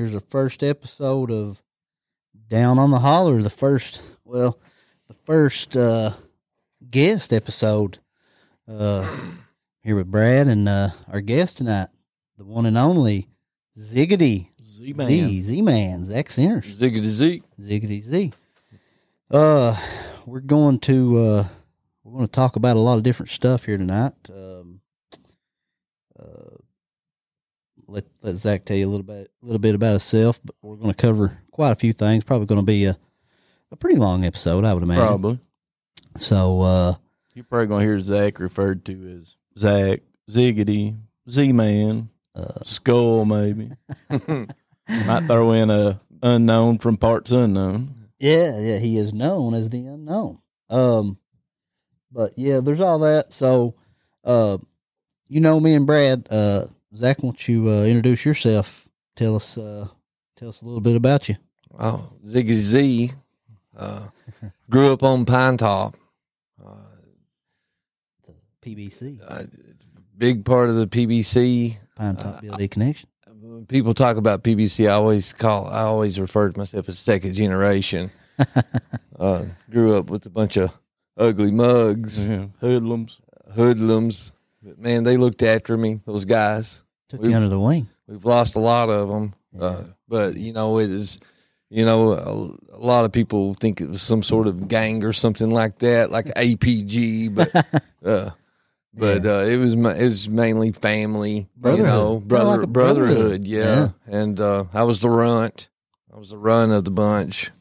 here's our first episode of Down on the Holler. The first, well, the first uh, guest episode. Uh, here with Brad and uh, our guest tonight, the one and only Ziggity Z man. Z Z Man Zach Sinners Ziggity Z. Ziggity Z. Uh, we're going to uh, we're going to talk about a lot of different stuff here tonight. Uh, let let Zach tell you a little bit a little bit about himself, but we're going to cover quite a few things. Probably going to be a a pretty long episode, I would imagine. Probably. So, uh, You're probably gonna hear Zach referred to as Zach, Ziggity, Z man, uh, Skull maybe. Might throw in a unknown from parts unknown. yeah, yeah, he is known as the unknown. Um, but yeah, there's all that. So, uh, you know me and Brad. Uh, Zach, won't you uh, introduce yourself? Tell us, uh, tell us a little bit about you. Oh, Ziggy Z. Uh, grew up on Pine Top. Uh, PBC, uh, big part of the PBC. Pine Top BLD Connection. When people talk about PBC, I always call, I always refer to myself as second generation. uh, grew up with a bunch of ugly mugs, Yeah. Hoodlums. hoodlums. But man, they looked after me. Those guys. Took we- you under the wing. We've lost a lot of them, Yeah. uh, but you know it is. You know, a, a lot of people think it was some sort of gang or something like that, like APG, but uh, but uh, it was it was mainly family, Brotherhood. you know, brother like brotherhood, brotherhood. yeah. And uh, I was the runt, I was the run of the bunch,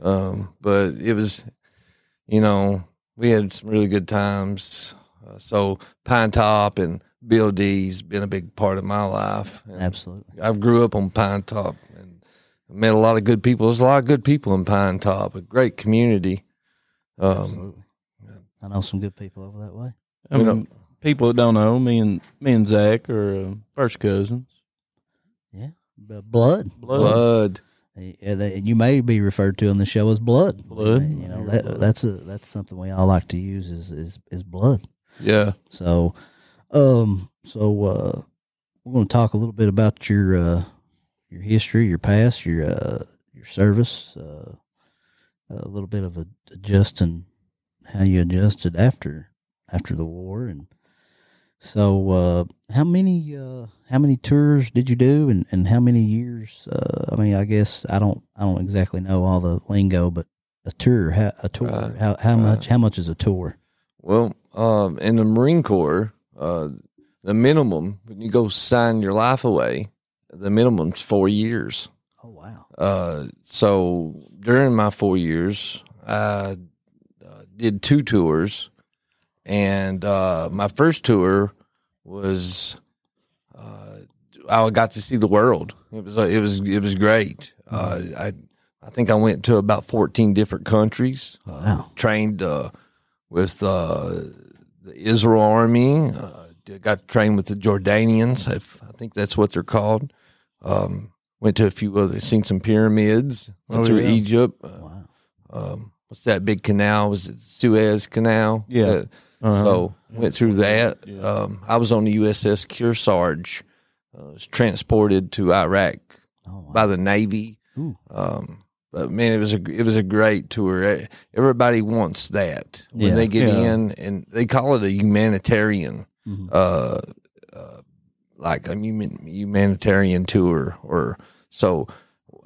um, but it was, you know, we had some really good times. Uh, so Pine Top and Bill D's been a big part of my life. And Absolutely. I grew up on Pine Top and met a lot of good people. There's a lot of good people in Pine Top, a great community. Um, Absolutely. I know some good people over that way. I You mean, know- people that don't know, me and me and Zach are uh, first cousins. Yeah, B- blood. Blood. blood. Yeah, they, you may be referred to on the show as blood. Blood. You know that, that's a that's something we all like to use is is is blood. Yeah. So, um, so uh, we're going to talk a little bit about your uh, your history, your past, your uh, your service, uh, a little bit of a adjusting how you adjusted after after the war, and so uh, how many uh, how many tours did you do, and, and how many years? Uh, I mean, I guess I don't I don't exactly know all the lingo, but a tour, how, a tour, Right, how how right. much how much is a tour? Well, um, in the Marine Corps, uh, the minimum when you go sign your life away, the minimum's four years. Oh wow. Uh, so during my four years, I uh, did two tours, and uh, my first tour was uh, I got to see the world. It was it was it was great. Uh, I I think I went to about fourteen different countries. Uh, Wow. trained uh, with uh, the Israel Army. Uh, got trained with the Jordanians. If, I think that's what they're called. Um, went to a few other, seen some pyramids. Went Oh, through yeah. Egypt. Uh, Wow. um, what's that big canal? Was it Suez Canal? Yeah. Uh, Uh-huh. So went through that. Yeah. Um, I was on the USS Kearsarge. Uh, was transported to Iraq Oh wow. by the Navy. Ooh. Um, but man, it was a it was a great tour. Everybody wants that when Yeah. they get Yeah. in, and they call it a humanitarian, Mhm. uh, uh, like a human, humanitarian tour. Or so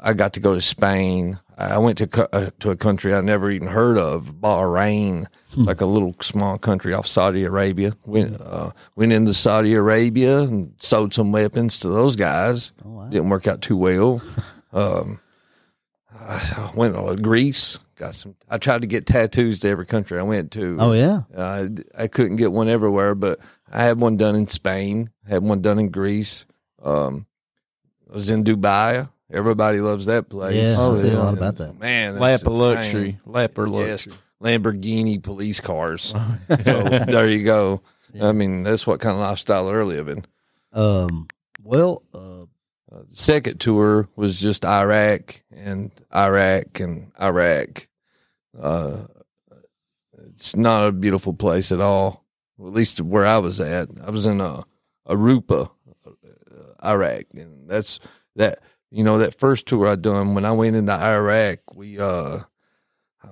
I got to go to Spain. I went to uh, to a country I never even heard of, Bahrain, Hmm. like a little small country off Saudi Arabia. Went uh, went into Saudi Arabia and sold some weapons to those guys Oh wow. didn't work out too well. um, I went to Greece. Got some. I tried to get tattoos to every country I went to. Oh yeah. Uh, I couldn't get one everywhere, but I had one done in Spain. Had one done in Greece. Um, I was in Dubai. Everybody loves that place. Yeah, I see a lot And, about that. Man, Lap that's of luxury. Lap of Yes, luxury. Lamborghini police cars. so there you go. I mean, that's what kind of lifestyle they're living. Um. Well. Uh. The second tour was just Iraq and Iraq and Iraq. Uh, it's not a beautiful place at all. At least where I was at, I was in uh, Arupa, uh, Iraq, and that's that. you know, that first tour I done when I went into Iraq, we uh, I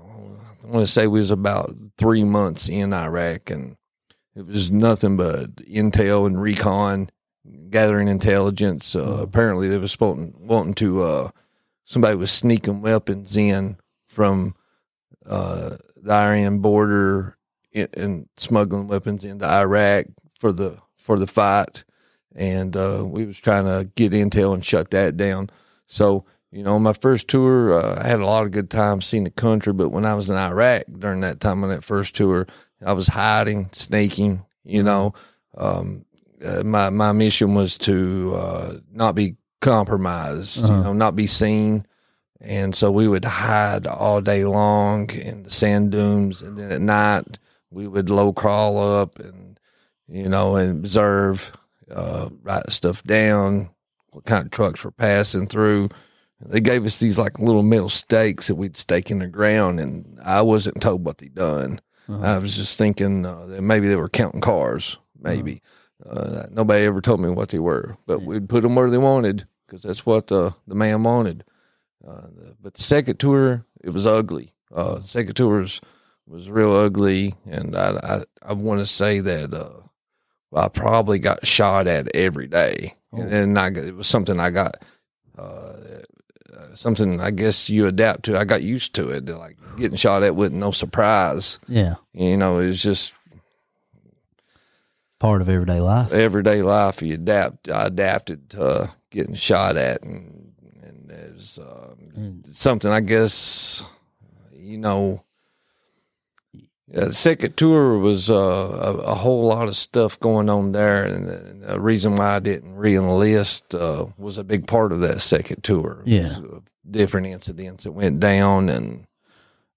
want to say we was about three months in Iraq, and it was nothing but intel and recon, gathering intelligence. Uh, Mhm. Apparently, they was wanting, wanting to uh, somebody was sneaking weapons in from uh, the Iran border and, and smuggling weapons into Iraq for the for the fight, and uh, we was trying to get intel and shut that down. So you know, my first tour, uh, I had a lot of good times seeing the country. But when I was in Iraq during that time on that first tour, I was hiding, snaking. You know, um, uh, my my mission was to uh, not be compromised. Uh-huh. You know, not be seen. And so we would hide all day long in the sand dunes, and then at night we would low crawl up and you know and observe, uh, write stuff down, what kind of trucks were passing through. They gave us these like little metal stakes that we'd stake in the ground, and I wasn't told what they'd done. Uh-huh. I was just thinking uh, that maybe they were counting cars. Maybe uh, nobody ever told me what they were, but we'd put them where they wanted because that's what uh, the man wanted. Uh, the, but the second tour, it was ugly. Uh, the second tour was, was real ugly, and I I, I want to say that uh, I probably got shot at every day, Oh. and, and I it was something I got. Uh, uh, something I guess you adapt to. I got used to it. Like getting shot at wasn't no surprise. yeah, You know, it was just part of everyday life. everyday life. You adapt. I adapted to uh, getting shot at, and and it was um, And- something I guess you know. Yeah, the second tour was uh, a, a whole lot of stuff going on there, and the, and the reason why I didn't re-enlist uh, was a big part of that second tour. Yeah. uh, different incidents that went down, and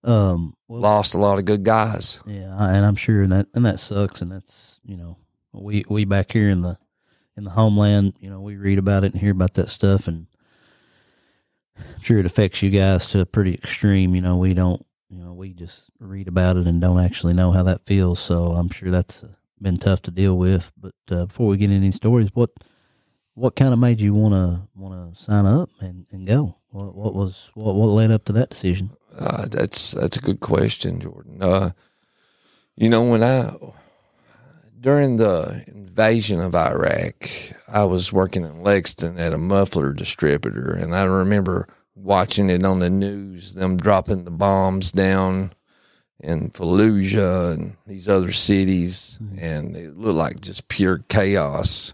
Um, well, lost a lot of good guys. Yeah, and I'm sure that and that sucks, and that's you know we we back here in the in the homeland, you know, we read about it and hear about that stuff, and I'm sure it affects you guys to a pretty extreme. You know, we don't, you know, we just read about it and don't actually know how that feels. So I'm sure that's been tough to deal with. But uh, before we get into any stories, what what kind of made you want to want to sign up and, and go? What what was what what led up to that decision? Uh, that's that's a good question, Jordan. Uh, you know, when I during the invasion of Iraq, I was working in Lexington at a muffler distributor, and I remember watching it on the news, them dropping the bombs down in Fallujah and these other cities, and it looked like just pure chaos.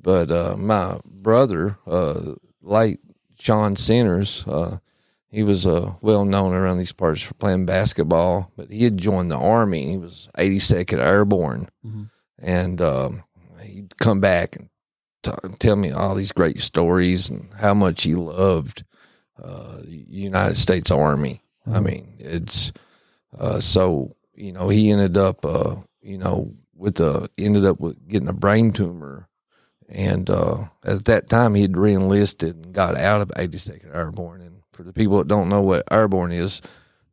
But uh, my brother, uh, late Sean Sinners, uh, he was uh, well known around these parts for playing basketball, but he had joined the army. He was 82nd Airborne, Mhm. And um, he'd come back and t- tell me all these great stories and how much he loved uh, the United States Army. I Mhm. mean, it's uh, so you know he ended up uh, you know with the ended up with getting a brain tumor. And uh, at that time, he'd reenlisted and got out of 82nd Airborne. And for the people that don't know what airborne is,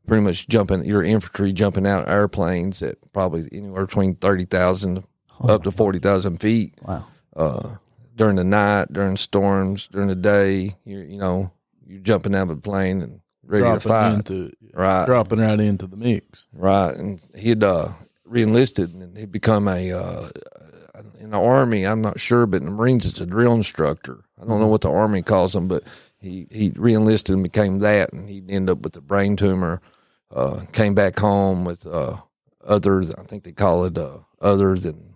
pretty much jumping your infantry jumping out of airplanes at probably anywhere between 30,000 Oh, up to 40,000 feet wow. uh, during the night, during storms, during the day. You you know you're jumping out of a plane and ready to dropping fight. into right, dropping right into the mix. right. And he'd uh, reenlisted and he'd become a uh, in the army. I'm not sure, but in the Marines, it's a drill instructor. I don't know what the army calls them, but he he reenlisted and became that, and he'd end up with a brain tumor. Uh, came back home with uh, other. I think they call it uh, other than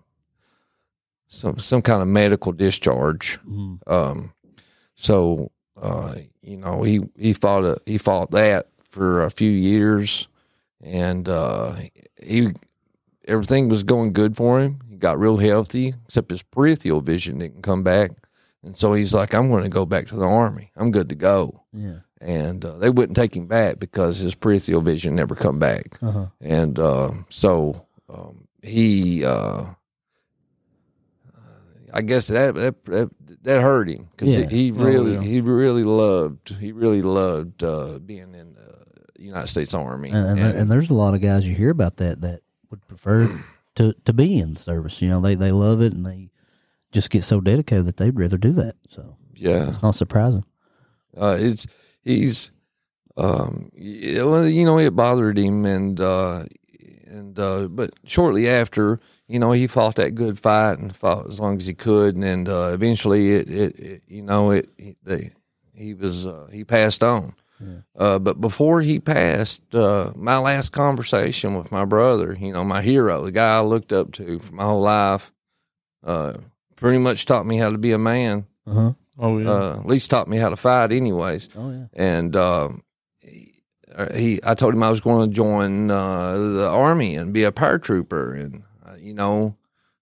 some some kind of medical discharge. Mhm. Um, so uh, you know, he he fought a, he fought that for a few years, and uh, he everything was going good for him. He got real healthy, except his peripheral vision didn't come back, and so he's like, "I'm going to go back to the army. I'm good to go." Yeah. And uh, they wouldn't take him back because his peripheral vision never come back Uh-huh. and uh, so um, he, uh, I guess that that that, that hurt him because Yeah. he, he Oh, really yeah. he really loved he really loved uh, being in the United States Army. and, and, there- and there's a lot of guys you hear about that that would prefer to, to be in service. You know, they, they love it and they just get so dedicated that they'd rather do that. So yeah, it's not surprising. Uh, it's he's um, you know, it bothered him, and uh, and uh, but shortly after, you know, he fought that good fight and fought as long as he could, and, and uh, eventually, it, it, it, you know, it, he, they, he was uh, he passed on. Uh, but before he passed, uh, my last conversation with my brother, you know, my hero, the guy I looked up to for my whole life, uh, pretty much taught me how to be a man. Uh huh. Oh yeah. Uh, at least taught me how to fight, anyways Oh yeah. and um, he, he, I told him I was going to join uh, the army and be a paratrooper, and you know,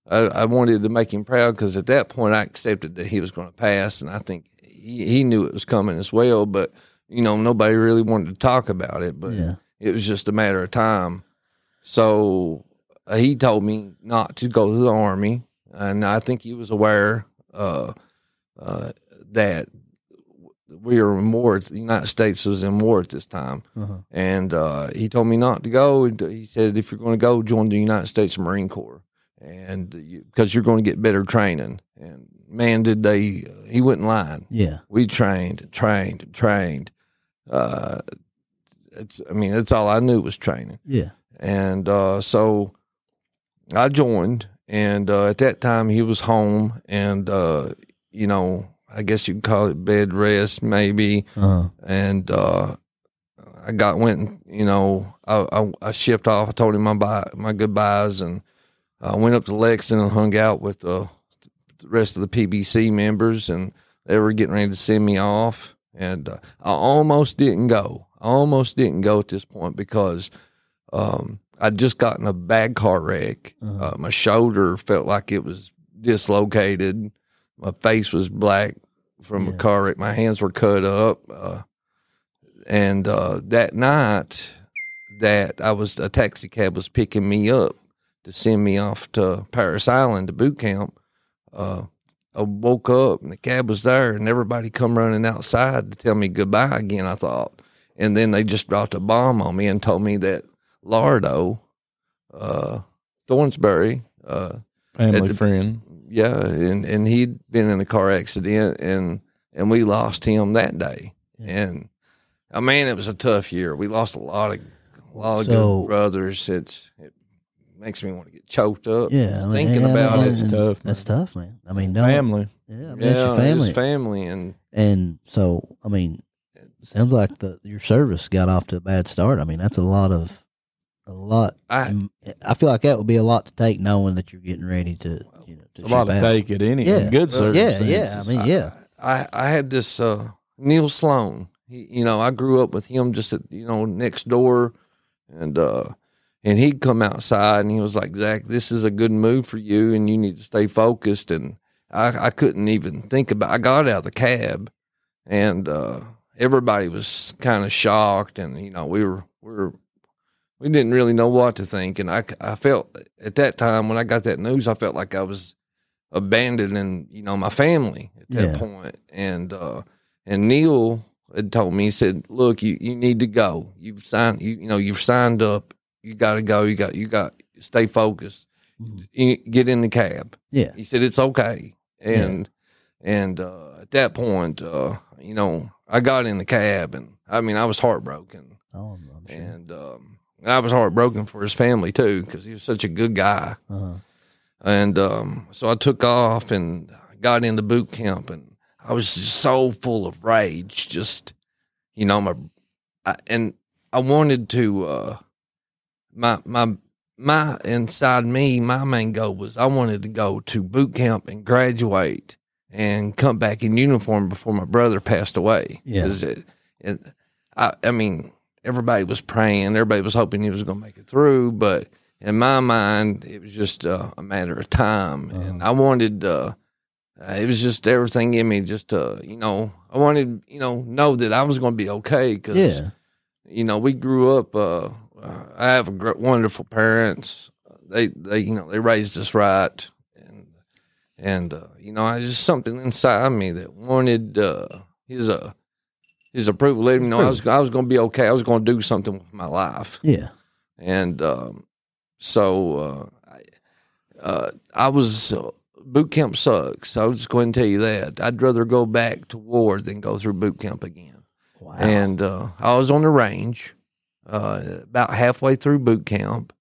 I, I wanted to make him proud because at that point I accepted that he was going to pass, and I think he, he knew it was coming as well, but you know, nobody really wanted to talk about it, but Yeah. it was just a matter of time. So uh, he told me not to go to the army, and I think he was aware uh, uh, that we were in war. The United States was in war at this time, Uh-huh. and uh, he told me not to go. And He said, "If you're going to go, join the United States Marine Corps, and you, because you're going to get better training." And man, did they! He wasn't lying. Yeah. We trained, trained, trained. Uh, it's. I mean, that's all I knew was training Yeah. and uh, so I joined. And uh, at that time, he was home, and uh, you know, I guess you could call it bed rest, maybe. Uh huh. And uh, I got went, and, you know, I, I, I shipped off. I told him my bye, my goodbyes, and I went up to Lexington and hung out with the, the rest of the PBC members, and they were getting ready to send me off. And uh, I almost didn't go. I almost didn't go at this point because um, I'd just gotten a bad car wreck. Uh-huh. Uh, my shoulder felt like it was dislocated. My face was black from a car wreck. My hands were cut up. Uh, and uh, that night, that I was a taxi cab was picking me up to send me off to Parris Island to boot camp. Uh, I woke up and the cab was there, and everybody come running outside to tell me goodbye again. I thought, and then they just dropped a bomb on me and told me that Lardo, uh, Thornsbury, uh, Family friend. Yeah, and and he'd been in a car accident, and and we lost him that day. Yeah. And I mean, it was a tough year. We lost a lot of a lot of So- good brothers. It's it makes me want to get choked up. Yeah. I mean, thinking yeah, about I mean, it. It's and tough, That's tough, man. I mean, no. Family. Yeah. I mean, Yeah, it's your family. Family, and And so, I mean, sounds like the your service got off to a bad start. I mean, that's a lot of a lot. I I feel like that would be a lot to take, knowing that you're getting ready to, you know, to It's a lot ship to out. take it any Yeah. in good Uh, Yeah, circumstances. yeah. I mean, yeah, I I had this uh, Neil Sloan. He, you know, I grew up with him just at you know next door, and uh, and he'd come outside and he was like, Zach, this is a good move for you, and you need to stay focused. And I I couldn't even think about. I got out of the cab, and uh, everybody was kind of shocked, and you know we were we were we didn't really know what to think, and I I felt at that time when I got that news, I felt like I was abandoning you know my family at that Yeah. point. and uh and Neil had told me he said look you you need to go. You've signed you you know you've signed up. You got to go. You got you got stay focused. Mhm. get in the cab. Yeah, he said it's okay. And and uh at that point uh you know I got in the cab and I mean I was heartbroken. Oh, sure. and um I was heartbroken for his family too because he was such a good guy Uh-huh. and um, so I took off and got into boot camp, and I was just so full of rage. Just you know, my I, and I wanted to uh, my my my inside me. My main goal was I wanted to go to boot camp and graduate and come back in uniform before my brother passed away. Yeah. it, it, I, I mean, everybody was praying. Everybody was hoping he was going to make it through, but in my mind, it was just uh, a matter of time, and I wanted. Uh, it was just everything in me, just to you know, I wanted you know know that I was going to be okay because Yeah, you know we grew up. Uh, I have a gr- wonderful parents. They they you know they raised us right, and and uh, you know I just something inside me that wanted uh, his uh, his approval. Let him know I was I was going to be okay. I was going to do something with my life yeah, and um, so uh, I, uh, I was uh, boot camp sucks. I'll just go ahead and tell you that. I'd rather go back to war than go through boot camp again. Wow. And uh, I was on the range uh, about halfway through boot camp,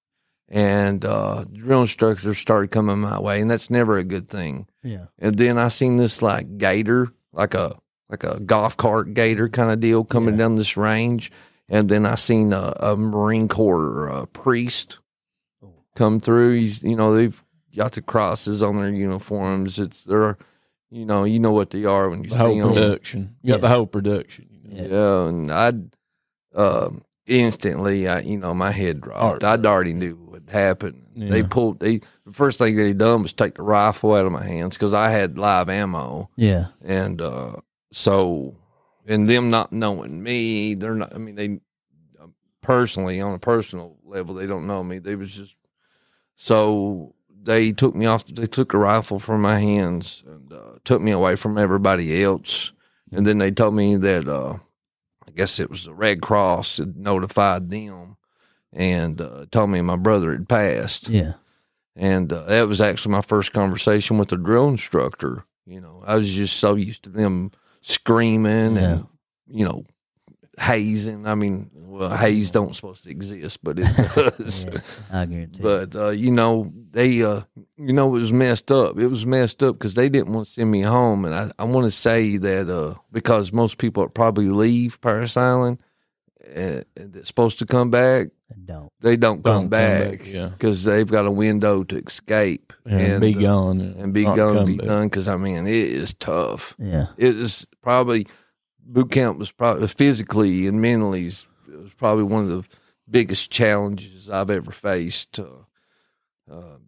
and uh, drill instructors started coming my way, and that's never a good thing. yeah. And then I seen this like gator, like a like a golf cart gator kind of deal coming Yeah. down this range, and then I seen a, a Marine Corps uh, priest come through. He's you know they've got the crosses on their uniforms. It's they're you know you know what they are when you The see whole them. production. Yeah. Got the whole production. You know? Yeah. Yeah, and I'd um, instantly, I you know, my head dropped. Heart I'd already knew what happened. They pulled. They the first thing they done was take the rifle out of my hands because I had live ammo, Yeah. and uh, so and them not knowing me, they're not. I mean, they personally on a personal level, they don't know me. They was just so they took me off. They took a rifle from my hands and uh, took me away from everybody else. And then they told me that uh, I guess it was the Red Cross had notified them and uh, told me my brother had passed. Yeah. And uh, that was actually my first conversation with the drill instructor. You know, I was just so used to them screaming Yeah. and, you know, hazing. I mean, well, haze don't supposed to exist, but it does. yeah. I guarantee. But uh, you know, they uh, you know, it was messed up. It was messed up because they didn't want to send me home, and I, I want to say that uh, because most people probably leave Parris Island, uh, that's supposed to come back, don't. they don't, Don't come come back back, yeah. because they've got a window to escape And, be uh, gone. yeah. and be Not gone, be back. done. Because I mean, it is tough. Yeah. It is probably boot camp was probably physically and mentally it was probably one of the biggest challenges I've ever faced. Uh, uh,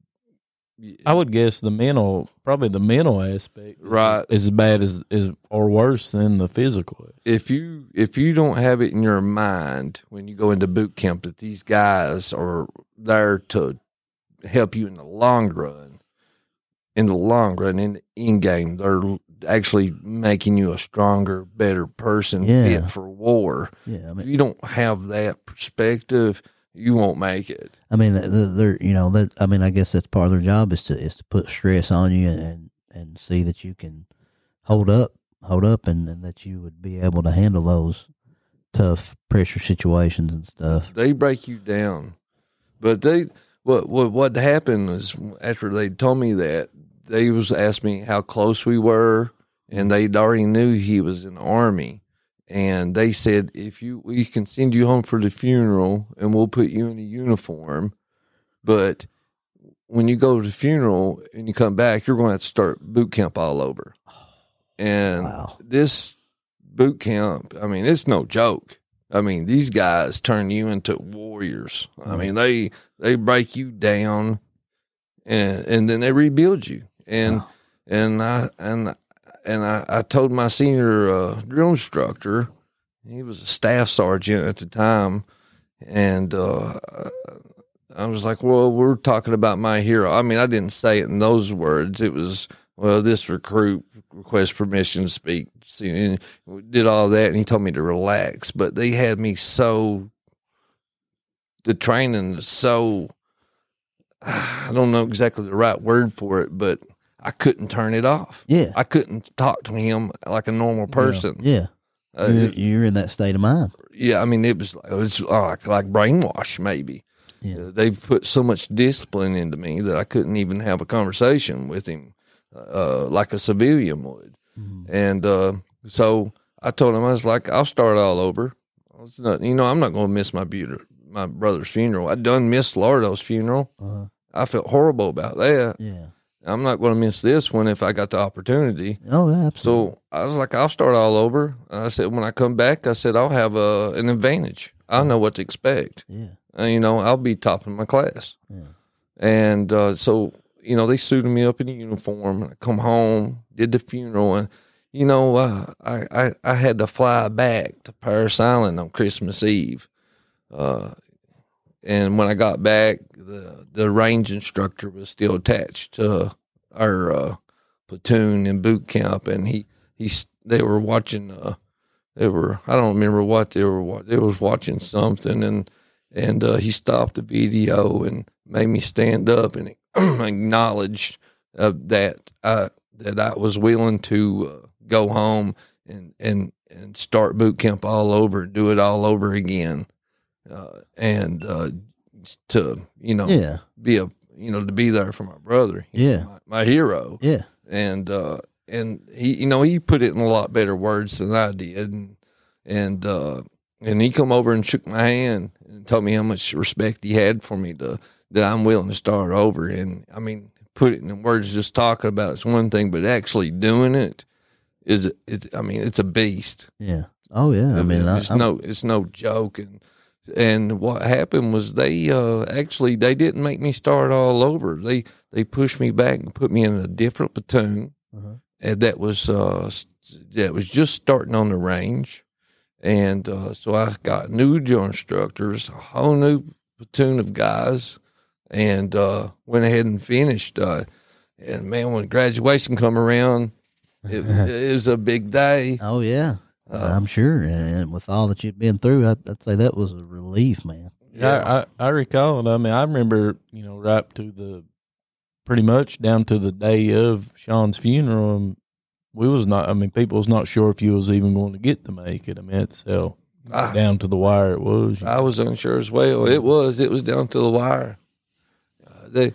I would guess the mental, probably the mental aspect, Right. is as bad as is or worse than the physical. aspect. if you if you don't have it in your mind when you go into boot camp that these guys are there to help you in the long run, in the long run, in the end game, they're actually making you a stronger, better person Yeah. fit for war. Yeah. I If you don't have that perspective, you won't make it. I mean, th- th- they're you know that I mean, I guess that's part of their job is to is to put stress on you and and see that you can hold up, hold up, and, and that you would be able to handle those tough pressure situations and stuff. They break you down, but they what what what happened was after they told me that they was asked me how close we were, and they already knew he was in the army, and they said if you we can send you home for the funeral and we'll put you in a uniform, but when you go to the funeral and you come back, you're going to have to start boot camp all over, and Wow. this boot camp, I mean, it's no joke. I mean, these guys turn you into warriors. I mean, they they break you down, and and then they rebuild you. And Wow. and I and and I, I told my senior uh, drill instructor, he was a staff sergeant at the time, and uh, I was like, "Well, we're talking about my hero." I mean, I didn't say it in those words. It was, "Well, this recruit requests permission to speak." And did all that, and he told me to relax. But they had me so. The training so. I don't know exactly the right word for it, but I couldn't turn it off. Yeah. I couldn't talk to him like a normal person. Yeah. Uh, You're, you're in that state of mind. yeah, I mean, it was it was like like brainwash maybe. Yeah. Uh, they've put so much discipline into me that I couldn't even have a conversation with him uh, like a civilian would. Mhm. And uh, so I told him I was like, I'll start all over. I was not, you know, I'm not going to miss my beauty, my brother's funeral. I done missed Lardo's funeral. Uh-huh. I felt horrible about that. Yeah. I'm not going to miss this one if I got the opportunity. Oh, yeah, absolutely. So I was like, I'll start all over. I said, when I come back, I said, I'll have a, an advantage. I know what to expect. yeah. Uh, you know, I'll be top of my class. Yeah. And uh, so, you know, they suited me up in a uniform. I come home, did the funeral, and you know, uh, I, I I had to fly back to Parris Island on Christmas Eve. And when I got back, the the range instructor was still attached to our uh, platoon in boot camp, and he he's they were watching. Uh, they were I don't remember what they were. They was watching something, and and uh, he stopped the video and made me stand up and acknowledge uh, that I that I was willing to uh, go home and and and start boot camp all over, and do it all over again, uh, and uh, to you know Yeah. be a you know to be there for my brother, you know, Yeah. my, my hero, Yeah. and uh, and he you know he put it in a lot better words than I did, and and uh, and he come over and shook my hand and told me how much respect he had for me to that I'm willing to start over, and I mean put it in words just talking about it's one thing, but actually doing it is it I mean it's a beast. Yeah. Oh yeah. I mean, I, it's I'm- no, it's no joke. And and what happened was they uh, actually they didn't make me start all over. They they pushed me back and put me in a different platoon, Uh-huh. and that was uh, that was just starting on the range, and uh, so I got new drill instructors, a whole new platoon of guys, and uh, went ahead and finished. Uh, and man, when graduation come around, it, it was a big day. Oh yeah. Uh, I'm sure, and with all that you've been through, I'd, I'd say that was a relief, man. Yeah, I, I recall it. I mean, I remember, you know, right up to the pretty much down to the day of Sean's funeral. And we was not. I mean, people was not sure if you was even going to get to make it. I mean, it's how Ah. down to the wire it was. I was unsure as well. It was. It was down to the wire. Uh, they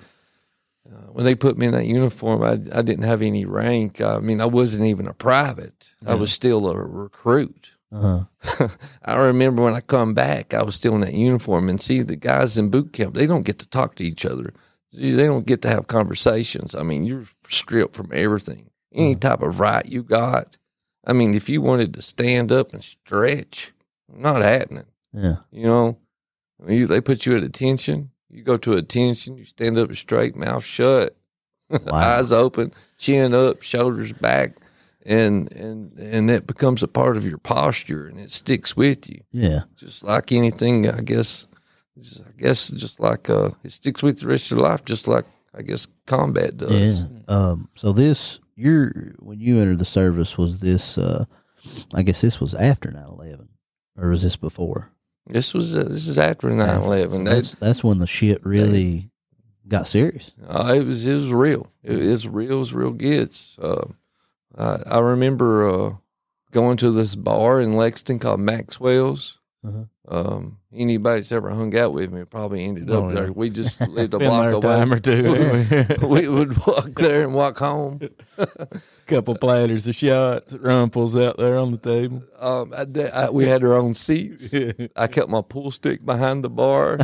uh, when they put me in that uniform, I I didn't have any rank. I mean, I wasn't even a private. I was still a recruit. Uh huh. I remember when I come back, I was still in that uniform, and see the guys in boot camp. They don't get to talk to each other. They don't get to have conversations. I mean, you're stripped from everything. Any type of right you got. I mean, if you wanted to stand up and stretch, not happening. Yeah. You know, I mean, you, they put you at attention. You go to attention. You stand up straight, mouth shut, eyes open, chin up, shoulders back, and and and it becomes a part of your posture, and it sticks with you, Yeah. just like anything. I guess, just- I guess, just like uh, it sticks with the rest of your life, just like I guess combat does. Yeah. Um. So this, your when you entered the service, was this? Uh, I guess this was after 9-11. or was this before? This was uh, this is after 9-11. That's that's when the shit really got serious. Uh, it was it was real. It was real. It was real gets. Uh, I, I remember uh, going to this bar in Lexington called Maxwell's. Uh-huh. Um, anybody that's ever hung out with me probably ended Oh, up yeah. there. We just lived a block away. time or two. we? would walk there and walk home. couple platters of shots, rumples out there on the table. Um, I, I, we had our own seats. I kept my pool stick behind the bar.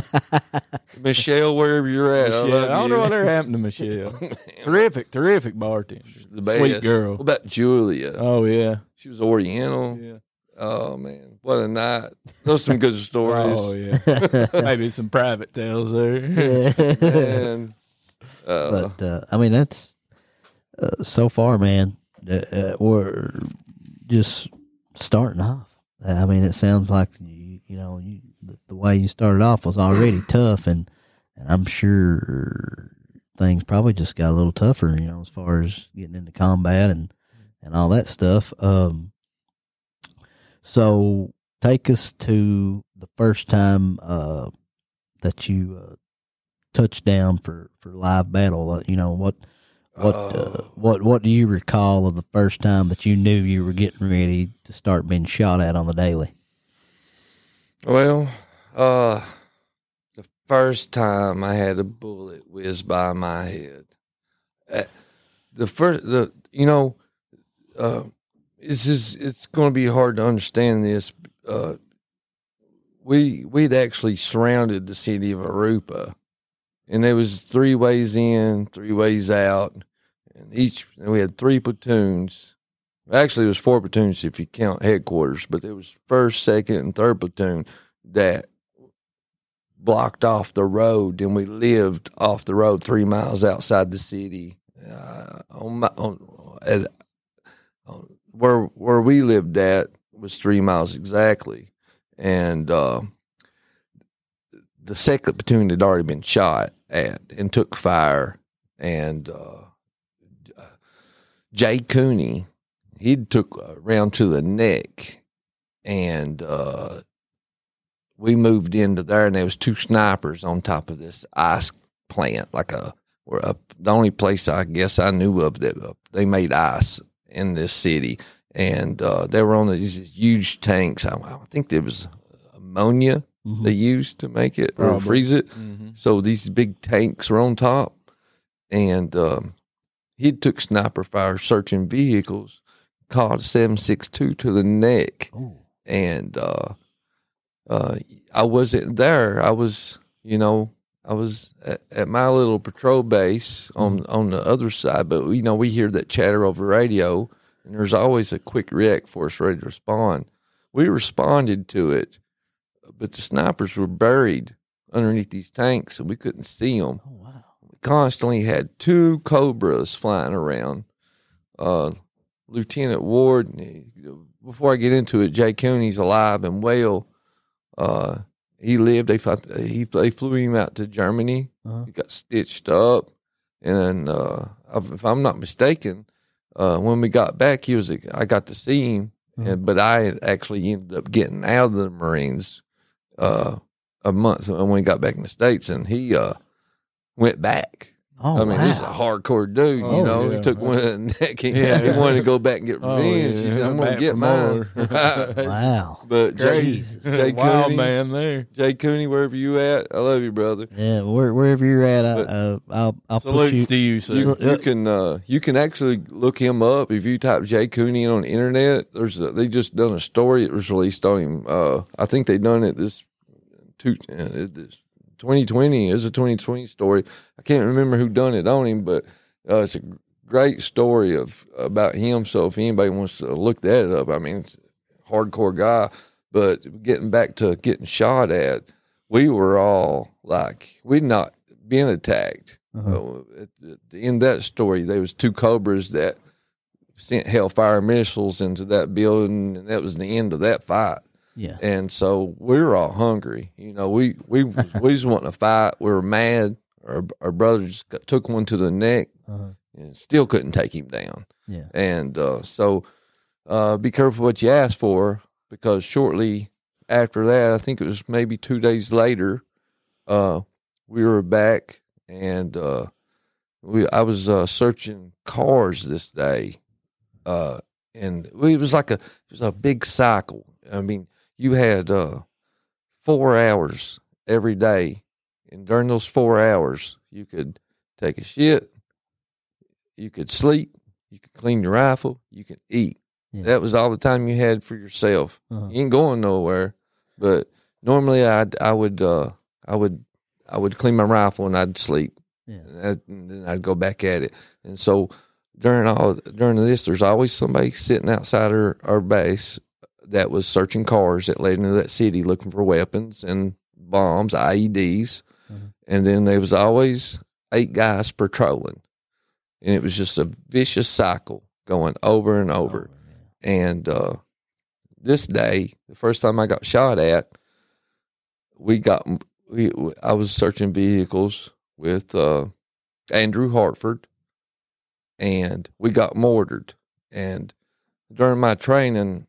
Michelle, wherever you're at, Michelle, I, I wonder you. what ever happened to Michelle. terrific, terrific bartender. the best. Sweet girl. What about Julia? Oh yeah. She was Oriental. Yeah. Oh man, what a night! Those some good stories. Oh yeah. Maybe some private tales there. And uh, but uh, I mean, that's uh, so far, man. Uh, uh, we're just starting off. I mean, it sounds like you, you know, you, the, the way you started off was already tough, and and I'm sure things probably just got a little tougher. You know, as far as getting into combat and and all that stuff. Um, so take us to the first time uh, that you uh, touched down for, for live battle. Uh, you know what what uh, Oh. what what do you recall of the first time that you knew you were getting ready to start being shot at on the daily? well, uh, the first time I had a bullet whiz by my head, uh, the first, the you know, uh, it's just it's going to be hard to understand this. Uh, we we'd actually surrounded the city of Arupa, and there was three ways in, three ways out, and each and we had three platoons. Actually, it was four platoons if you count headquarters, but there was first, second, and third platoon that blocked off the road, and we lived off the road three miles outside the city. Uh, on, my, on, at, where where we lived at was three miles exactly, and uh, the second platoon had already been shot at and took fire, and uh, Jay Cooney he took a round to the neck, and uh, we moved into there, and there was two snipers on top of this ice plant, like a up the only place I guess I knew of that uh, they made ice in this city, and uh, they were on these huge tanks. I, I think there was ammonia Mhm. they used to make it or freeze it. Mm-hmm. So these big tanks were on top, and um, he took sniper fire searching vehicles, caught a seven six two to the neck, Ooh. and uh, uh, I wasn't there. I was, you know, I was at, at my little patrol base on on the other side. But you know, we hear that chatter over radio, and there's always a quick rec for us ready to respond. We responded to it, but the snipers were buried underneath these tanks, and we couldn't see them Oh wow. constantly had two cobras flying around. Uh, Lieutenant Ward, before I get into it, Jay Cooney's alive and well. Uh, he lived. They fought, he they flew him out to Germany. Uh-huh. He got stitched up, and uh, if I'm not mistaken, uh, when we got back, he was. I got to see him, Uh-huh. and, but I actually ended up getting out of the Marines uh, a month when we got back in the states, and he uh, went back. Oh, I mean, wow. he's a hardcore dude. Oh, you know, yeah. he took one of the neck. He, Yeah. he wanted to go back and get revenge. Oh, revenge. yeah. He said, "I'm going to get mine." Right. wow. But Jay, Jesus. Jay Wild Cooney, man there. Jay Cooney, wherever you at, I love you, brother. Yeah, where, wherever you're at, I, But- uh, I'll I'll put Salutes you. to you, sir. You, you can uh, you can actually look him up if you type Jay Cooney in on the internet. There's a, they just done a story that was released on him. Uh, I think they done it this two uh, this 2020 is a 2020 story. I can't remember who done it on him, but uh, it's a great story of about him. So if anybody wants to look that up, I mean, it's a hardcore guy. But getting back to getting shot at, we were all like, we'd not been attacked. Uh-huh. Uh, at the, in that story, there was two cobras that sent hellfire missiles into that building, and that was the end of that fight. Yeah. And so we were all hungry. You know, we we we just wanting to fight. We were mad. Our our brother just got, took one to the neck Uh-huh. and still couldn't take him down. Yeah. And uh, so, uh, be careful what you ask for because shortly after that, I think it was maybe two days later, uh, we were back and uh, we I was uh, searching cars this day, uh, and we, it was like a it was a big cycle. I mean, you had uh, four hours every day, and during those four hours, you could take a shit, you could sleep, you could clean your rifle, you could eat. Yeah. That was all the time you had for yourself. Uh-huh. You ain't going nowhere. But normally, I I would uh, I would I would clean my rifle and I'd sleep, Yeah. and, that- and then I'd go back at it. And so during all during this, there's always somebody sitting outside our, our base that was searching cars that led into that city looking for weapons and bombs, IEDs, Mhm. and then there was always eight guys patrolling, and it was just a vicious cycle going over and over. Oh, And uh, this day, the first time I got shot at, we got we I was searching vehicles with uh, Andrew Hartford, and we got mortared. And during my training,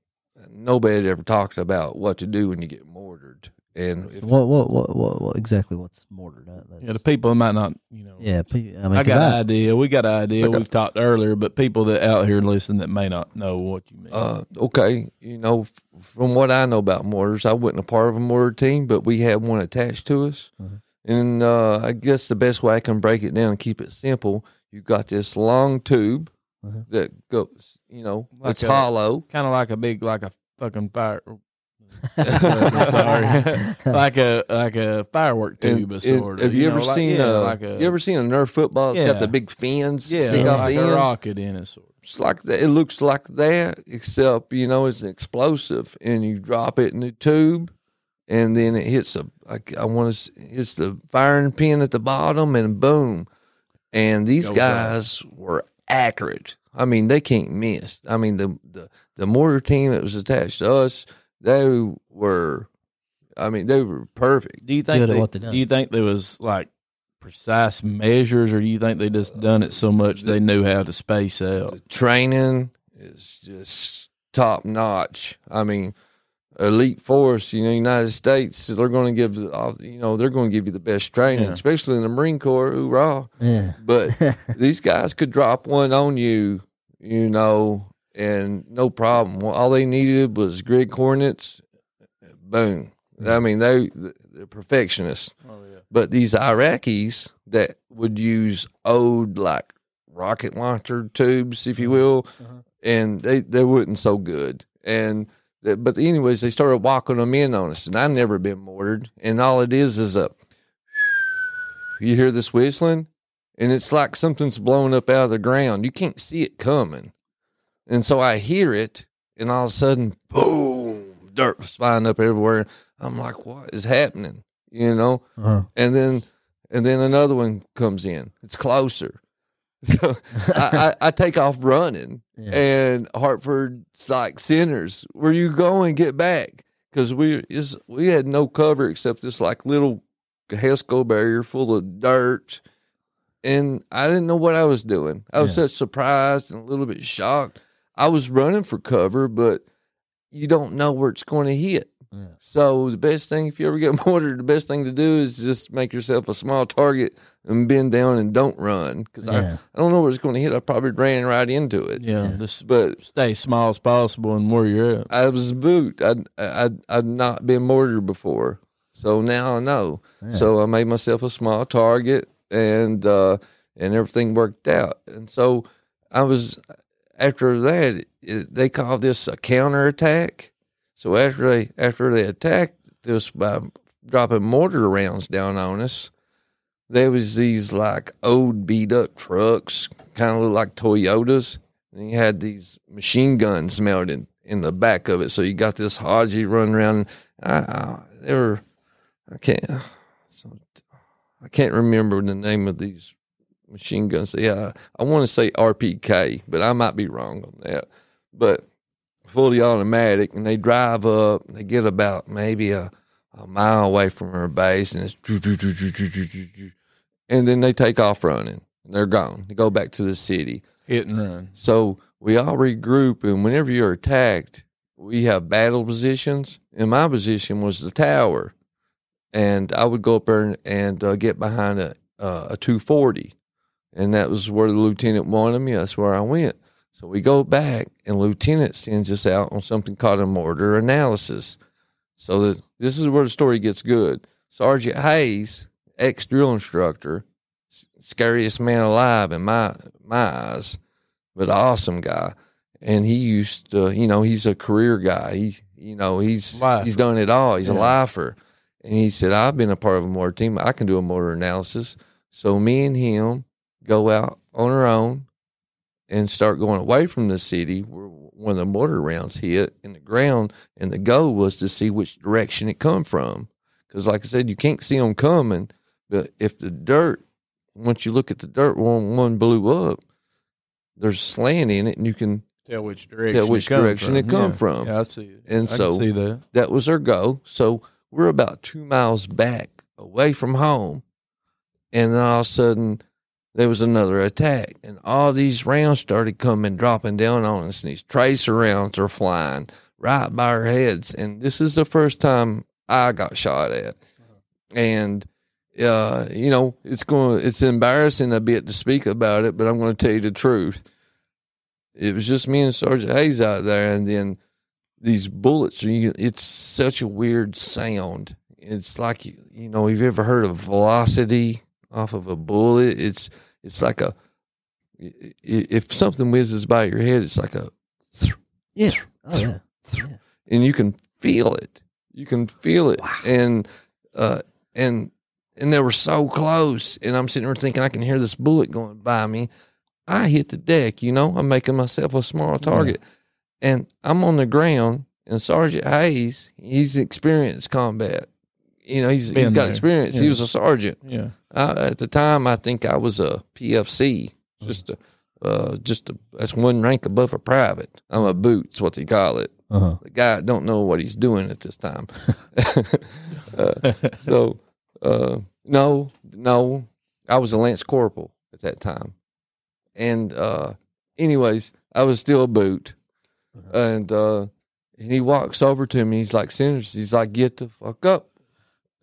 nobody had ever talked about what to do when you get mortared. And if, What, what what what what exactly what's mortared? That's, Yeah, the people that might not, you know. yeah. pe- I mean, I 'cause got an idea. We got an idea. Okay. We've talked earlier, but people that out here listen that may not know what you mean. Uh, okay, you know, f- from what I know about mortars, I wasn't a part of a mortar team, but we had one attached to us. Mhm. And uh, I guess the best way I can break it down and keep it simple, you've got this long tube Mhm. that goes, you know, Like it's a- hollow. kind of like a big, like a fucking fire. Sorry, like a like a firework And- tube, of and sort of. have you, ever know, like- seen yeah, a, like a you ever seen a Nerf football? It's Yeah. got the big fins yeah, stick off like the a end. rocket in it, sort of. It's like that. It looks like that, except you know it's explosive, and you drop it in the tube, and then it hits a. Like I want to hits the firing pin at the bottom, and boom. And these Goes guys were accurate. I mean, they can't miss. I mean, the the the mortar team that was attached to us, they were. I mean, they were perfect. Do you think they, what do you think there was like precise measures, or do you think they just done it so much they knew how to space out? The training is just top notch. I mean, elite force, you know, United States, they're going to give, you know, they're going to give you the best training, Yeah. especially in the Marine Corps. Hoorah! Yeah. But these guys could drop one on you, you know, and no problem. Well, all they needed was grid coordinates. Boom. I mean, they they're perfectionists. Oh yeah. But these Iraqis that would use old like rocket launcher tubes, if you will, Uh-huh. and they they weren't so good. And but anyways, they started walking them in on us, and I've never been mortared. And all it is is a you hear this whistling, and it's like something's blowing up out of the ground. You can't see it coming, and so I hear it, and all of a sudden, boom, dirt was flying up everywhere. I'm like, what is happening? You know, Uh-huh. and then and then another one comes in. It's closer. So I, I, I take off running, Yeah. and Hartford's like sinners. Where you going? Get back because we is we had no cover except this like little Hesco barrier full of dirt, and I didn't know what I was doing. I was Yeah. such surprised and a little bit shocked. I was running for cover, but you don't know where it's going to hit. Yeah. So the best thing, if you ever get mortared, the best thing to do is just make yourself a small target and bend down and don't run because Yeah. I, I don't know where it's going to hit. I probably ran right into it. Yeah. Just But stay small as possible and where you're at. I was a boot. I'd, I'd, I'd not been mortared before. So now I know. Yeah. So I made myself a small target and, uh, and everything worked out. And so I was, after that, it, they called this a counterattack. So after they, after they attacked us by dropping mortar rounds down on us, there was these like old beat up trucks, kind of look like Toyotas. And you had these machine guns mounted in the back of it. So you got this Haji running around. I, they were, I can't, so, I can't remember the name of these machine guns. Yeah, I want to say RPK, but I might be wrong on that. But fully automatic, and they drive up. They get about maybe a, a mile away from our base, and it's and then they take off running. And they're gone. They go back to the city. Hit and run. So we all regroup, and whenever you're attacked, we have battle positions. And my position was the tower, and I would go up there and, and uh, get behind a uh, a 240, and that was where the lieutenant wanted me. That's where I went. So we go back, and lieutenant sends us out on something called a mortar analysis. So that this is where the story gets good. Sergeant Hayes, ex drill instructor, scariest man alive in my my eyes, but awesome guy. And he used to, you know, he's a career guy. He, you know, he's he's done it all. He's a Yeah. lifer. And he said, I've been a part of a mortar team. I can do a mortar analysis. So me and him go out on her own and start going away from the city where when the mortar rounds hit in the ground. And the goal was to see which direction it come from. Because, like I said, you can't see them coming. But if the dirt, once you look at the dirt, one, one blew up, there's slant in it, and you can. Tell which direction. which it come direction from. it come Yeah. from. Yeah, I see it. And I so- see that. That was our goal. So we're about two miles back away from home, and then all of a sudden there was another attack, and all these rounds started coming, dropping down on us, and these tracer rounds are flying right by our heads. And this is the first time I got shot at, and uh, you know it's going, it's embarrassing a bit to speak about it, but I'm going to tell you the truth. It was just me and Sergeant Hayes out there, and then these bullets it's such a weird sound it's like you, know have you ever heard of velocity off of a bullet it's it's like a if something whizzes by your head it's like a Yeah. Oh, yeah. yeah. and you can feel it. You can feel it. And uh and and they were so close and i'm sitting there thinking i can hear this bullet going by me. I hit the deck you know? I'm making myself a small target. And i'm on the ground and sergeant hayes he's experienced combat you know he's, he's got there. experience he was a sergeant Yeah. uh, at the time i think i was a pfc just a uh, just a, that's one rank above a private. I'm a boots, what they call it Uh-huh. the guy don't know what he's doing at this time. uh, so uh, no, no, I was a lance corporal at that time, and uh, anyways, I was still a boot, and uh, and he walks over to me. He's like, "Sinners," he's like, "Get the fuck up,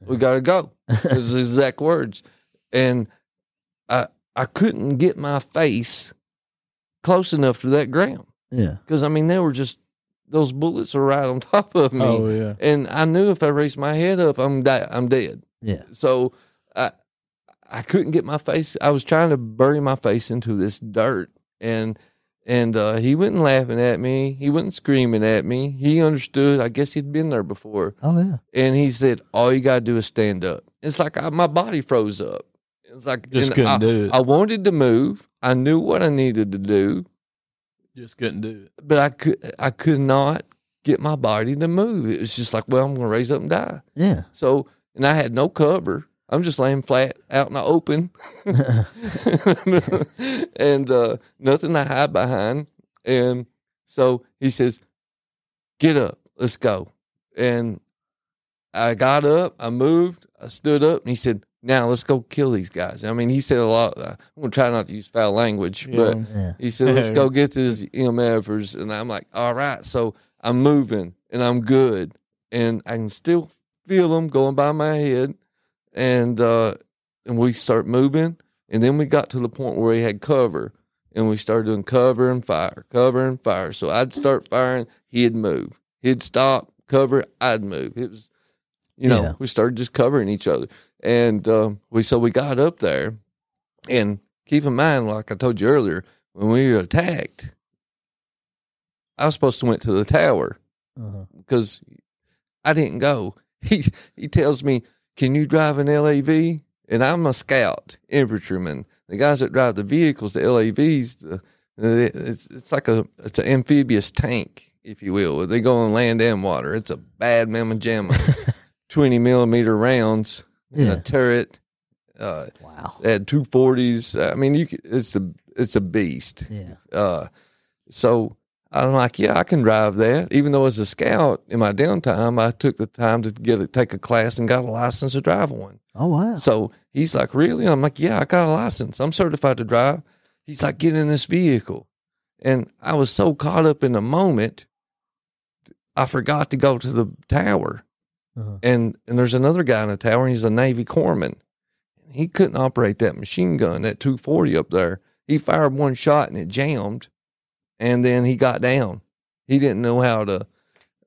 we gotta go." His exact words, and I I couldn't get my face close enough to that ground Yeah. because I mean they were just those bullets are right on top of me, Oh yeah. and I knew if I raised my head up, I'm di- I'm dead. Yeah. So I I couldn't get my face. I was trying to bury my face into this dirt, and and uh, he wasn't laughing at me. He wasn't screaming at me. He understood. I guess he'd been there before, Oh yeah. and he said, "All you gotta do is stand up." It's like I, my body froze up. It's like Just couldn't I, do it. I wanted to move. I knew what I needed to do, Just couldn't do it. but I could I could not get my body to move. It was just like, well, I'm gonna raise up and die. Yeah. So, and I had no cover. I'm just laying flat out in the open, and uh, nothing to hide behind. And so he says, "Get up, let's go." And I got up, I moved, I stood up, and he said, "Now let's go kill these guys." I mean, he said a lot. I'm gonna try not to use foul language, but Yeah. Yeah. he said, "Let's go get these MFers," and I'm like, "All right." So I'm moving, and I'm good, and I can still feel them going by my head, and uh, and we start moving, and then we got to the point where he had cover, and we started doing cover and fire, cover and fire. So I'd start firing, he'd move, he'd stop, cover, I'd move. It was, you know, Yeah. we started just covering each other, and um, we so we got up there, and keep in mind, like I told you earlier, when we were attacked, I was supposed to went to the tower Uh-huh. because I didn't go. He he tells me, "Can you drive an LAV?" And I'm a scout infantryman. The guys that drive the vehicles, the LAVs, the, it's it's like a it's an amphibious tank, if you will. They go on land and water. It's a bad mamma jamma. Twenty millimeter rounds in Yeah. a turret. Uh, Wow. they had two forties. I mean, you could, it's the it's a beast. Yeah. Uh, so I'm like, yeah, I can drive that. Even though as a scout in my downtime, I took the time to get a, take a class and got a license to drive one. Oh wow. So he's like, really? I'm like, yeah, I got a license. I'm certified to drive. He's like, get in this vehicle. And I was so caught up in the moment, I forgot to go to the tower. Uh-huh. And and there's another guy in the tower, and he's a Navy corpsman. He couldn't operate that machine gun, that 240 up there. He fired one shot and it jammed, and then he got down. He didn't know how to.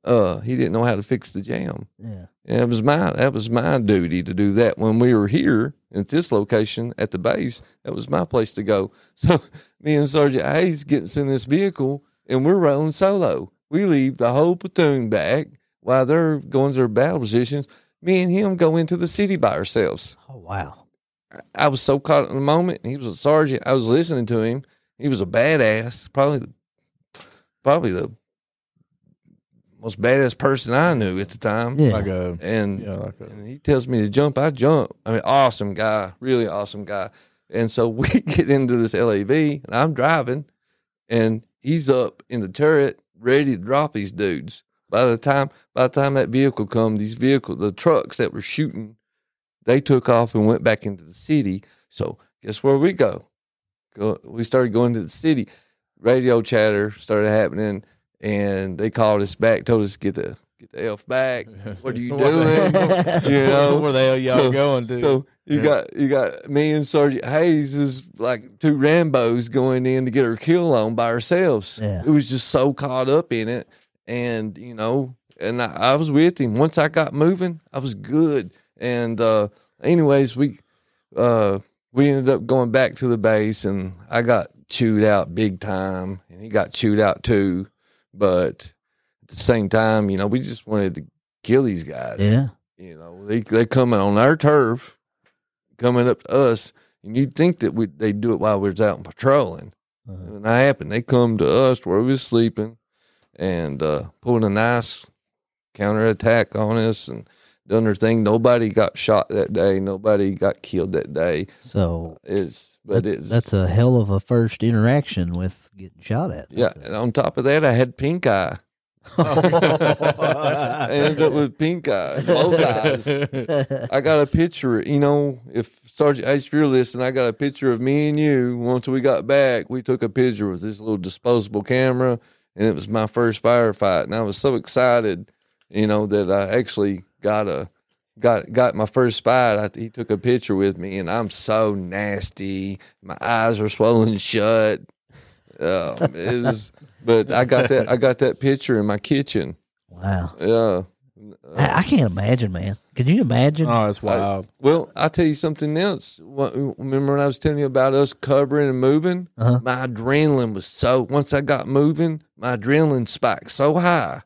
Uh, he didn't know how to fix the jam. Yeah. And it was my that was my duty to do that when we were here at this location at the base. That was my place to go. So me and Sergeant Hayes gets in this vehicle and we're rolling solo. We leave the whole platoon back while they're going to their battle positions. Me and him go into the city by ourselves. Oh wow. I was so caught in the moment. He was a sergeant. I was listening to him. He was a badass. Probably, the, probably the most badass person I knew at the time. Yeah. Like a And yeah, like a and he tells me to jump, I jump. I mean, awesome guy, really awesome guy. And so we get into this LAV, and I'm driving, and he's up in the turret, ready to drop these dudes. By the time, by the time that vehicle come, these vehicles, the trucks that were shooting, they took off and went back into the city. So guess where we go? Go. We started going to the city. Radio chatter started happening, and they called us back, told us to get the get the f back. What are you doing? you know, where the hell y'all going to? so you Yeah. got you got me and Sergeant Hayes is like two Rambos going in to get our kill on by ourselves. Yeah. It was just so caught up in it, and you know, and I, I was with him. Once I got moving, I was good. And uh, anyways, we uh, we ended up going back to the base, and I got chewed out big time, and he got chewed out too. But at the same time, you know, we just wanted to kill these guys. Yeah. You know, they they coming on our turf, coming up to us, and you'd think that we they do it while we was out patrolling. Uh-huh. When that happened, they come to us where we was sleeping, and uh, pulled a nice counterattack on us and done their thing. Nobody got shot that day. Nobody got killed that day. So It's but that- it's that's a hell of a first interaction with getting shot at. yeah. That's And on top of that, I had pink eye. I ended up with pink eye, both eyes. a- I got a picture. You know, if Sergeant Hayes, if you're listening, I got a picture of me and you. Once we got back, we took a picture with this little disposable camera, and it was my first firefight, and I was so excited, you know, that I actually got a got got my first fight. I, he took a picture with me, and I'm so nasty. My eyes are swollen shut. Um, it was, but I got that I got that picture in my kitchen. Wow. Yeah. I, I can't imagine, man. Could you imagine? Oh, it's wild. Well, I'll tell you something else. What- Remember when I was telling you about us covering and moving? Uh-huh. My adrenaline was so, once I got moving, my adrenaline spiked so high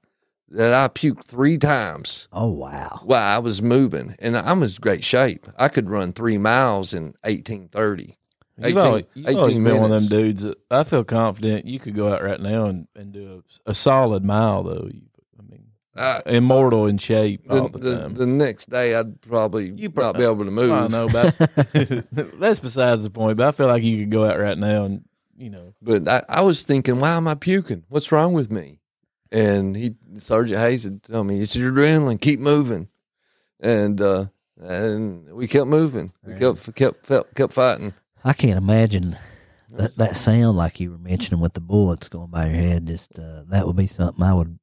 that I puked three times oh wow. while I was moving. And I was great shape. I could run three miles in 1830. You've 18 always, you've always 18 been one of them dudes. That I feel confident you could go out right now and, and do a, a solid mile though. You, I mean, Uh, immortal in shape the, all the, the, time. the next day, I'd probably You pro- not be able to move. I know, but that's besides the point. But I feel like you could go out right now and you know. But I, I was thinking, why am I puking? What's wrong with me? And he, Sergeant Hayes, had told me, it's your adrenaline. Keep moving. And uh, and we kept moving. We kept kept kept, kept fighting. I can't imagine that that sound like you were mentioning with the bullets going by your head. Just uh, that would be something I would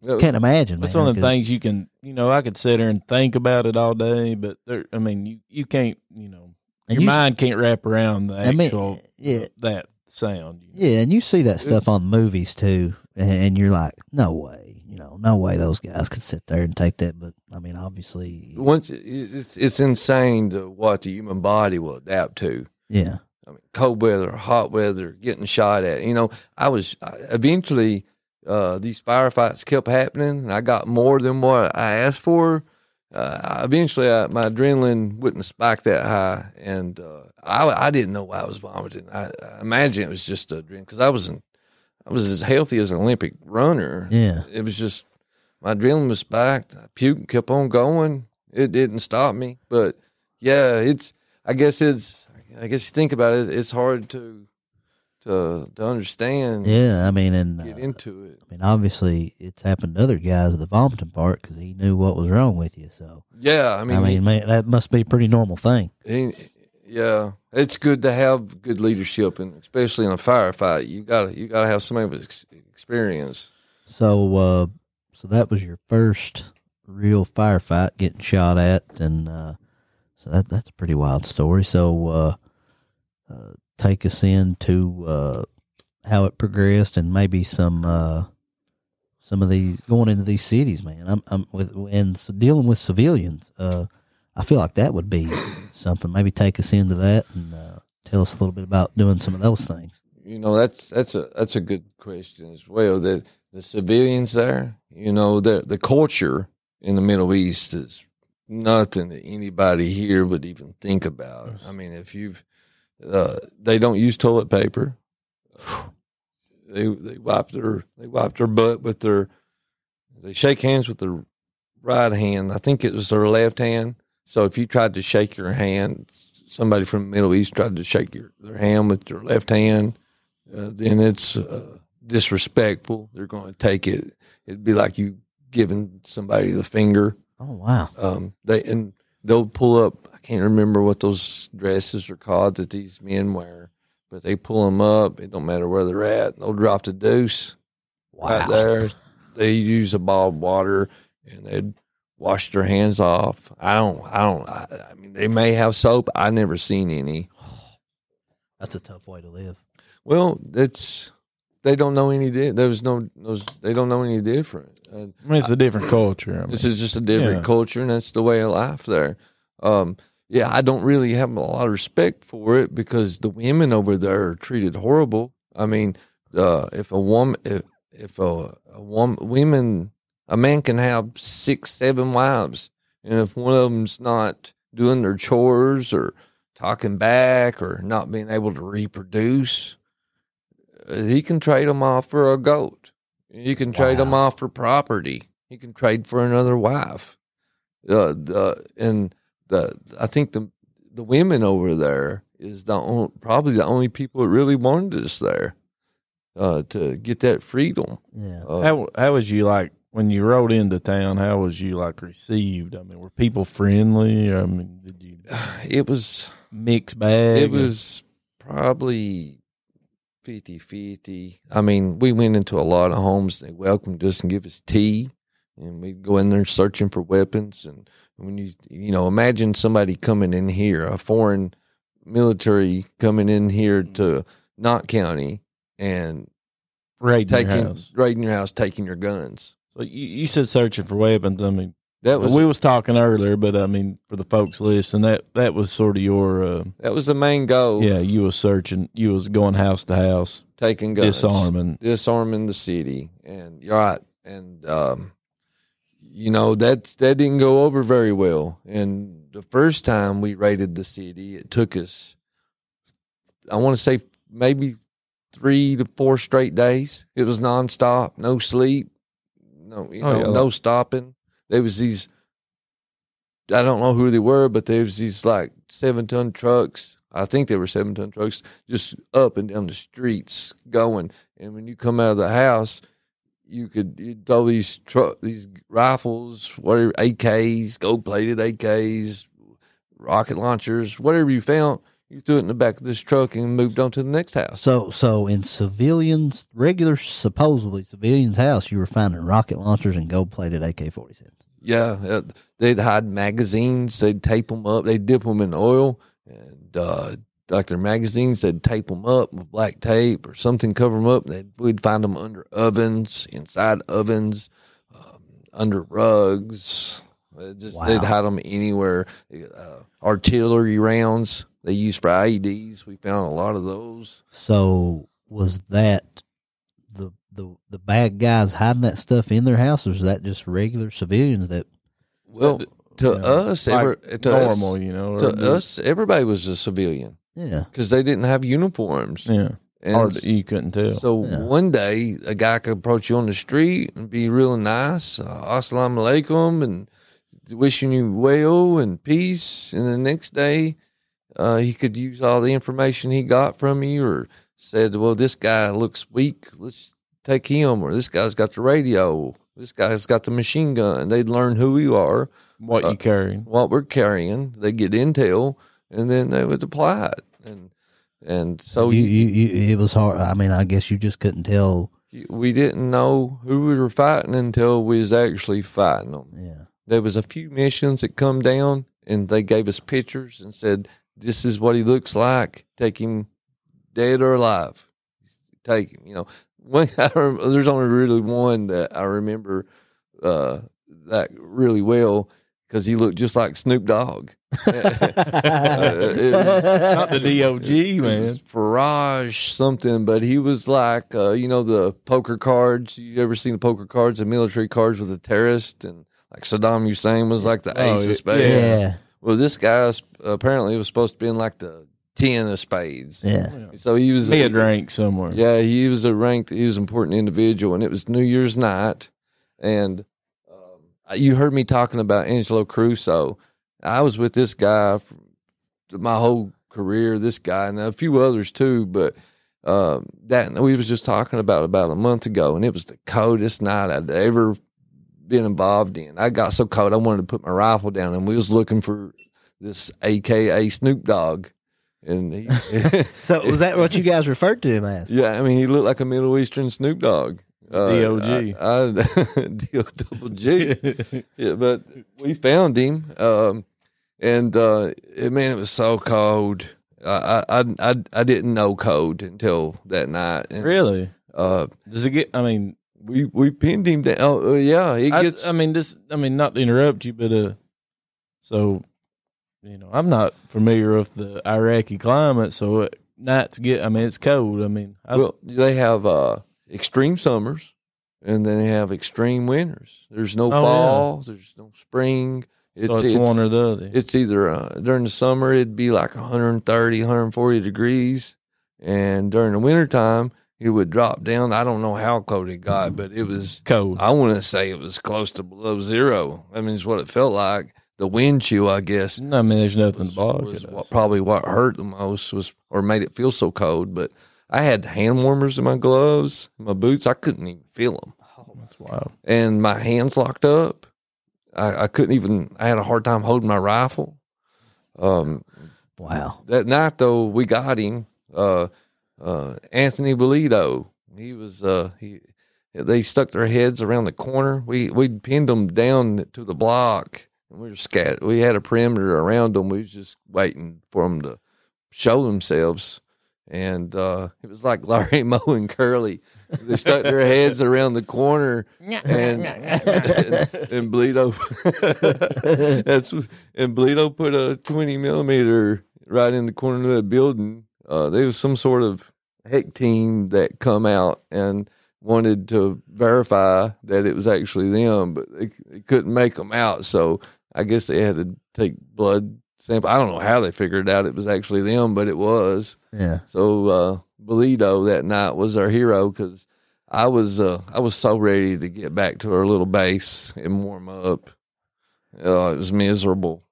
was- can't imagine. That's man, one of the things you can, you know, I could sit there and think about it all day, but there, I mean, you, you can't, you know, your you- mind can't wrap around the I mean, actual, yeah. that sound. You know? Yeah, and you see that stuff It's- on movies too, and, you're like, no way, you know, no way those guys could sit there and take that. But I mean, obviously, once it's it's insane to what the human body will adapt to. yeah, I mean, cold weather, hot weather, getting shot at. You know, I was I, eventually uh, these firefights kept happening, and I got more than what I asked for. Uh, eventually, I, my adrenaline wouldn't spike that high, and uh, I I didn't know why I was vomiting. I, I imagine it was just adrenaline because I wasn't I was as healthy as an Olympic runner. yeah. It was just my adrenaline was spiked. I puked, kept on going. It didn't stop me, but yeah, it's. I guess it's. I guess you think about it. It's hard to to to understand. Yeah, I mean, and uh, Get into it. I mean, obviously, it's happened to other guys at the vomiting part because he knew what was wrong with you. So, Yeah, I mean, I mean, mean, man, that must be a pretty normal thing. he- yeah, it's good to have good leadership, and especially in a firefight, you got to you got to have somebody with ex- experience. So, uh, so that was your first real firefight, getting shot at, and uh, so that that's a pretty wild story. So, uh, uh, take us into uh, how it progressed, and maybe some uh, some of these going into these cities, man. I'm, I'm with and so dealing with civilians. I feel like that would be something. Maybe take us into that and uh, tell us a little bit about doing some of those things. You know, that's that's a that's a good question as well. That the civilians there, you know, the the culture in the Middle East is nothing that anybody here would even think about. I mean, if you've uh, they don't use toilet paper. They they wipe their they wipe their butt with their they shake hands with their right hand. I think it was their left hand. So if you tried to shake your hand, somebody from the Middle East tried to shake your their hand with their left hand, uh, then it's uh, disrespectful. They're going to take it. It'd be like you giving somebody the finger. Oh wow! Um, they and they'll pull up. I can't remember what those dresses are called that these men wear, but they pull them up. It don't matter where they're at. They'll drop the deuce right there. They use a ball of water and they'd wash their hands off. I don't. I don't. I, I mean, they may have soap. I never seen any. That's a tough way to live. Well, it's they don't know any. Di- there was no. Those they don't know any different. Uh, I mean, it's a different culture. I mean, This is just a different Yeah. culture, and that's the way of life there. Um, yeah, I don't really have a lot of respect for it because the women over there are treated horrible. I mean, uh, if a woman, if, if a, a woman, women, a man can have six, seven wives, and if one of them's not doing their chores or talking back or not being able to reproduce, uh, he can trade them off for a goat. You can trade them off for property. He can trade for another wife. Uh, the, and the I think the the women over there is the only, probably the only people that really wanted us there uh, to get that freedom. Yeah. Uh, how how was you like when you rode into town? How was you like received? I mean, were people friendly? I mean, did you it was mixed bag? it was probably 50 50. I mean, we went into a lot of homes. They welcomed us and give us tea, and we'd go in there searching for weapons. And when you, you know, imagine somebody coming in here, a foreign military coming in here hmm. to Knott County and Raiding your house. raiding your house, taking your guns. So you, you said searching for weapons. I mean, That was we was talking earlier, but I mean, for the folks listening, that that was sort of your uh, that was the main goal. yeah. You was searching. You was going house to house, taking guns, disarming. disarming the city, and you're right. And um, you know that that didn't go over very well. And the first time we raided the city, it took us, I want to say maybe three to four straight days. It was nonstop, no sleep, no you Oh, know, yeah. no stopping. There was these. I don't know who they were, but there was these like seven ton trucks. I think they were seven ton trucks just up and down the streets going. And when you come out of the house, you could you throw these truck these rifles, whatever AKs, gold plated AKs, rocket launchers, whatever you found, you threw it in the back of this truck and moved on to the next house. So, so in civilians, regular, supposedly civilians' house, you were finding rocket launchers and gold plated AK 47s. Yeah, uh, they'd hide magazines. They'd tape them up. They'd dip them in oil, and uh, like their magazines, they'd tape them up with black tape or something, cover them up. They'd, we'd find them under ovens, inside ovens, um, under rugs. Just Wow. they'd hide them anywhere. Uh, artillery rounds they use for IEDs. We found a lot of those. So, was that the the the bad guys hiding that stuff in their house, or was that just regular civilians that? Well, that, to you know, us, like every, to normal, us, you know, to the- us, everybody was a civilian Yeah. because they didn't have uniforms. Yeah, And hard you couldn't tell. So Yeah. one day, a guy could approach you on the street and be real nice, uh, assalamu alaikum, and wishing you well and peace. And the next day, uh, he could use all the information he got from you, or said, "Well, this guy looks weak. Let's take him." Or this guy's got the radio. This guy's got the machine gun. They'd learn who you are, what uh, you carrying? what we're carrying. They get intel, and then they would apply it. And and so you, you, you, it was hard. I mean, I guess you just couldn't tell. we didn't know who we were fighting until we was actually fighting them. Yeah. There was a few missions that come down and they gave us pictures and said, "This is what he looks like. Take him, dead or alive. Take him." You know, one, I rem- there's only really one that I remember uh, that really well because he looked just like Snoop Dogg. Uh, was- Not the DOG man. Farage something, but he was like, uh, you know, the poker cards. You ever seen the poker cards, the military cards with the terrorist, and like Saddam Hussein was like the Oh, ace yeah. of spades. Yeah. Well, this guy was- apparently was supposed to be in like the ten of spades. Yeah. So he was He had rank somewhere. yeah, he was a ranked, he was an important individual, and it was New Year's night, and um, you heard me talking about Angelo Crusoe. I was with this guy for my whole career, this guy, and a few others too, but um, that we was just talking about about a month ago, and it was the coldest night I'd ever been involved in. I got so cold I wanted to put my rifle down, and we was looking for this AKA Snoop Dogg, and he. So was that what you guys referred to him as? Yeah, I mean, he looked like a Middle Eastern Snoop Dogg. Uh, D.O.G.. I, I, D-O-double G. yeah, but we found him, um, and uh, it, man, it was so cold. I, I I I I didn't know cold until that night. And, Really? Uh, Does it get? I mean, we we pinned him down. Oh, uh, yeah, it I, gets. I mean, this. I mean, not to interrupt you, but uh, so you know, I'm not familiar with the Iraqi climate, so it, nights get. I mean, it's cold. I mean, I, well, they have uh, extreme summers, and then they have extreme winters. There's no Oh, yeah. fall. There's no spring. so it's, one or the other. It's either uh, during the summer it'd be like 130, 140 degrees, and during the wintertime it would drop down. I don't know how cold it got, but it was. cold. I want to say it was close to below zero. I mean, it's what it felt like. The wind chill, I guess. No, I mean, there's nothing was, to bother. was what, probably what hurt the most was or made it feel so cold. But I had hand warmers in my gloves, my boots. I couldn't even feel them, Oh, That's wild. and my hands locked up. I, I couldn't even. I had a hard time holding my rifle. Um, Wow. that night though, we got him. Uh, uh, Anthony Bolito. He was uh, he. They stuck their heads around the corner. We we pinned them down to the block, and we were scattered. We had a perimeter around them. We was just waiting for them to show themselves, and uh, it was like Larry Moe and Curly. They stuck their heads around the corner, and and, Bleedo. that's and Bleedo put a twenty millimeter right in the corner of the building. Uh, there was some sort of heck team that come out and wanted to verify that it was actually them, but they, they couldn't make them out. So I guess they had to take blood sample. I don't know how they figured out it was actually them, but it was. Yeah. So uh, Bolito that night was our hero because I was uh, I was so ready to get back to our little base and warm up. Uh, it was miserable.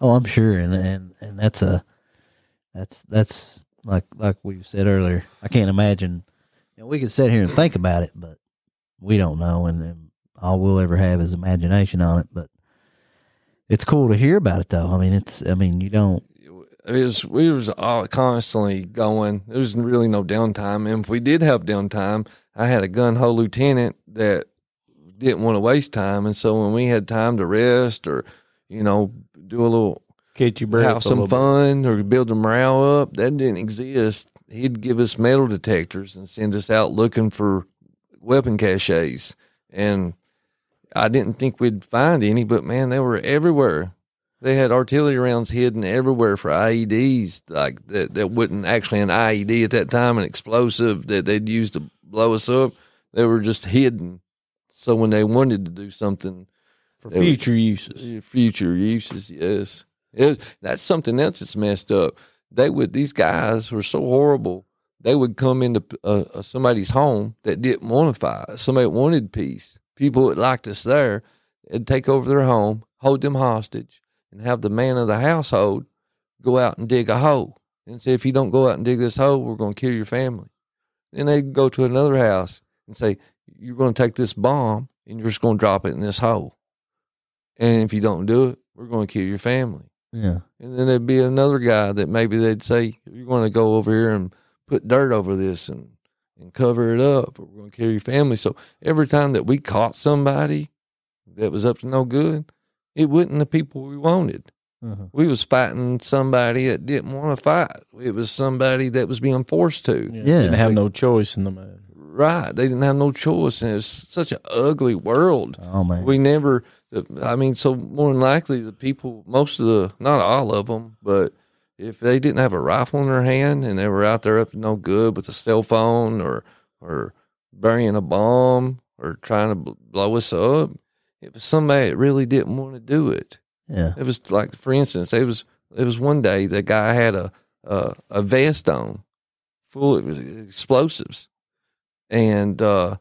Oh, I'm sure, and and and that's a that's that's like like we said earlier. I can't imagine. You know, we could sit here and think about it, but we don't know, and, all we'll ever have is imagination on it. But it's cool to hear about it, though. I mean, it's I mean, you don't. It was we was all constantly going. There was really no downtime, and if we did have downtime, I had a gun ho lieutenant that didn't want to waste time, and so when we had time to rest or you know do a little Catch your breath. have some little bit. fun or build the morale up. That didn't exist. He'd give us metal detectors and send us out looking for weapon caches. And I didn't think we'd find any, but man, they were everywhere. They had artillery rounds hidden everywhere for IEDs, like that, that wasn't actually an IED at that time, an explosive that they'd use to blow us up. They were just hidden. So when they wanted to do something, for future uses. future uses, yes. Was, that's something else that's messed up. They would these guys were so horrible. They would come into uh, uh, somebody's home that didn't want to fight. Somebody wanted peace. People that liked us there, and take over their home, hold them hostage, and have the man of the household go out and dig a hole and say, if you don't go out and dig this hole, we're going to kill your family. Then they'd go to another house and say, you're going to take this bomb and you're just going to drop it in this hole. And if you don't do it, we're going to kill your family. Yeah. And then there'd be another guy that maybe they'd say, You're going to go over here and put dirt over this and, and cover it up, or we're going to kill your family. So every time that we caught somebody that was up to no good, it wasn't the people we wanted. Uh-huh. We was fighting somebody that didn't want to fight. It was somebody that was being forced to. Yeah. Didn't have no choice in the matter. Right. They didn't have no choice. And it's such an ugly world. Oh man. We never. I mean, so more than likely, the people, most of the, not all of them, but if they didn't have a rifle in their hand and they were out there up to no good with a cell phone or or burying a bomb or trying to blow us up, it was somebody that really didn't want to do it. yeah. It was like, for instance, it was it was one day the guy had a a, a vest on full of explosives, and uh,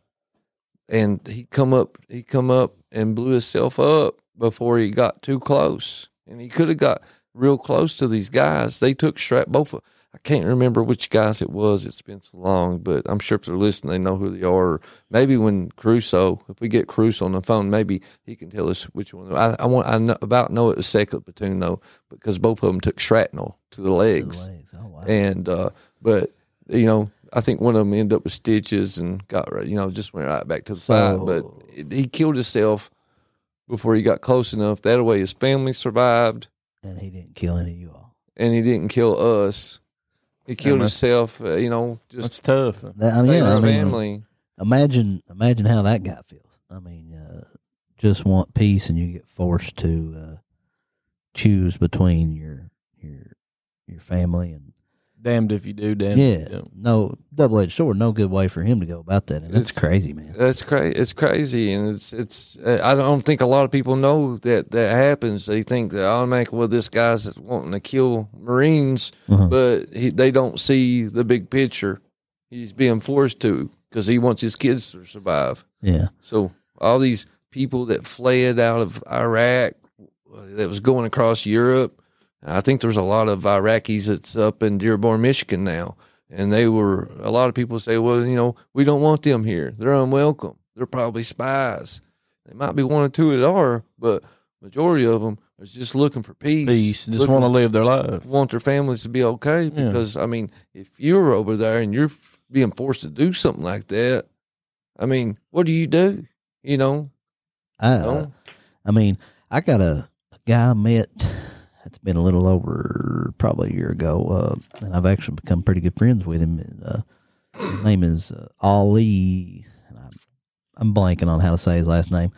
and he come up he come up and blew himself up before he got too close, and he could have got real close to these guys. They took strap both. Of, I can't remember which guys it was. It's been so long, but I'm sure if they're listening, they know who they are. Maybe when Crusoe, if we get Crusoe on the phone, maybe he can tell us which one. I, I want. I know, about know it was second platoon though, because both of them took shrapnel to the legs, Legs. Oh wow. and uh, but you know. I think one of them ended up with stitches and got right, you know, just went right back to the fight. But it, he killed himself before he got close enough. That way, his family survived, and he didn't kill any of you all. and he didn't kill us. He killed that's- himself, uh, you know, That's just tough. That, I save mean, his I mean, family. imagine imagine how that guy feels. I mean, uh, just want peace, and you get forced to uh, choose between your your your family and Damned if you do, damned yeah, if you don't. no double edged sword. No good way for him to go about that, and that's It's- crazy, man. That's crazy. It's crazy, and it's it's. uh, I don't think a lot of people know that that happens. They think that automatically, well, this guy's wanting to kill Marines, Uh-huh. but he, they don't see the big picture. He's being forced to because he wants his kids to survive. Yeah, So all these people that fled out of Iraq, uh, that was going across Europe. I think there's a lot of Iraqis that's up in Dearborn, Michigan now, and they were. A lot of people say, "Well, you know, we don't want them here. They're unwelcome. They're probably spies. They might be one or two that are, but majority of them are just looking for peace. Peace. Just want to live their life. want their families to be okay. Yeah. Because I mean, if you're over there and you're being forced to do something like that, I mean, what do you do? You know, I, No? I mean, I got a, a guy I met. It's been a little over probably a year ago, uh, and I've actually become pretty good friends with him. And, uh, his name is uh, Ali, and I'm, I'm blanking on how to say his last name,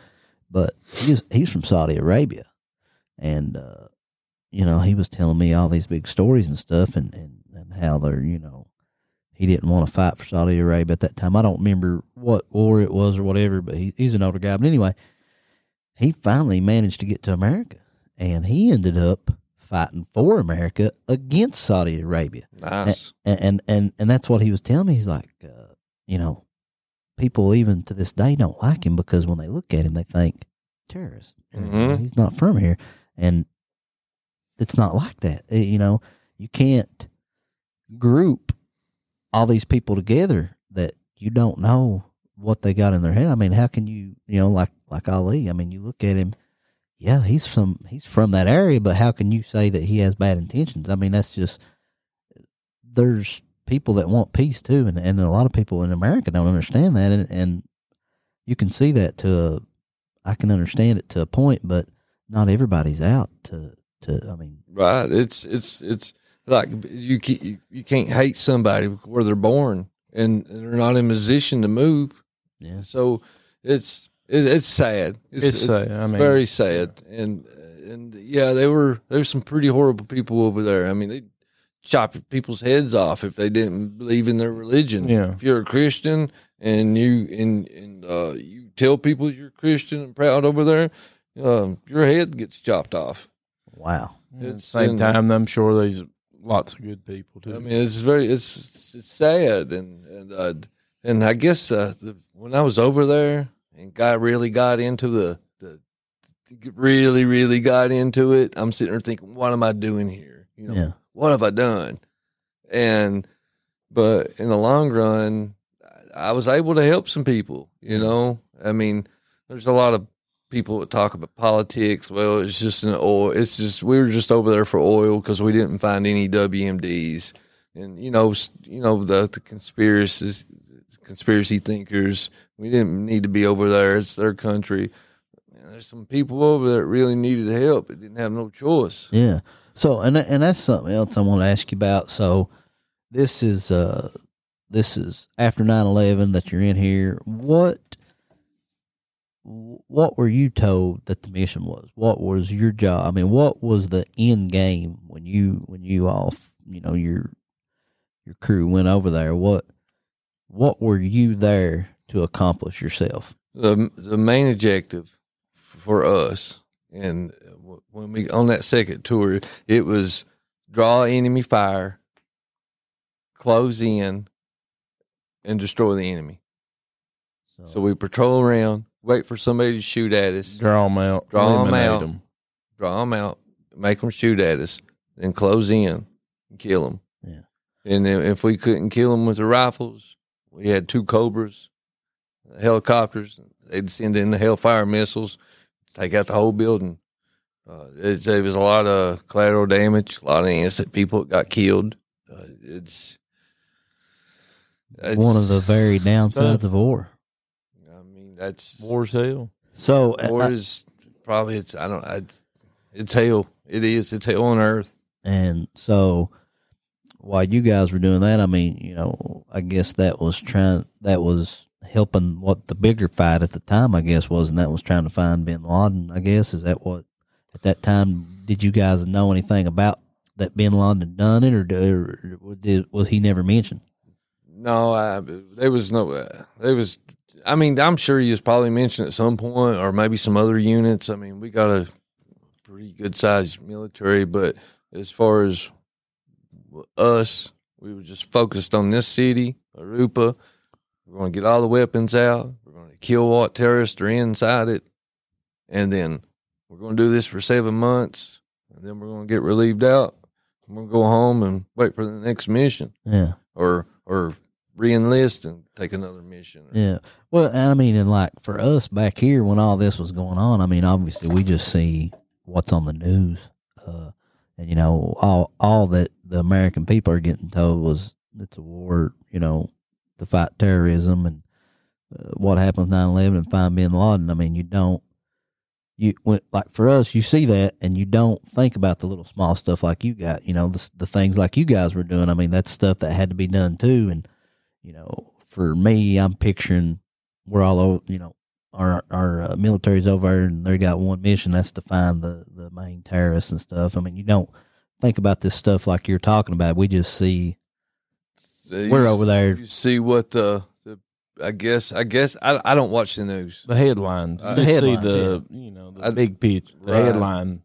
but he's he's from Saudi Arabia, and uh, you know he was telling me all these big stories and stuff, and and and how they're you know he didn't want to fight for Saudi Arabia at that time. I don't remember what war it was or whatever, but he, he's an older guy. But anyway, he finally managed to get to America, and he ended up fighting for America against Saudi Arabia. nice. And and and, and that's what he was telling me. He's like, uh, you know, people even to this day don't like him because when they look at him, they think terrorist. Mhm. He's not from here, and it's not like that. Uh, You know, you can't group all these people together that you don't know what they got in their head. I mean, how can you, you know, like like Ali? I mean, you look at him. Yeah, he's from he's from that area, but how can you say that he has bad intentions? I mean, that's just there's people that want peace too, and and a lot of people in America don't understand that, and and you can see that to a, I can understand it to a point, but not everybody's out to to. I mean, Right. It's it's it's like you ca- you you can't hate somebody where they're born and they're not in a position to move. yeah, So it's it, it's sad. It's sad. I mean, very sad. And and yeah, they were there's some pretty horrible people over there. I mean, they chop people's heads off if they didn't believe in their religion. Yeah. If you're a Christian and you and and uh, you tell people you're Christian and proud over there, um, your head gets chopped off. wow, At the same in- time, I'm sure there's lots of good people too. I mean, it's very it's it's sad and and uh, and I guess uh, the, when I was over there and guy really got into the the really really got into it, I'm sitting there thinking, what am I doing here? You know, yeah, what have I done? And but in the long run, I was able to help some people. You mm-hmm. know, I mean, there's a lot of people that talk about politics. Well, it's just an oil. It's just we were just over there for oil because we didn't find any WMDs, and you know, you know the the conspiracies, conspiracy thinkers. We didn't need to be over there. It's their country. Man, there's some people over there that really needed help. It didn't have no choice. yeah. So, and and that's something else I want to ask you about. So, this is uh, this is after 9-11 that you're in here. What what were you told that the mission was? What was your job? I mean, what was the end game when you when you all you know your your crew went over there? What what were you there to accomplish yourself? the the main objective for us and when we on that second tour it was draw enemy fire close in and destroy the enemy so we patrol around wait for somebody to shoot at us draw them out, Draw 'em eliminate out. 'em. draw them out make them shoot at us then close in and kill them Yeah. and if we couldn't kill them with the rifles we had two cobras helicopters. They'd send in the Hellfire missiles, take out the whole building. Uh, it's, there was a lot of collateral damage, a lot of innocent people that got killed. Uh, it's, it's one of the very downsides Tough. of war. I mean, that's War's hell. So, uh, war is probably it's I don't I, it's hell. It is. It's hell on earth. And so while you guys were doing that, I mean, you know, I guess that was trying that was helping what the bigger fight at the time, I guess, was, and that was trying to find bin Laden, I guess. Is that what at that time did you guys know anything about that bin Laden done it or, do- or did, was he never mentioned? No, I, there was no. Uh, there was. I mean, I'm sure he was probably mentioned at some point, or maybe some other units. I mean, we got a pretty good sized military, but as far as us, we were just focused on this city, Arupa. We're going to get all the weapons out. We're going to kill what terrorists are inside it, and then we're going to do this for seven months, and then we're going to get relieved out. We're going to go home and wait for the next mission Yeah. or or re-enlist and take another mission. Yeah. Well, and I mean, and like for us back here when all this was going on, I mean, obviously we just see what's on the news, uh, and you know, all all that the American people are getting told was it's a war, you know, to fight terrorism and uh, what happened with 9-11 and find Bin Laden. I mean, you don't. You when, like for us, you see that, and you don't think about the little small stuff like you got. You know, the the things like you guys were doing. I mean, that's stuff that had to be done too, and you know, for me, I'm picturing we're all over, you know, our our uh, military's over and they got one mission that's to find the the main terrorists and stuff. I mean, you don't think about this stuff like you're talking about. We just see we're s- over there. You see what the, the I guess I guess I I don't watch the news. The headlines. Uh, You The headlines, see the you know the I- big pitch, the Right. headline.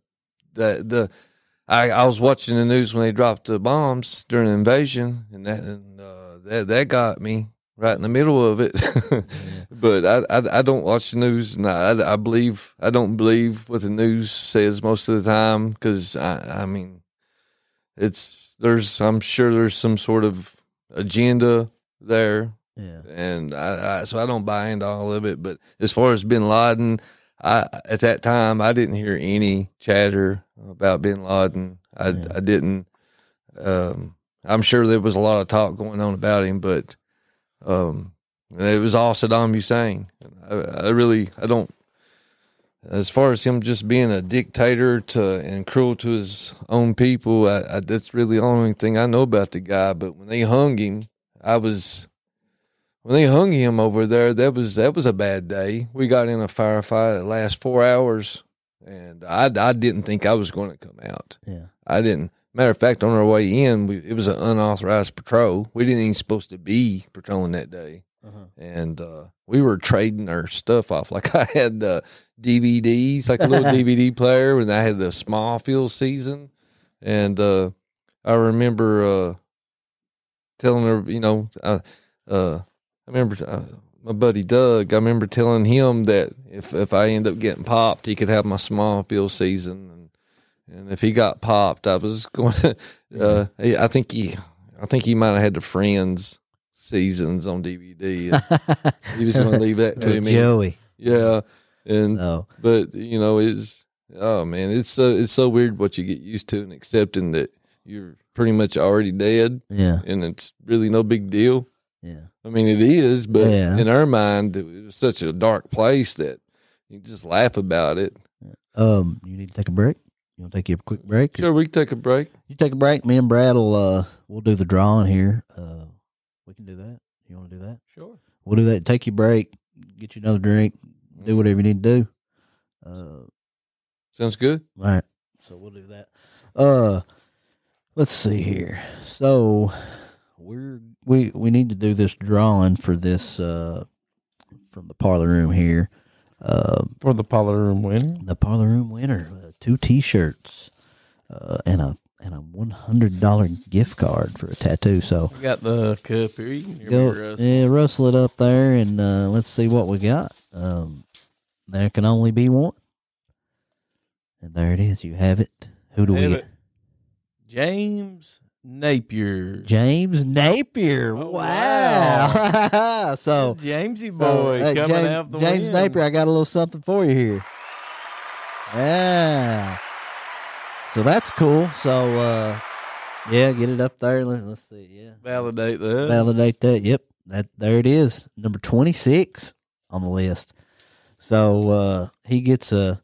The the I I was watching the news when they dropped the bombs during the invasion, and that and uh, that that got me right in the middle of it. but I, I I don't watch the news, and I I believe I don't believe what the news says most of the time because I I mean it's there's I'm sure there's some sort of agenda there Yeah, and I, I so I don't buy into all of it. But as far as Bin Laden, I at that time I didn't hear any chatter about Bin Laden. I Yeah. I didn't. Um, I'm sure there was a lot of talk going on about him, but um, it was all Saddam Hussein. I, I really I don't. As far as him just being a dictator to and cruel to his own people, I, I, that's really the only thing I know about the guy. But when they hung him, I was when they hung him over there, that was that was a bad day. We got in a firefight that last four hours, and I I didn't think I was going to come out. yeah, I didn't. Matter of fact, on our way in, we, it was an unauthorized patrol. We didn't even supposed to be patrolling that day, uh-huh. and uh, we were trading our stuff off. Like I had uh, DVDs, like a little DVD player, and I had the small Smallville season, and uh, I remember uh, telling her, you know, uh, uh, I remember uh, my buddy Doug. I remember telling him that if if I end up getting popped, he could have my small Smallville season, and and if he got popped, I was going to. Uh, I think he, I think he might have had the Friends seasons on DVD. he was going to leave that to me. Joey. Yeah, and So but you know it's oh man it's so it's so weird what you get used to and accepting that you're pretty much already dead yeah, and it's really no big deal yeah. i mean it is but Yeah. in our mind it was such a dark place that you just laugh about it Um, you need to take a break. You want to take a quick break? sure we can take a break You take a break. Me and Brad will uh we'll do the drawing here. Uh, we can do that. You want to do that? Sure. We'll do that. Take your break. Get you another drink. Do whatever you need to do. Uh, sounds good all right. So we'll do that. Uh, let's see here. So we're we we need to do this drawing for this uh from the parlor room here. Uh, For the parlor room winner. the parlor room winner, uh, two T-shirts, uh, and a and a one hundred dollar gift card for a tattoo. So We got the cup here. You can go, Russ. yeah, rustle it up there, and uh, let's see what we got. Um, there can only be one, and there it is. You have it. Who do Have we? it. James Napier. James Napier. Oh, wow. so, Jamesy so, boy uh, coming James, out the James win. Napier, I got a little something for you here. Yeah. So that's cool. So, uh, yeah, get it up there. Let, let's see. Yeah. Validate that. validate that. Yep, that there it is, number twenty six on the list. So uh, he gets a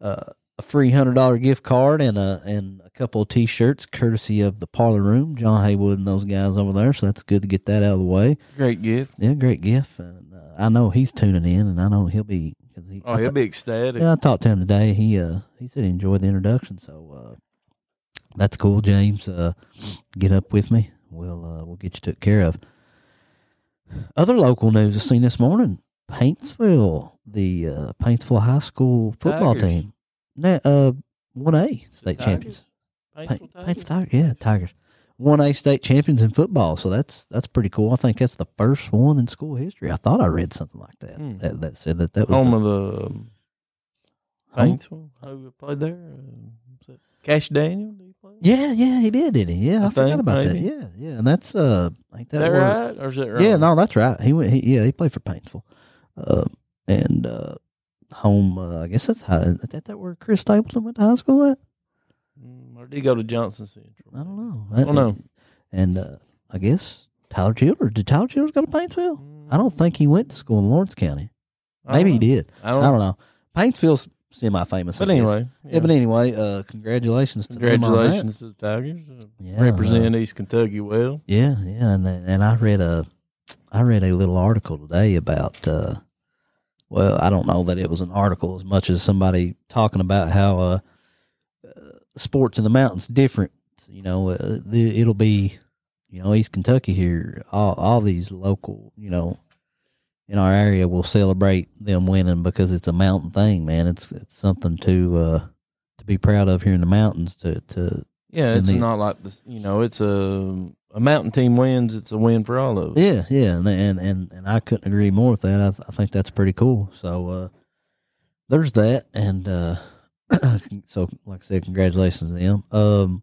a, a free hundred dollar gift card and a and a couple of t shirts, courtesy of the Parlor Room, John Haywood and those guys over there. So that's good to get that out of the way. Great gift. Yeah, great gift. And uh, I know he's tuning in, and I know he'll be. He, Oh, he'll ta- be ecstatic. yeah, I talked to him today. He uh he said he enjoyed the introduction, so uh that's cool, James. Uh get up with me. We'll uh we'll get you took care of. Other local news I've seen this morning. Paintsville, the uh Paintsville High School football Tigers. team. Na- uh one A state champions. Paintsville Paint, Tigers? Paintsville Tigers, yeah, Tigers. One A state champions in football, so that's that's pretty cool. I think that's the first one in school history. I thought I read something like that Hmm. that, that said that that was Home the, of the um, Paintsville. Who played there? Uh, Kash Daniel? Did he play? Yeah, yeah, he did, didn't he? Yeah, I, I forgot about maybe. that. Yeah, yeah, and that's uh, ain't that, that right? Or is that wrong? Yeah, no, that's right. He went. He, yeah, he played for Paintsville, uh, and uh, home. Uh, I guess that's how. Is that, that where Chris Stapleton went to high school at? Or did he go to Johnson Central? I don't know. I don't know. And uh, I guess Tyler Childers. Did Tyler Childers go to Paintsville? I don't think he went to school in Lawrence County. Maybe he did. I I don't, don't know. Paintsville's semi-famous. But anyway. yeah. But anyway, uh, congratulations to them on that. Congratulations to the Tigers. Uh, Yeah, Represent East Kentucky well. Yeah, yeah, and and I read a I read a little article today about uh well, I don't know that it was an article as much as somebody talking about how uh, uh sports in the mountains different. You know, uh, the, it'll be you know East Kentucky here. All all these local, you know, in our area will celebrate them winning because it's a mountain thing, man. It's it's something to uh to be proud of here in the mountains. To to Yeah, it's the- not like this. You know, it's a a mountain team wins. It's a win for all of us. Yeah, yeah, and and and, and I couldn't agree more with that. I, I think that's pretty cool. So uh, there's that, and uh, so like I said, congratulations to them. Um,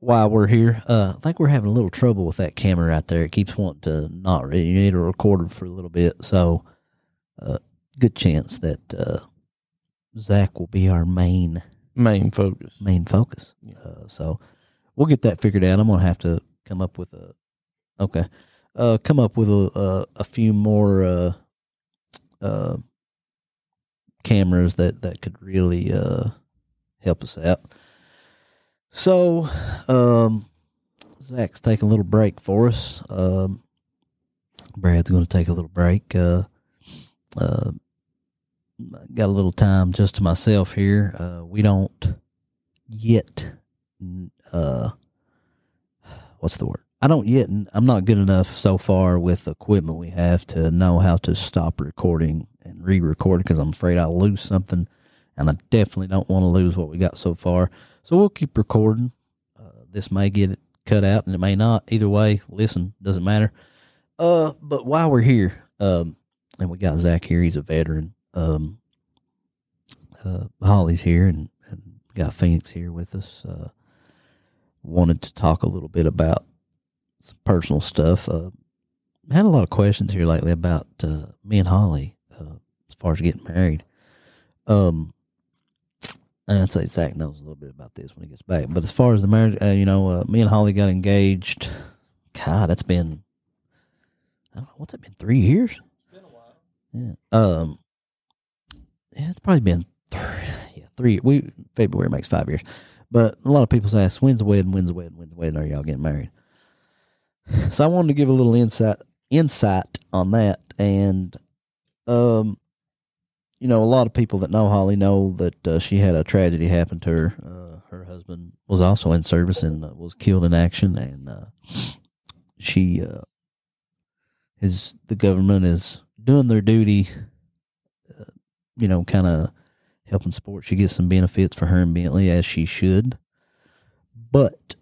while we're here, uh, I think we're having a little trouble with that camera right there. It keeps wanting to not. re- You need to record it for a little bit, so uh, good chance that uh, Zach will be our main Main focus. main focus. Uh, so we'll get that figured out. I'm gonna have to come up with a okay, uh, come up with a a, a few more uh, uh, cameras that that could really uh, help us out. So, um, Zach's taking a little break for us. Um, Brad's going to take a little break. Uh, uh, got a little time just to myself here. Uh, we don't yet, uh, what's the word? I don't yet. I'm not good enough so far with equipment we have to know how to stop recording and re-record because I'm afraid I'll lose something, and I definitely don't want to lose what we got so far. So we'll keep recording. Uh, this may get cut out, and it may not. Either way, listen, doesn't matter. Uh, but while we're here, um, and we got Zach here, he's a veteran. Um, uh, Holly's here, and, and got Phoenix here with us. Uh, wanted to talk a little bit about some personal stuff. Uh, had a lot of questions here lately about uh, me and Holly far as getting married. Um, and I'd say Zach knows a little bit about this when he gets back. But as far as the marriage, uh, you know, uh, me and Holly got engaged. God, that's been I don't know what's it been three years. It's been a while. Yeah. Um. Yeah, it's probably been three, yeah three. We February makes five years, but a lot of people ask when's the wedding, when's the wedding, when's the wedding? Are y'all getting married? So I wanted to give a little insight insight on that, and um, you know, a lot of people that know Holly know that uh, she had a tragedy happen to her. Uh, her husband was also in service and uh, was killed in action, and uh, she uh, is the government is doing their duty. Uh, you know, kind of helping support. She gets some benefits for her and Bentley as she should, but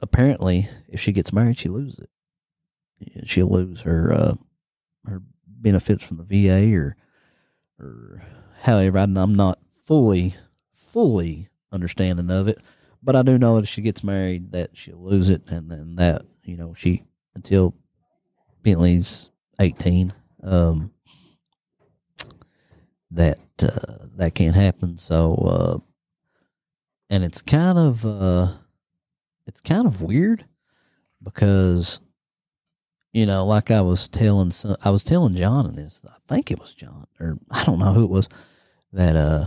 apparently, if she gets married, she loses it. She'll lose her her benefits from the VA or or however. I'm I'm not fully fully understanding of it, but I do know that if she gets married, that she'll lose it, and then that you know she until Bentley's eighteen, um, that uh, that can't happen. So, uh, and it's kind of uh, it's kind of weird because you know, like I was telling I was telling John in this, I think it was John, or I don't know who it was, that uh,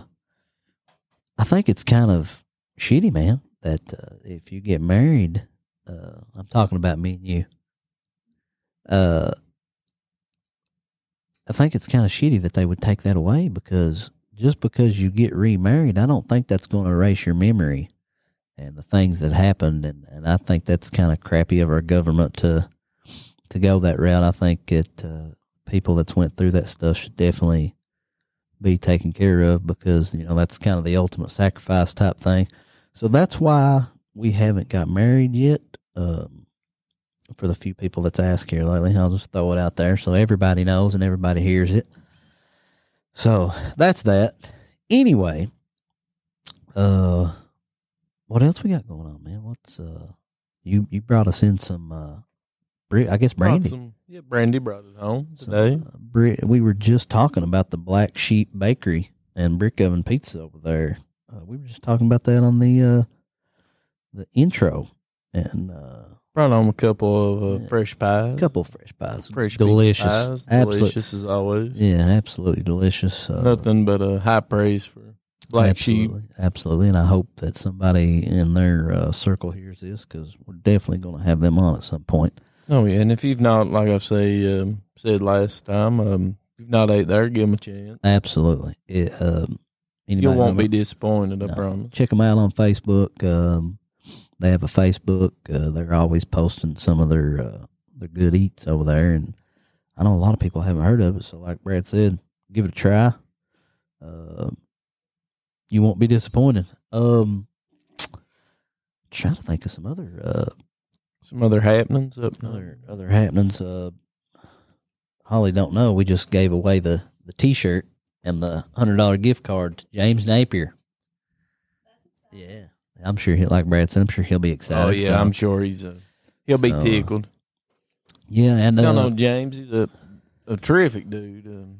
I think it's kind of shitty, man. That uh, if you get married, uh, I'm talking about me and you. Uh, I think it's kind of shitty that they would take that away because just because you get remarried, I don't think that's going to erase your memory and the things that happened, and, and I think that's kind of crappy of our government to to go that route. I think it uh, people that's went through that stuff should definitely be taken care of because you know that's kind of the ultimate sacrifice type thing. So that's why we haven't got married yet. Um, for the few people that's asked here lately, I'll just throw it out there so everybody knows and everybody hears it. So that's that. anyway, uh, what else we got going on, man? What's uh, you you brought us in some uh, I guess brandy. some- yeah, Brandy brought it home today. uh, Bri- we were just talking about the Black Sheep Bakery and Brick Oven Pizza over there. Uh, we were just talking about that on the uh, the intro, and uh, Brought home a couple of uh, fresh pies. a couple of fresh pies, fresh delicious, pies, absolutely, delicious as always. yeah, absolutely delicious. Uh, Nothing but a high praise for Black Sheep. absolutely, absolutely. And I hope that somebody in their uh, circle hears this because we're definitely going to have them on at some point. Oh yeah, and if you've not, like I've say, um, said last time, um, if you've not ate there, give them a chance. Absolutely, it, um, You won't be disappointed. I No. promise. Check them out on Facebook. Um, they have a Facebook. Uh, they're always posting some of their uh, their good eats over there, and I know a lot of people haven't heard of it. So, like Brad said, give it a try. Uh, you won't be disappointed. Um, trying to think of some other uh, Some other happenings up other other happenings. Uh, Holly don't know. We just gave away the the t shirt and the hundred dollar gift card to James Napier. Yeah, I'm sure he like Brad said. I'm sure he'll be excited. Oh yeah, so- I'm sure he's a. He'll be So, tickled. yeah, and Y'all uh, know James. He's a a terrific dude. Um,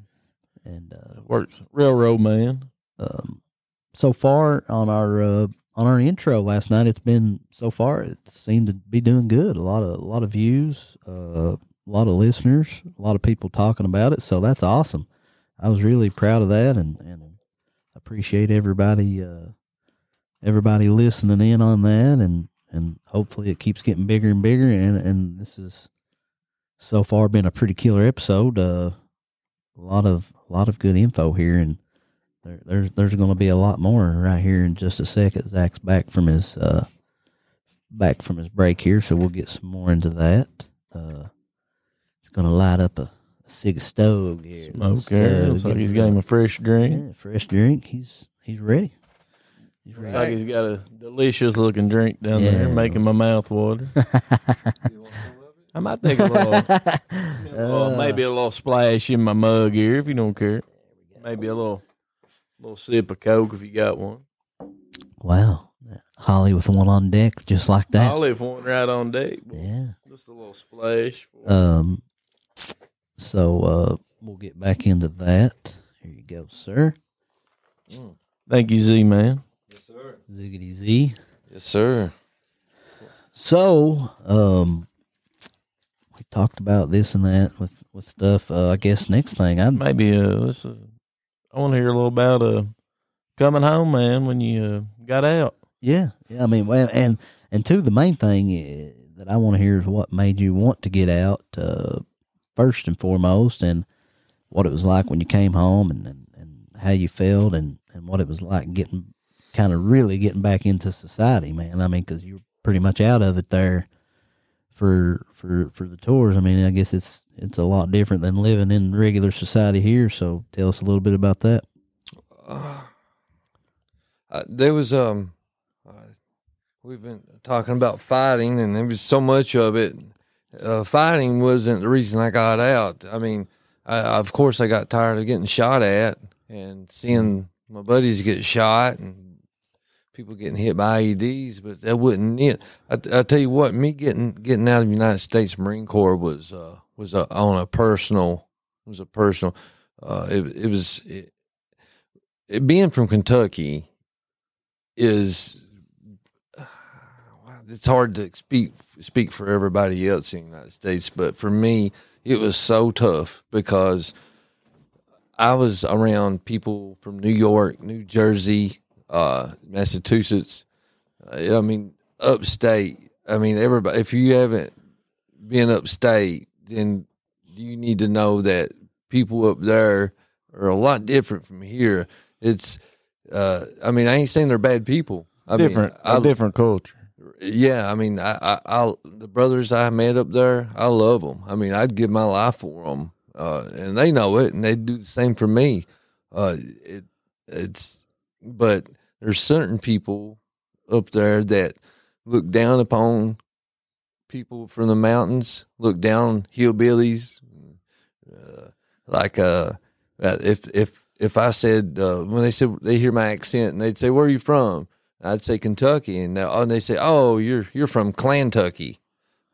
and uh, works railroad man. um, so far on our uh, on our intro last night, it's been so far it seemed to be doing good. A lot of a lot of views, uh, a lot of listeners, a lot of people talking about it. So that's awesome. I was really proud of that, and and appreciate everybody uh, everybody listening in on that, and and hopefully it keeps getting bigger and bigger. And and this is so far been a pretty killer episode. Uh, a lot of a lot of good info here, and there, there's there's going to be a lot more right here in just a second. Zach's back from his uh, back from his break here, so we'll get some more into that. Uh, he's going to light up a, a cig stove here. Smoke here. Looks like he's got him a fresh drink. yeah, fresh drink. He's he's ready. He's Looks like he's got a delicious looking drink down Yeah. there, making my mouth water. I might take a little, a little- Uh, maybe a little splash in my mug here if you don't care. Maybe a little, little sip of Coke if you got one. wow, Holly with one on deck, just like that. I'll leave one right on deck. Yeah. Just a little splash. Um. So uh, we'll get back into that. Here you go, sir. Thank you, Z man. Yes, sir. Ziggity Z. Yes, sir. So, um, we talked about this and that with with stuff. Uh, I guess next thing I Maybe uh, let's, uh I want to hear a little about uh coming home, man. When you uh, got out. yeah yeah I mean well, and and two the main thing uh, that I want to hear is what made you want to get out uh, first and foremost, and what it was like when you came home, and and, and how you felt, and and what it was like getting kind of really getting back into society, man. I mean, because you were pretty much out of it there for for for the tours. I mean, I guess it's it's a lot different than living in regular society here. So tell us a little bit about that. Uh, uh, there was um, uh, we've been talking about fighting, and there was so much of it. Uh, fighting wasn't the reason I got out. I mean, I, of course, I got tired of getting shot at and seeing my buddies get shot and people getting hit by IEDs, but that wasn't it. I, I tell you what, me getting getting out of the United States Marine Corps was uh, was a, on a personal was a personal. Uh, it it was it, it, being from Kentucky is it's hard to speak speak for everybody else in the United States, but for me, it was so tough because I was around people from New York, New Jersey, uh, Massachusetts. Uh, I mean, upstate. I mean, everybody. If you haven't been upstate, then you need to know that people up there are a lot different from here. It's, uh, I mean, I ain't saying they're bad people. I different, mean, I, a different culture. yeah, I mean, I, I, I, the brothers I met up there, I love them. I mean, I'd give my life for them, uh, and they know it, and they do the same for me. Uh, it, it's, but there's certain people up there that look down upon people from the mountains, look down hillbillies, uh, like uh, if if if I said uh, when they said they hear my accent and they'd say, "Where are you from?" I'd say Kentucky, and they, and they say, "Oh, you're you're from Clantucky."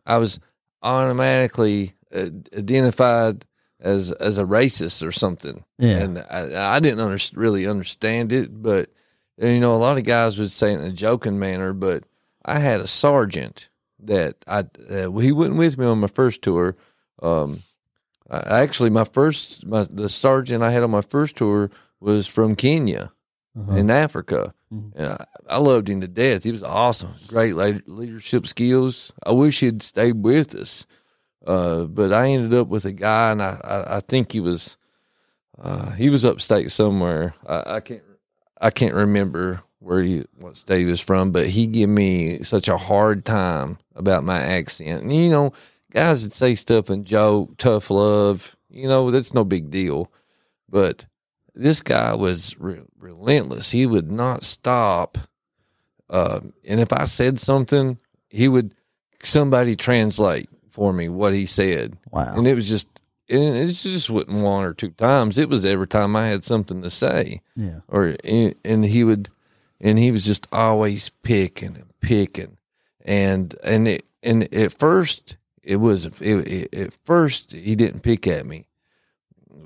I was automatically uh, identified as as a racist or something, Yeah. and I, I didn't under, really understand it. But you know, a lot of guys would say it in a joking manner. But I had a sergeant that I uh, he went with me on my first tour. Um, I, actually, my first my, the sergeant I had on my first tour was from Kenya Uh-huh. in Africa. Mhm. And I, I loved him to death. He was awesome, great leadership skills. I wish he'd stayed with us, uh, but I ended up with a guy, and I, I, I think he was uh, he was upstate somewhere. I, I can't I can't remember where he what state he was from, but he gave me such a hard time about my accent. And you know, guys that say stuff and joke, tough love, you know, that's no big deal, but this guy was re- relentless. He would not stop. Uh, and if I said something, he would somebody translate for me what he said. Wow. And it was just, and it just wasn't one or two times. It was every time I had something to say, yeah. or and he would, and he was just always picking and picking, and and it, and at first it was it, it, at first he didn't pick at me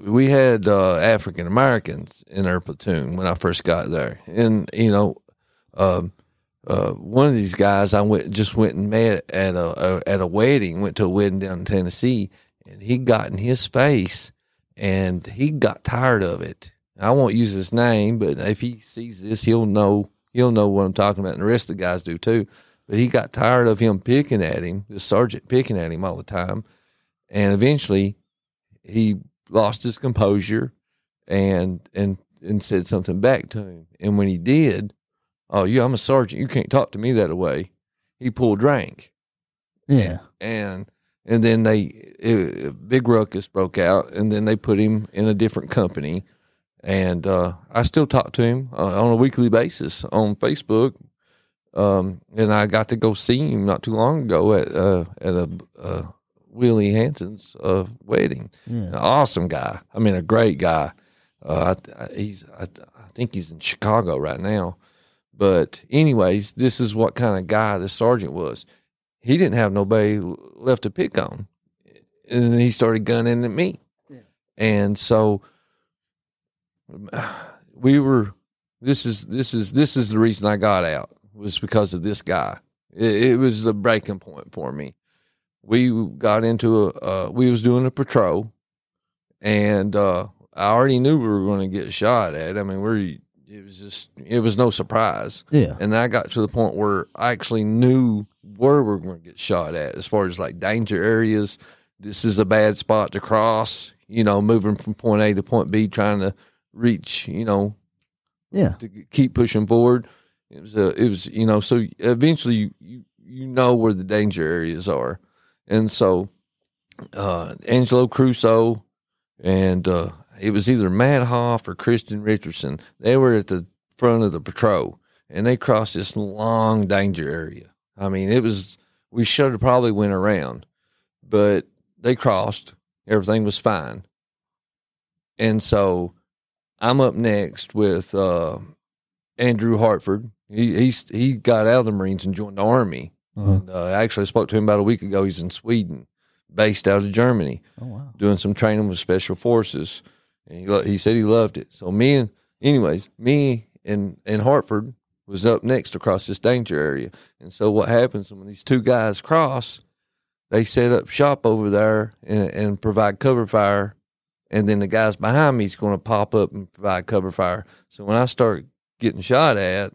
we had uh, African Americans in our platoon when I first got there, and you know, um, uh, one of these guys I went just went and met at a, a at a wedding. Went to a wedding down in Tennessee, and he got in his face, and he got tired of it. I won't use his name, but if he sees this, he'll know he'll know what I'm talking about, and the rest of the guys do too. But he got tired of him picking at him, the sergeant picking at him all the time, and eventually he lost his composure and and and said something back to him. And when he did, oh, yeah, I'm a sergeant. You can't talk to me that way. He pulled rank, Yeah. and and then they it, a big ruckus broke out, and then they put him in a different company. And uh, I still talk to him uh, on a weekly basis on Facebook. Um, and I got to go see him not too long ago at uh, at a uh, Willie Hanson's uh, wedding an awesome guy. I mean, a great guy. Uh, I, I, he's I, I think he's in Chicago right now. But anyways, this is what kind of guy the sergeant was. He didn't have nobody left to pick on, and then he started gunning at me. Yeah. And so we were. This is this is this is the reason I got out was because of this guy. It, it was the breaking point for me we got into a uh, we was doing a patrol and uh I already knew we were going to get shot at. I mean, we're it was just it was no surprise. Yeah. And I got to the point where I actually knew where we were going to get shot at as far as like danger areas. This is a bad spot to cross, you know, moving from point A to point B trying to reach, you know, Yeah. to keep pushing forward. It was a, it was you know so eventually you, you know where the danger areas are, and so uh, Angelo Crusoe and uh, it was either Matt Hoff or Christian Richardson. They were at the front of the patrol, and they crossed this long danger area. I mean, it was we should have probably went around, but they crossed. Everything was fine, and so I'm up next with uh, Andrew Hartford. He he's he got out of the Marines and joined the Army. Uh-huh. And, uh, I actually spoke to him about a week ago. He's in Sweden, based out of Germany, Oh wow. doing some training with Special Forces. And he lo- he said he loved it. So me and anyways, me and and Hartford was up next across this danger area. And so what happens when these two guys cross? They set up shop over there and, and provide cover fire and then the guys behind me is going to pop up and provide cover fire. So when I start getting shot at,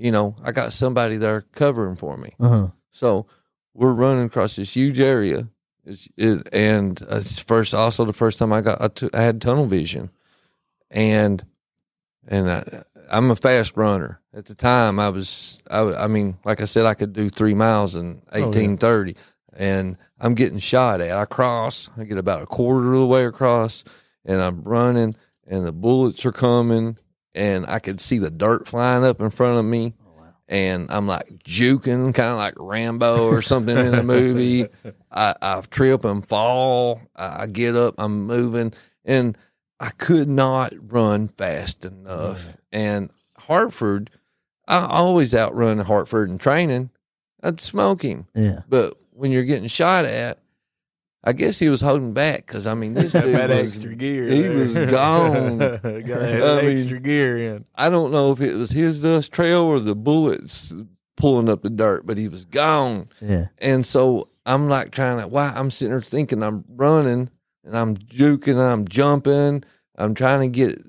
you know, I got somebody there covering for me. Uh huh. So we're running across this huge area, it's, it, and uh, it's first also the first time I got I, t- I had tunnel vision, and and I, I'm a fast runner. At the time, I was I, I mean, like I said, I could do three miles in yeah. eighteen thirty, and I'm getting shot at. I cross, I get about a quarter of the way across, and I'm running, and the bullets are coming, and I could see the dirt flying up in front of me oh, and I'm like juking, kind of like Rambo or something in the movie. I, I trip and fall. I, I get up, I'm moving, and I could not run fast enough. And Hartford, I always outrun Hartford in training. I'd smoke him. Yeah. But when you're getting shot at, I guess he was holding back because I mean this dude that was, extra gear. he there. was gone. Got that I mean- extra gear in. I don't know if it was his dust trail or the bullets pulling up the dirt, but he was gone. Yeah. And so I'm like trying to, why? I'm sitting there thinking I'm running and I'm juking, I'm jumping, I'm trying to get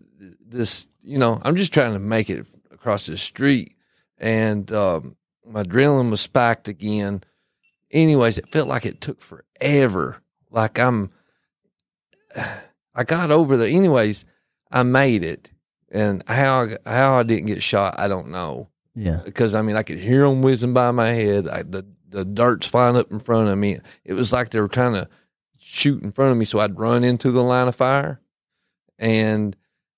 this, you know, I'm just trying to make it across the street. And um, my adrenaline was spiked again. Anyways, it felt like it took forever. Like I'm, I got over there. Anyways, I made it. And how how I didn't get shot, I don't know Yeah. because I mean I could hear them whizzing by my head. I, the the dirt's flying up in front of me. It was like they were trying to shoot in front of me, so I'd run into the line of fire. And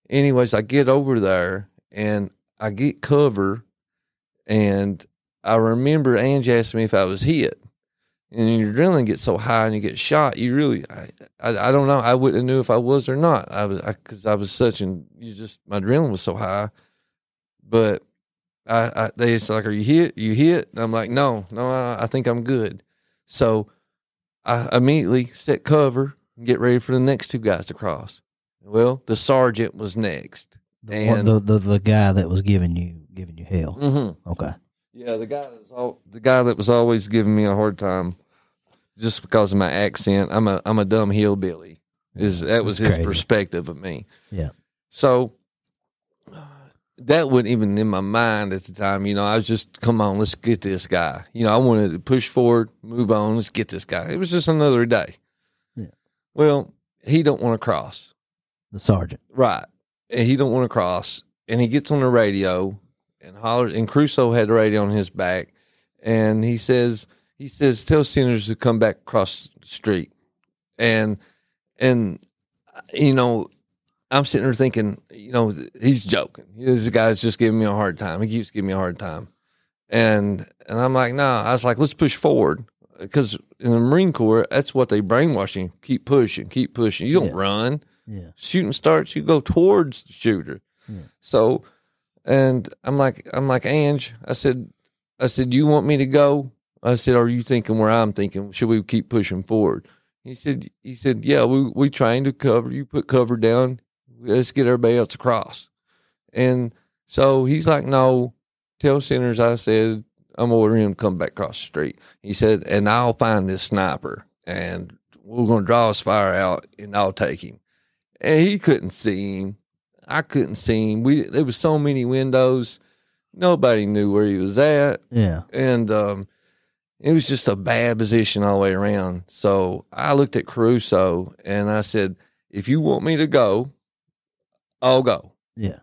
anyways, I get over there and I get cover, and I remember Angie asked me if I was hit. And your adrenaline gets so high and you get shot, you really, I, I, I don't know. I wouldn't have knew if I was or not. I was, because I, was such an, you just, my adrenaline was so high. But I, I they just like, are you hit? You hit? And I'm like, no, no, I, I think I'm good. So I immediately set cover and get ready for the next two guys to cross. Well, the sergeant was next. The, And- the, the the guy that was giving you giving you hell. Mm-hmm. Okay. Yeah, the guy that was all, the guy that was always giving me a hard time, just because of my accent. I'm a I'm a dumb hillbilly. Is that was his crazy. perspective of me? Yeah. So uh, that wasn't even in my mind at the time. You know, I was just, come on, let's get this guy. You know, I wanted to push forward, move on, let's get this guy. It was just another day. Yeah. Well, he don't want to cross. The sergeant. Right. And he don't want to cross. And he gets on the radio and hollers and Crusoe had the radio on his back and he says he says tell sinners to come back across the street. And and you know, I'm sitting there thinking, you know, he's joking. This guy's just giving me a hard time. He keeps giving me a hard time. And and I'm like, nah, I was like, let's push forward. Because in the Marine Corps, that's what they brainwash you. Keep pushing, keep pushing. You don't Yeah. run Yeah. shooting starts, you go towards the shooter. Yeah. So, and I'm like, I'm like, Ange, I said, I said, you want me to go? I said, are you thinking where I'm thinking? Should we keep pushing forward? He said, he said, yeah, we, we trying to cover, you put cover down. Let's get everybody else across. And so he's like, no, tell sinners, I said, I'm ordering him to come back across the street. He said, and I'll find this sniper and we're going to draw his fire out and I'll take him and he couldn't see him. I couldn't see him. We there was so many windows, nobody knew where he was at, Yeah. and um, it was just a bad position all the way around. So I looked at Caruso and I said, "If you want me to go, I'll go." Yeah.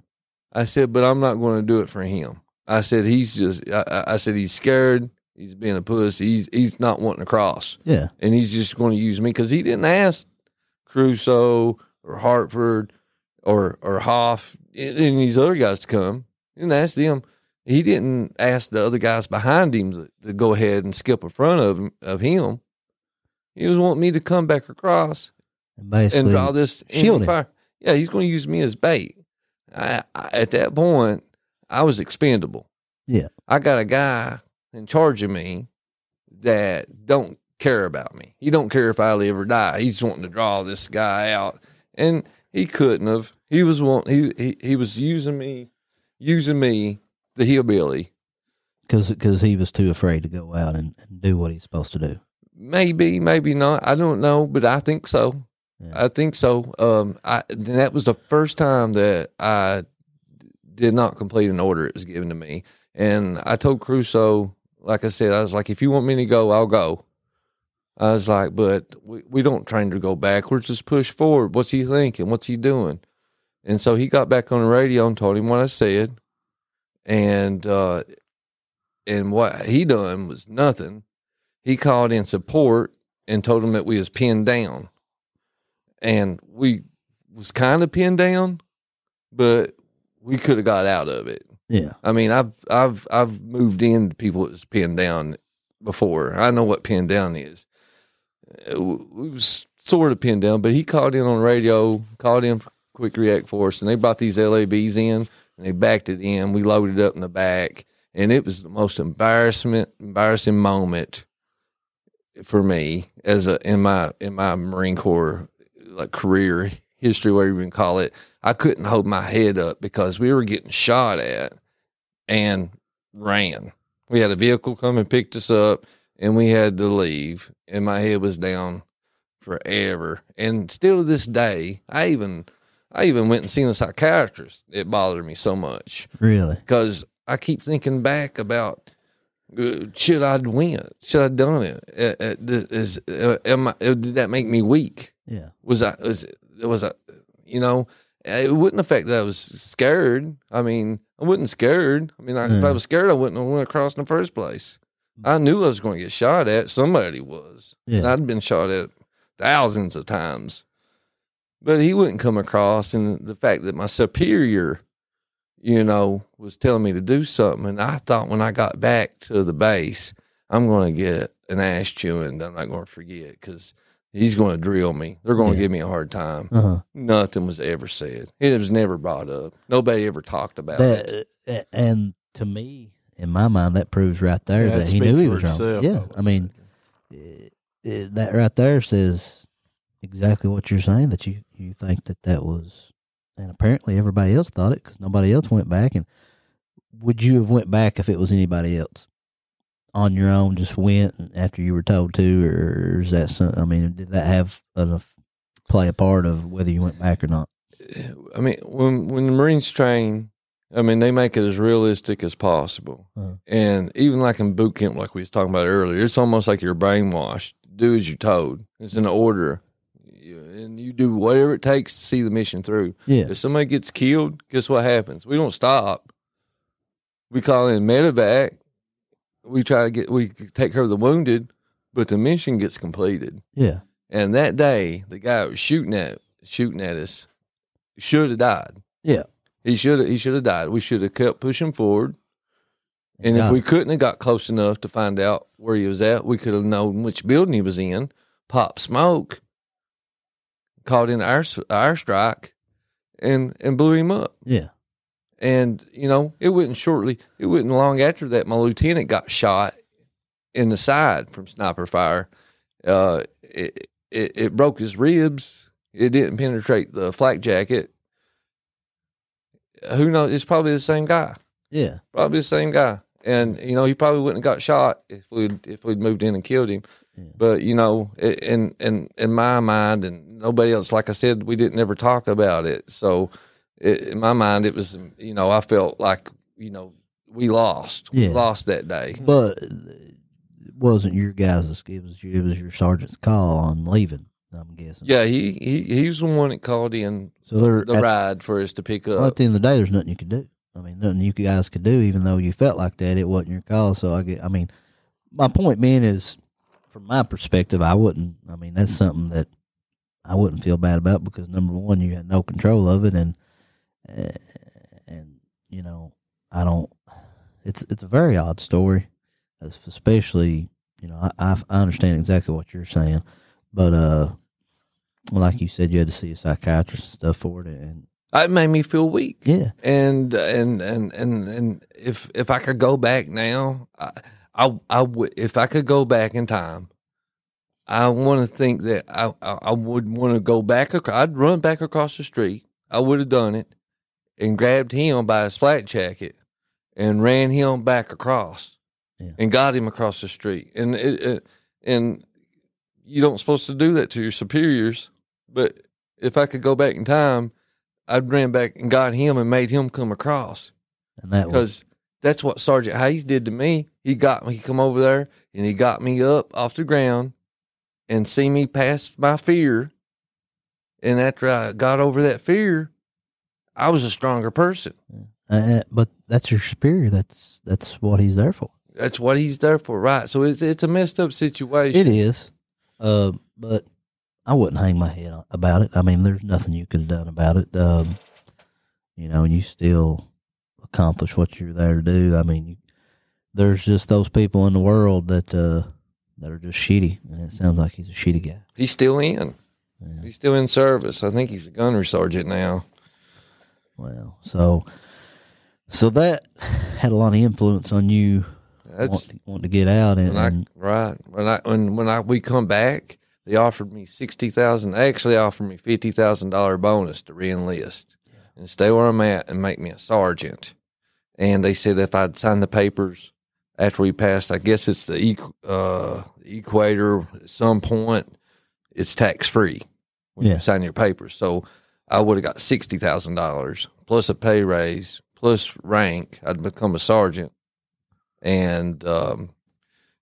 I said, "But I'm not going to do it for him." I said, "He's just," I, I said, "He's scared. He's being a puss. He's he's not wanting to cross." Yeah. and he's just going to use me because he didn't ask Crusoe or Hartford or or Hoff and and these other guys to come. He didn't ask them. He didn't ask the other guys behind him to, to go ahead and skip in front of him, of him. He was wanting me to come back across And and draw this shield fire. Yeah, he's going to use me as bait. I, I, at that point, I was expendable. Yeah. I got a guy in charge of me that don't care about me. He don't care if I live or die. He's wanting to draw this guy out, and he couldn't have. He was want he he, he was using me, using me, the hillbilly. because he was too afraid to go out and, and do what he's supposed to do. Maybe, maybe not. I don't know, but I think so. Yeah. I think so. Um, I that was the first time that I did not complete an order it was given to me, and I told Crusoe, like I said, I was like, if you want me to go, I'll go. I was like, but we, we don't train to go backwards, just push forward. What's he thinking? What's he doing? And so he got back on the radio and told him what I said, and uh, and what he done was nothing. He called in support and told him that we was pinned down and we was kind of pinned down, but we could have got out of it. Yeah. I mean, I've I've I've moved into people that was pinned down before. I know what pinned down is. Uh, We was sort of pinned down, but he called in on the radio, called in quick react force, and they brought these LAVs in and they backed it in. We loaded up in the back, and it was the most embarrassment embarrassing moment for me as a in my in my Marine Corps like career history, whatever you can call it. I couldn't hold my head up because we were getting shot at and ran. We had a vehicle come and picked us up, and we had to leave, and my head was down forever. And still to this day, I even I even went and seen a psychiatrist. It bothered me so much Really? because I keep thinking back about uh, should I win? Should I done it? Uh, uh, Is am I, did that make me weak? Yeah. Was I was was I you know it wouldn't affect that I was scared. I mean, I wasn't scared. I mean, I, if I was scared, I wouldn't have went across in the first place. I knew I was going to get shot at. Somebody was. And I'd been shot at thousands of times, but he wouldn't come across. And the fact that my superior, you know, was telling me to do something, and I thought when I got back to the base, I'm going to get an ass chewing that I'm not going to forget because he's going to drill me. They're going to Yeah. give me a hard time. Uh huh. Nothing was ever said. It was never brought up. Nobody ever talked about it. That uh, and to me, in my mind, that proves right there Yeah, it that he knew he for was wrong. itself, yeah, I mean, imagine. uh, that right there says exactly what you're saying. That you you think that that was, and apparently everybody else thought it because nobody else went back. And would you have went back if it was anybody else? On your own, just went after you were told to, or is that? Some, I mean, did that have a play a part of whether you went back or not? I mean, when when the Marines train, I mean, they make it as realistic as possible. Uh-huh. And even like in boot camp, like we was talking about earlier, it's almost like you're brainwashed. Do as you're told. It's an order, You- and you do whatever it takes to see the mission through. Yeah, If somebody gets killed, guess what happens? We don't stop. We call in medevac. We try to get we take care of the wounded, but the mission gets completed. yeah, And that day, the guy was shooting at shooting at us should have died. yeah. He should have he should have died. We should have kept pushing forward. And if we couldn't have got close enough to find out where he was at, we could have known which building he was in, pop smoke, called in our our strike, and and blew him up. yeah, And you know, it wasn't shortly. It wasn't long after that my lieutenant got shot in the side from sniper fire. Uh, it, it it broke his ribs. It didn't penetrate the flak jacket. Who knows? It's probably the same guy. yeah. Probably the same guy. And you know, he probably wouldn't have got shot if we if we'd moved in and killed him. Yeah. But you know, in in in my mind, and nobody else, like I said, we didn't ever talk about it. So, it, in my mind, it was you know, I felt like you know we lost, we lost that day. But it wasn't your guys' it was it was your sergeant's call on leaving. I'm guessing. Yeah, he he he's the one that called in So there, the at, ride for us to pick well, at the end of the day, there's nothing you could do. I mean, nothing you guys could do, even though you felt like that. It wasn't your call. So I get. I mean, my point being is, from my perspective, I wouldn't. I mean, that's something that I wouldn't feel bad about because number one, you had no control of it, and and you know, I don't. It's it's a very odd story, especially you know I I, I understand exactly what you're saying, but uh, like you said, you had to see a psychiatrist and stuff for it, and It made me feel weak. yeah, and and and and and if if I could go back now, I I, I would if I could go back in time, I want to think that I I, I would want to go back. ac- I'd run back across the street. I would have done it, and grabbed him by his flak jacket, and ran him back across, Yeah. and got him across the street. And it, it and you don't supposed to do that to your superiors, but if I could go back in time. I'd ran back and got him and made him come across and that was because that's what Sergeant Hayes did to me. He got me, he come over there and he got me up off the ground and see me past my fear. And after I got over that fear, I was a stronger person. Uh, but that's your superior. That's that's what he's there for. That's what he's there for, right? So it's it's a messed up situation. It is, uh, but I wouldn't hang my head about it. I mean, there's nothing you could have done about it. Um, you know, you still accomplish what you're there to do. I mean, you, there's just those people in the world that uh, that are just shitty, and it sounds like he's a shitty guy. He's still in. Yeah. He's still in service. I think he's a gunner sergeant now. Well, so so that had a lot of influence on you That's wanting, wanting to get out and, when I, right when I when when I we come back. They offered me sixty thousand. Actually, offered me fifty thousand dollar bonus to reenlist and stay where I'm at and make me a sergeant. And they said if I'd sign the papers after we passed, I guess it's the uh, equator. At some point, it's tax free when Yeah. you sign your papers. So I would have got sixty thousand dollars plus a pay raise plus rank. I'd become a sergeant, and um,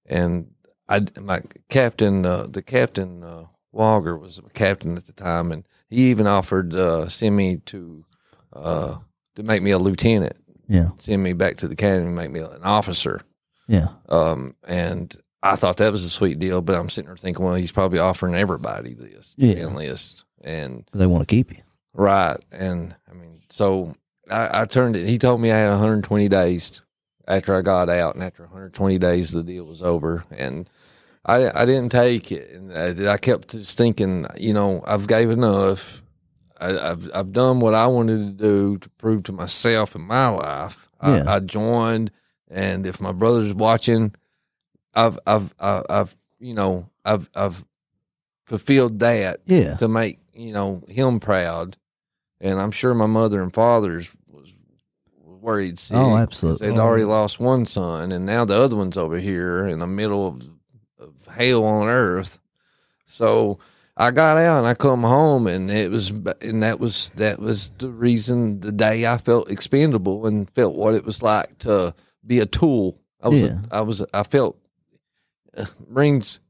and I my captain, uh, the captain uh, Walger was a captain at the time, and he even offered uh, send me to uh, to make me a lieutenant, yeah, send me back to the academy, make me an officer. Yeah, Um, and I thought that was a sweet deal, but I'm sitting there thinking, well, he's probably offering everybody this Yeah. enlist, and they want to keep you. right, and I mean, so I, I turned it. He told me I had 120 days after I got out, and after 120 days, the deal was over, and I I didn't take it, and I, I kept just thinking, you know, I've gave enough. I, I've I've done what I wanted to do to prove to myself in my life. Yeah. I, I joined, and if my brother's watching, I've I've I've, I've you know I've I've fulfilled that Yeah, to make you know him proud, and I'm sure my mother and father's was worried. Sick Oh, absolutely. They'd oh, already lost one son, and now the other one's over here in the middle of, of hell on earth. So I got out and I come home, and it was and that was that was the reason the day I felt expendable and felt what it was like to be a tool. I was Yeah. I was I felt uh, Marines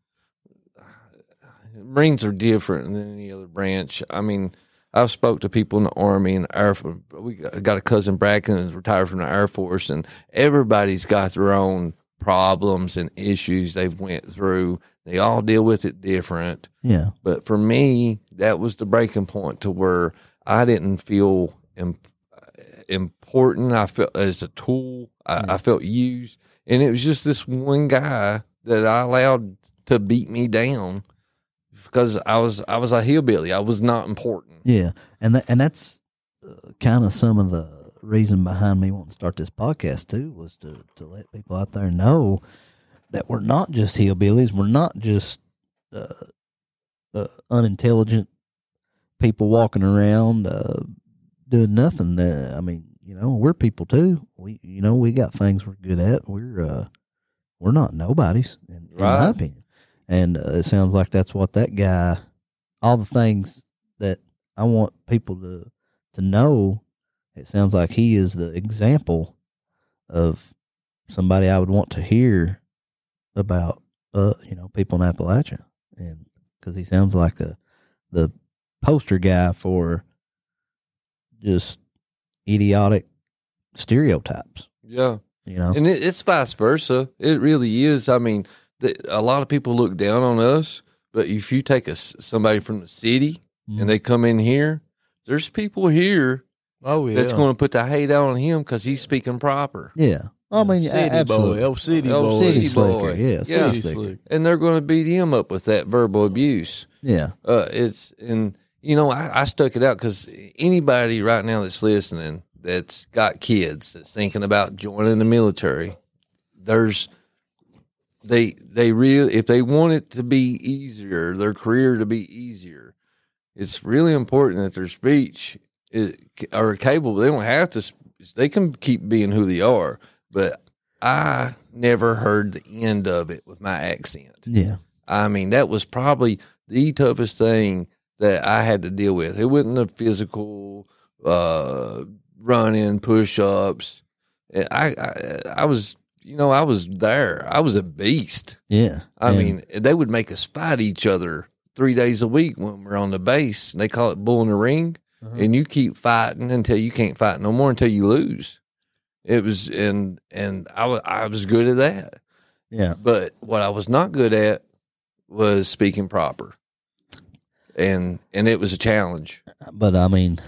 Marines are different than any other branch. I mean, I've spoke to people in the Army and Air Force. We got a cousin Bracken who's retired from the Air Force, and everybody's got their own problems and issues they've went through. They all deal with it different. yeah, But for me, that was the breaking point to where I didn't feel im- important. I felt as a tool. I, I felt used, and it was just this one guy that I allowed to beat me down because I was I was a hillbilly. I was not important. yeah, and that, and that's uh, kind of some of the reason behind me wanting to start this podcast too was to to let people out there know that we're not just hillbillies. We're not just uh, uh, unintelligent people walking around uh, doing nothing. Uh, I mean, you know, we're people too. We, you know, we got things we're good at. We're uh, we're not nobodies, in, in my opinion. And uh, it sounds like that's what that guy. All the things that I want people to to know. It sounds like he is the example of somebody I would want to hear about. Uh, you know, people in Appalachia, and because he sounds like a the poster guy for just idiotic stereotypes. Yeah, You know, and it, it's vice versa. It really is. I mean, the, a lot of people look down on us, but if you take a, somebody from the city Mhm. and they come in here, there's people here Oh yeah, that's going to put the hate out on him because he's speaking proper. yeah. I mean, a- city absolutely. boy, El City El boy, City City slicker, boy. yeah, Yeah. city City slicker. slick. and they're going to beat him up with that verbal abuse. Yeah, Uh, it's and you know I, I stuck it out because anybody right now that's listening that's got kids that's thinking about joining the military, there's they they really if they want it to be easier, their career to be easier, it's really important that their speech is, are capable. They don't have to. They can keep being who they are, but I never heard the end of it with my accent. yeah, I mean, that was probably the toughest thing that I had to deal with. It wasn't the physical uh, running, push ups. I, I I was, you know, I was there. I was a beast. yeah. I And- mean, they would make us fight each other three days a week when we're on the base. They call it bull in the ring, Uh-huh. and you keep fighting until you can't fight no more until you lose. It was and and I was I was good at that. yeah, But what I was not good at was speaking proper. And and it was a challenge. but I mean,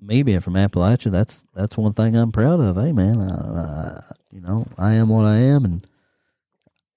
me being from Appalachia, that's that's one thing I'm proud of. Hey, man, I, I, you know, I am what I am, and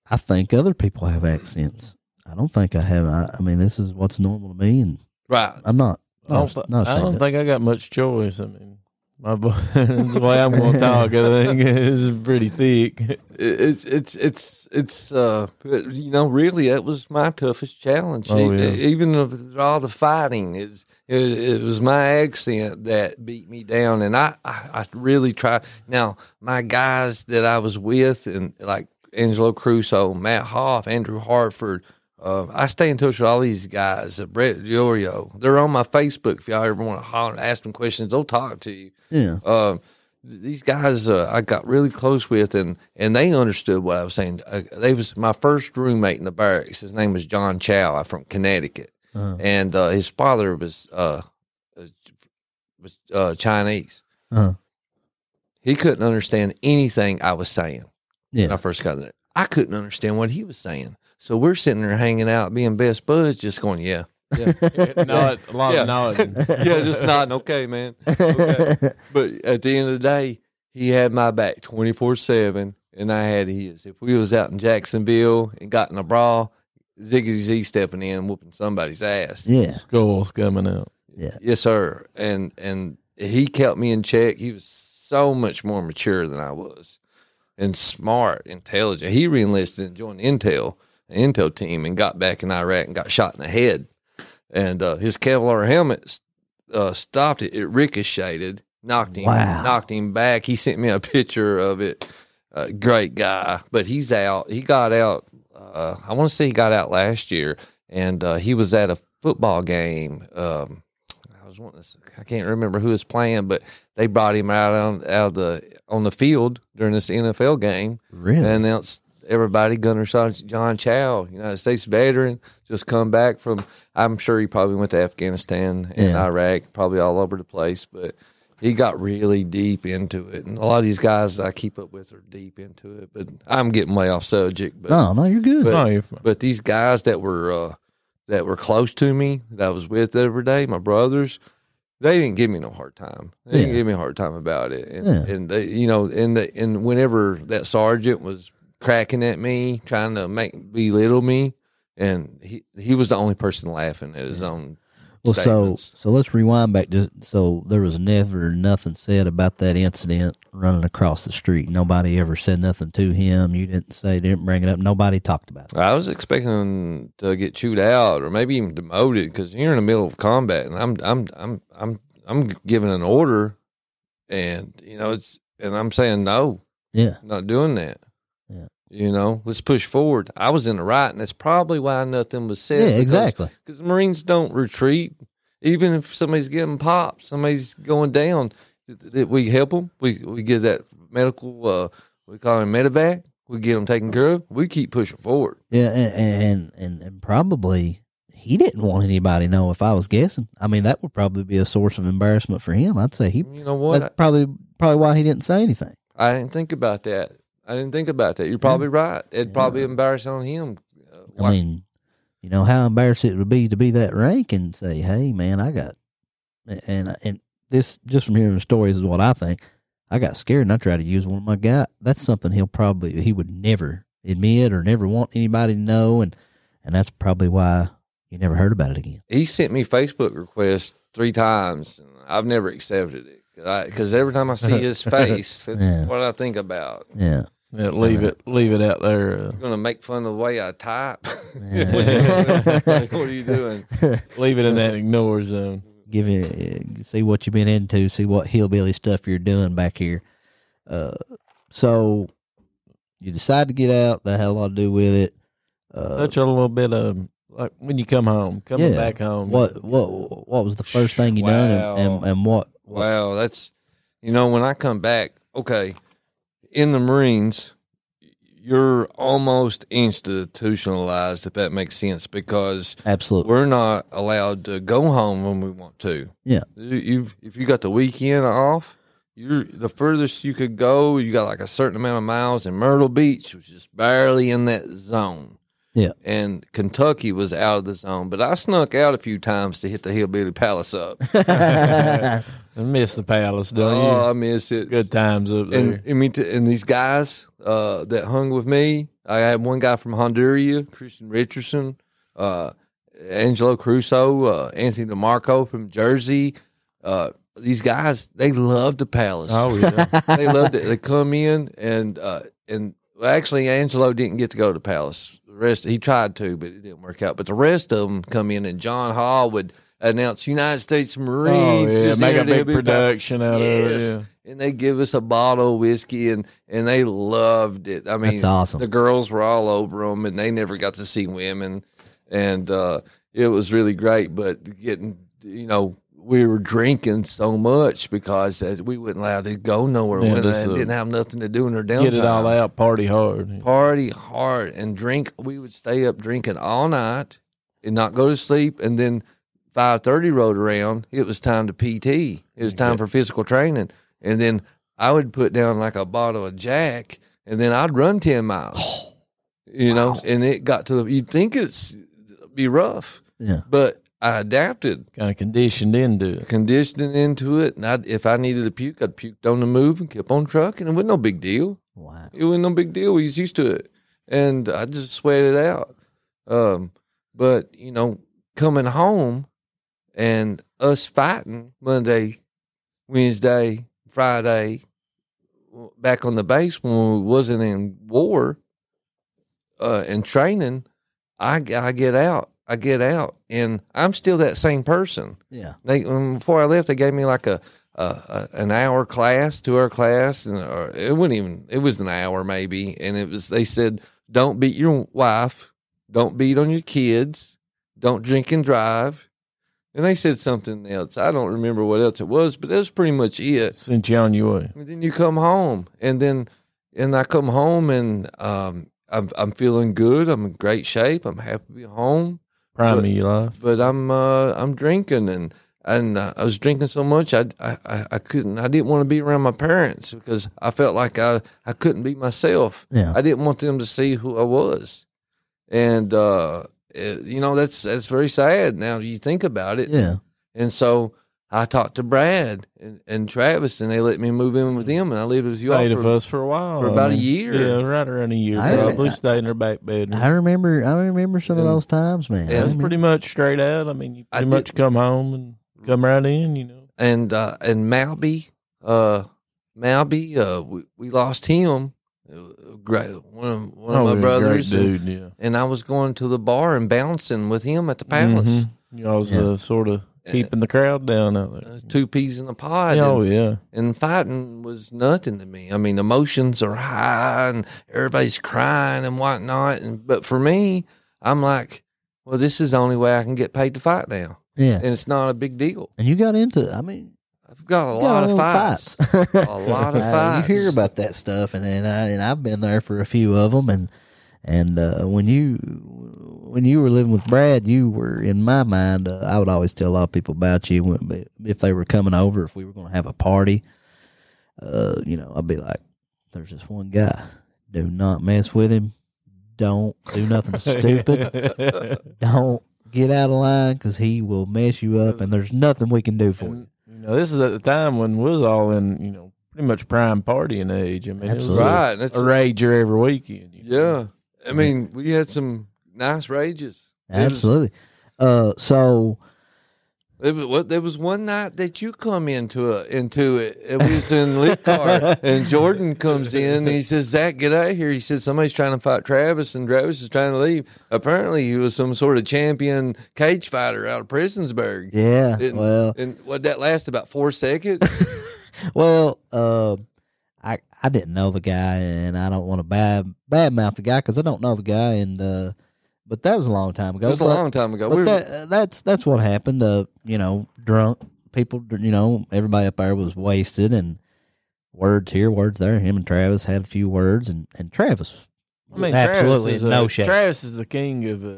I think other people have accents. I don't think I have. I, I mean, this is what's normal to me, and Right. I'm not. I don't, not, th- not I don't think I got much choice. I mean, my vo- the way I'm going to talk, I think is pretty thick. It's it's it's it's uh you know really that was my toughest challenge. Oh, yeah. Even with all the fighting, is it, it was my accent that beat me down, and I, I I really tried. Now my guys that I was with, and like Angelo Crusoe, Matt Hoff, Andrew Hartford. Uh, I stay in touch with all these guys. Uh, Brett Diorio, they're on my Facebook. If y'all ever want to holler, ask them questions, they'll talk to you Yeah. uh, these guys uh, I got really close with, and and they understood what I was saying. Uh, they was my first roommate in the barracks. His name was John Chow. I'm from Connecticut, Uh, and uh, his father was uh, was uh, Chinese. uh, He couldn't understand anything I was saying when. I first got there. I couldn't understand what he was saying. So we're sitting there hanging out, being best buds, just going, yeah, yeah, Nod, a lot Yeah. of nodding. yeah, just nodding. Okay, man. Okay. But at the end of the day, he had my back twenty four seven, and I had his. If we was out in Jacksonville and got in a brawl, Ziggy Z stepping in, whooping somebody's ass. yeah. Skulls coming out. Yeah. Yes, sir. And and he kept me in check. He was so much more mature than I was, and smart, intelligent. He reenlisted and joined Intel, the Intel team, and got back in Iraq and got shot in the head. And uh, his Kevlar helmet uh, stopped it. It ricocheted, knocked him, Wow. knocked him back. He sent me a picture of it. Uh, great guy, but he's out. He got out. Uh, I want to say he got out last year, and uh, he was at a football game. Um, I was wanting to, I can't remember who was playing, but they brought him out on out of the on the field during this NFL game Really? and announced everybody Gunner Sergeant John Chow, United States veteran, just come back from. I'm sure he probably went to Afghanistan and Yeah. Iraq, probably all over the place, but he got really deep into it. And a lot of these guys I keep up with are deep into it. But I'm getting way off subject. But no, no, you're good. But- no, you're but these guys that were uh, that were close to me, that I was with every day, my brothers, they didn't give me no hard time. They didn't give me a hard time about it. And, Yeah. and they, you know, and the, and whenever that sergeant was cracking at me, trying to make belittle me, and he he was the only person laughing at his own. well, so statements. so let's rewind back. Just so there was never nothing said about that incident running across the street. Nobody ever said nothing to him. You didn't say, didn't bring it up. Nobody talked about it. I was expecting to get chewed out or maybe even demoted because you're in the middle of combat and I'm I'm I'm I'm I'm giving an order, and you know it's and I'm saying no, Yeah, not doing that. You know, let's push forward. I was in the right, and that's probably why nothing was said. yeah, because- exactly. Because the Marines don't retreat, even if somebody's getting popped, somebody's going down. th- th- We help them. We we get that medical. Uh, we call it medevac. We get them taken care of. We keep pushing forward. Yeah, and and, and and probably he didn't want anybody to know. If I was guessing, I mean that would probably be a source of embarrassment for him. I'd say he. You know what? That's probably probably why he didn't say anything. I didn't think about that. I didn't think about that. You're probably right. It'd probably embarrass on him. Uh, I mean, you know how embarrassing it would be to be that rank and say, "Hey, man, I got," and and this just from hearing the stories is what I think. I got scared and I tried to use one of my guys. That's something he'll probably he would never admit or never want anybody to know, and and that's probably why you never heard about it again. he sent me Facebook requests three times, and I've never accepted it because every time I see his face, that's Yeah. what I think about. Yeah, Yeah, leave it, leave it out there. Uh, You're gonna make fun of the way I type. Yeah. what are you doing? leave it in that ignore zone. give you see what you've been into, see what hillbilly stuff you're doing back here. Uh, so you decide to get out. That had a lot to do with it. Uh, Touch on a little bit of like when you come home, coming Yeah. back home. what what what was the first thing you done, and, and, and what, what Wow, that's you know when I come back. Okay, in the Marines, you're almost institutionalized, if that makes sense, because absolutely we're not allowed to go home when we want to. Yeah. You- you've if you got the weekend off, you're the furthest you could go. You got like a certain amount of miles, and Myrtle Beach was just barely in that zone. Yeah. and Kentucky was out of the zone, but I snuck out a few times to hit the Hillbilly Palace up. I miss the palace, don't oh, you? I miss it. Good times up there. And t- and these guys uh, that hung with me, I had one guy from Honduras, Christian Richardson. Uh, Angelo Crusoe, uh, Anthony DeMarco from Jersey. Uh, these guys, they love the Palace. Oh yeah. they loved it. They come in and uh, and well, actually Angelo didn't get to go to the Palace. Rest he tried to, but it didn't work out. But the rest of them come in, and John Hall would announce United States Marines. oh yeah. Make a big production out of it. Yes. Yeah. And they give us a bottle of whiskey, and and they loved it. I mean, That's awesome. the girls were all over them, and they never got to see women, and uh, it was really great. But getting, you know, we were drinking so much because we wasn't allowed to go nowhere. Yeah, uh, didn't have nothing to do in their downtime. Get it all out. Party hard. Party hard and drink. We would stay up drinking all night and not go to sleep, and then. Five thirty rolled around. It was time to PT. It was time Okay. for physical training, and then I would put down like a bottle of Jack, and then I'd run ten miles. you know, and it got to the. You'd think it's be rough, Yeah. but I adapted, Kind of conditioned into it. conditioning into it, and I, if I needed to puke, I'd puked on the move and kept on trucking. It wasn't no big deal. Wow. It wasn't no big deal. We was used to it, and I just sweat it out. Um, but you know, coming home and us fighting Monday, Wednesday, Friday, back on the base when we wasn't in war uh, and training, I I get out. I get out, and I'm still that same person. Yeah. They um, before I left, they gave me like a, a, a an hour class, two hour class, and or it wasn't even. It was an hour maybe, and it was. They said, "Don't beat your wife, don't beat on your kids, don't drink and drive." And they said something else. I don't remember what else it was, but that was pretty much it. Sent you on your way. And then you come home, and then and I come home, and um, I'm I'm feeling good. I'm in great shape. I'm happy to be home Prime But- your life. but I'm uh, I'm drinking and and uh, I was drinking so much I, I I- I couldn't I didn't want to be around my parents because I felt like I I couldn't be myself. Yeah. I didn't want them to see who I was, and uh, it- you know that's that's very sad. Now you think about it, Yeah. and so I talked to Brad and, and Travis, and they let me move in with them, and I lived with you all Stayed for with us for a while. for about a I mean, year. Yeah, right around a year. I- probably I- stayed in her back bedroom. I remember. I remember some of those times, man. and I That's pretty much straight out. I mean, you I pretty did- much come home and come right in. You know. and uh and Malby, uh Malby, uh we, we lost him. Uh, Great one of one of Oh, my yeah, great brothers. And, dude. Yeah. and I was going to the bar and bouncing with him at the palace. Mhm. You know, I was Yeah. uh, sort of keeping the crowd down out there. two peas in a pod. Yeah, oh and, yeah. and fighting was nothing to me. I mean, emotions are high and everybody's crying and whatnot. And but for me, I'm like, well, this is the only way I can get paid to fight now, Yeah. and it's not a big deal. And you got into. I mean, I've got a you got lot of little fights. A lot of Uh, fights. You hear about that stuff, and and I and I've been there for a few of them, and and uh, when you when you were living with Brad, you were in my mind. Uh, I would always tell a lot of people about you when, if they were coming over, if we were going to have a party. Uh, you know, I'd be like, "There's this one guy. Do not mess with him. Don't do nothing stupid. Don't get out of line because he will mess you up, and there's nothing we can do for you." And, you know, this is at the time when we was all in, you know, pretty much prime partying age. I mean, Absolutely. it was Right. a, That's a rager every weekend. you know. Yeah. I mean, we had some nice rages. It was- Absolutely. Uh, so There was, what, there was one night that you come into a, into it. It was in Lit Car, and Jordan comes in and he says, "Zach, get out of here." He said, "Somebody's trying to fight Travis, and Travis is trying to leave." Apparently, he was some sort of champion cage fighter out of Prestonsburg. yeah, And, well, and what that last about four seconds? well, uh, I I didn't know the guy, and I don't want to bad bad mouth the guy because I don't know the guy, and uh, but that was a long time It ago. was a but- long time ago. But We were- that, that's that's what happened. Uh, you know, drunk people. You know, everybody up there was wasted, and words here, words there. Him and Travis had a few words, and and Travis, I mean, absolutely Travis is no a, shame. Travis is the king of uh,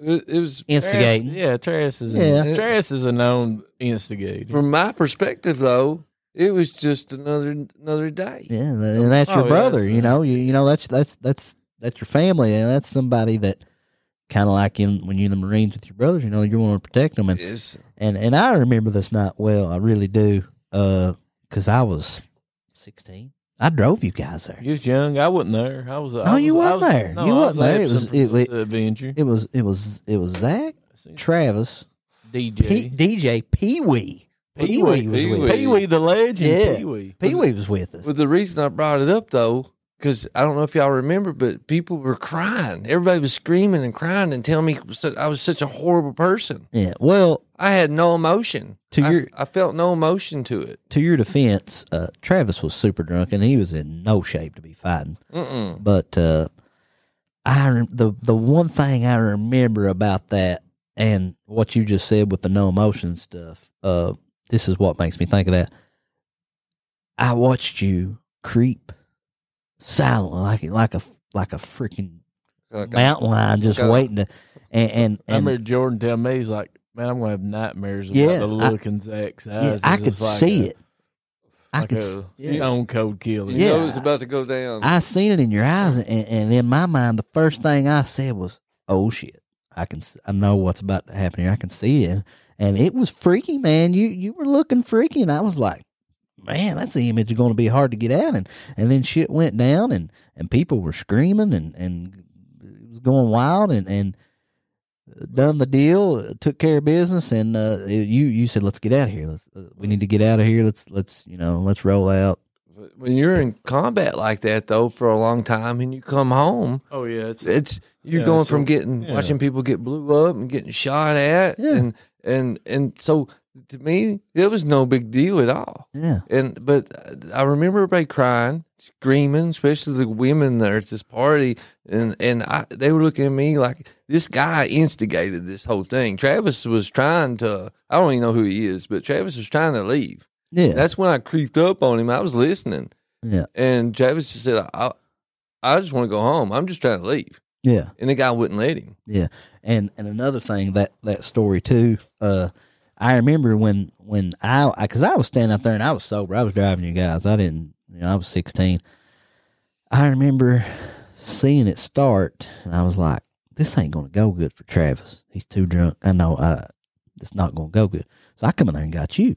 it, it was Instigating. Travis- yeah, Travis is. Yeah. A, Travis is a known instigator. from my perspective, though. It was just another another day. Yeah, and and that's your Oh, brother. yes, you uh, know, you you know that's that's that's that's your family, and that's somebody that kind of like in when you're in the Marines with your brothers. You know, you want to protect them, and and and I remember this night well. I really do, uh, because I was sixteen. I drove you guys there. You was young. I wasn't there. I was. I No, was, you wasn't was- there. No, You wasn't there. It was- it- it- adventure. It was it was it was Zach, Travis, DJ. P- DJ Pee Wee. Pee Pee-wee. Was Pee-wee. with. Pee Wee the legend. Yeah. Pee Wee. Pee Wee was with us. But the reason I brought it up though, because I don't know if y'all remember, but people were crying. Everybody was screaming and crying and telling me I was such a horrible person. Yeah. Well, I had no emotion. To I, your- I felt no emotion to it. to your defense, uh, Travis was super drunk and he was in no shape to be fighting. Mm-mm. But uh, I the the one thing I remember about that and what you just said with the no emotion stuff. Uh, this is what makes me think of that. I watched you creep silently, like like a like a freaking Like, mountain lion, just Got a- waiting to. And and, I and remember Jordan telling me, he's like, man, I'm going to have nightmares Yeah, about the I- look in Zach's eyes. yeah, I could like see a- it. I Like could. a s- yeah. stone cold killer. you Yeah. know it was about to go down. I seen it in your eyes, and, and in my mind, the first thing I said was, "Oh shit! I can, I know what's about to happen here. I can see it." And it was freaky, man. You you were looking freaky, and I was like, "Man, that's the image going to be hard to get out." And and then shit went down, and and people were screaming, and and it was going wild, and and done the deal, uh, took care of business, and uh, you you said, "Let's get out of here. Let's uh, we need to get out of here. Let's let's you know let's roll out." When you're in combat like that though for a long time and you come home, Oh, yeah. It's, it's you're Yeah, going so- from getting yeah. watching people get blew up and getting shot at Yeah. and and and so to me it was no big deal at all. Yeah, And but I remember everybody crying, screaming, especially the women there at this party, and and I, they were looking at me like this guy instigated this whole thing. Travis was trying to. I don't even know who he is, but Travis was trying to leave. yeah, That's when I creeped up on him. I was listening, yeah, and Travis just said, "I, I just want to go home. I'm just trying to leave," yeah. and the guy wouldn't let him. Yeah, and and another thing that that story too. Uh, I remember when when I because I, was standing out there and I was sober. I was driving you guys. I didn't. You know, I was sixteen. I remember seeing it start, and I was like, "This ain't to go good for Travis. He's too drunk. I know. I it's not to go good." So I come in there and got you.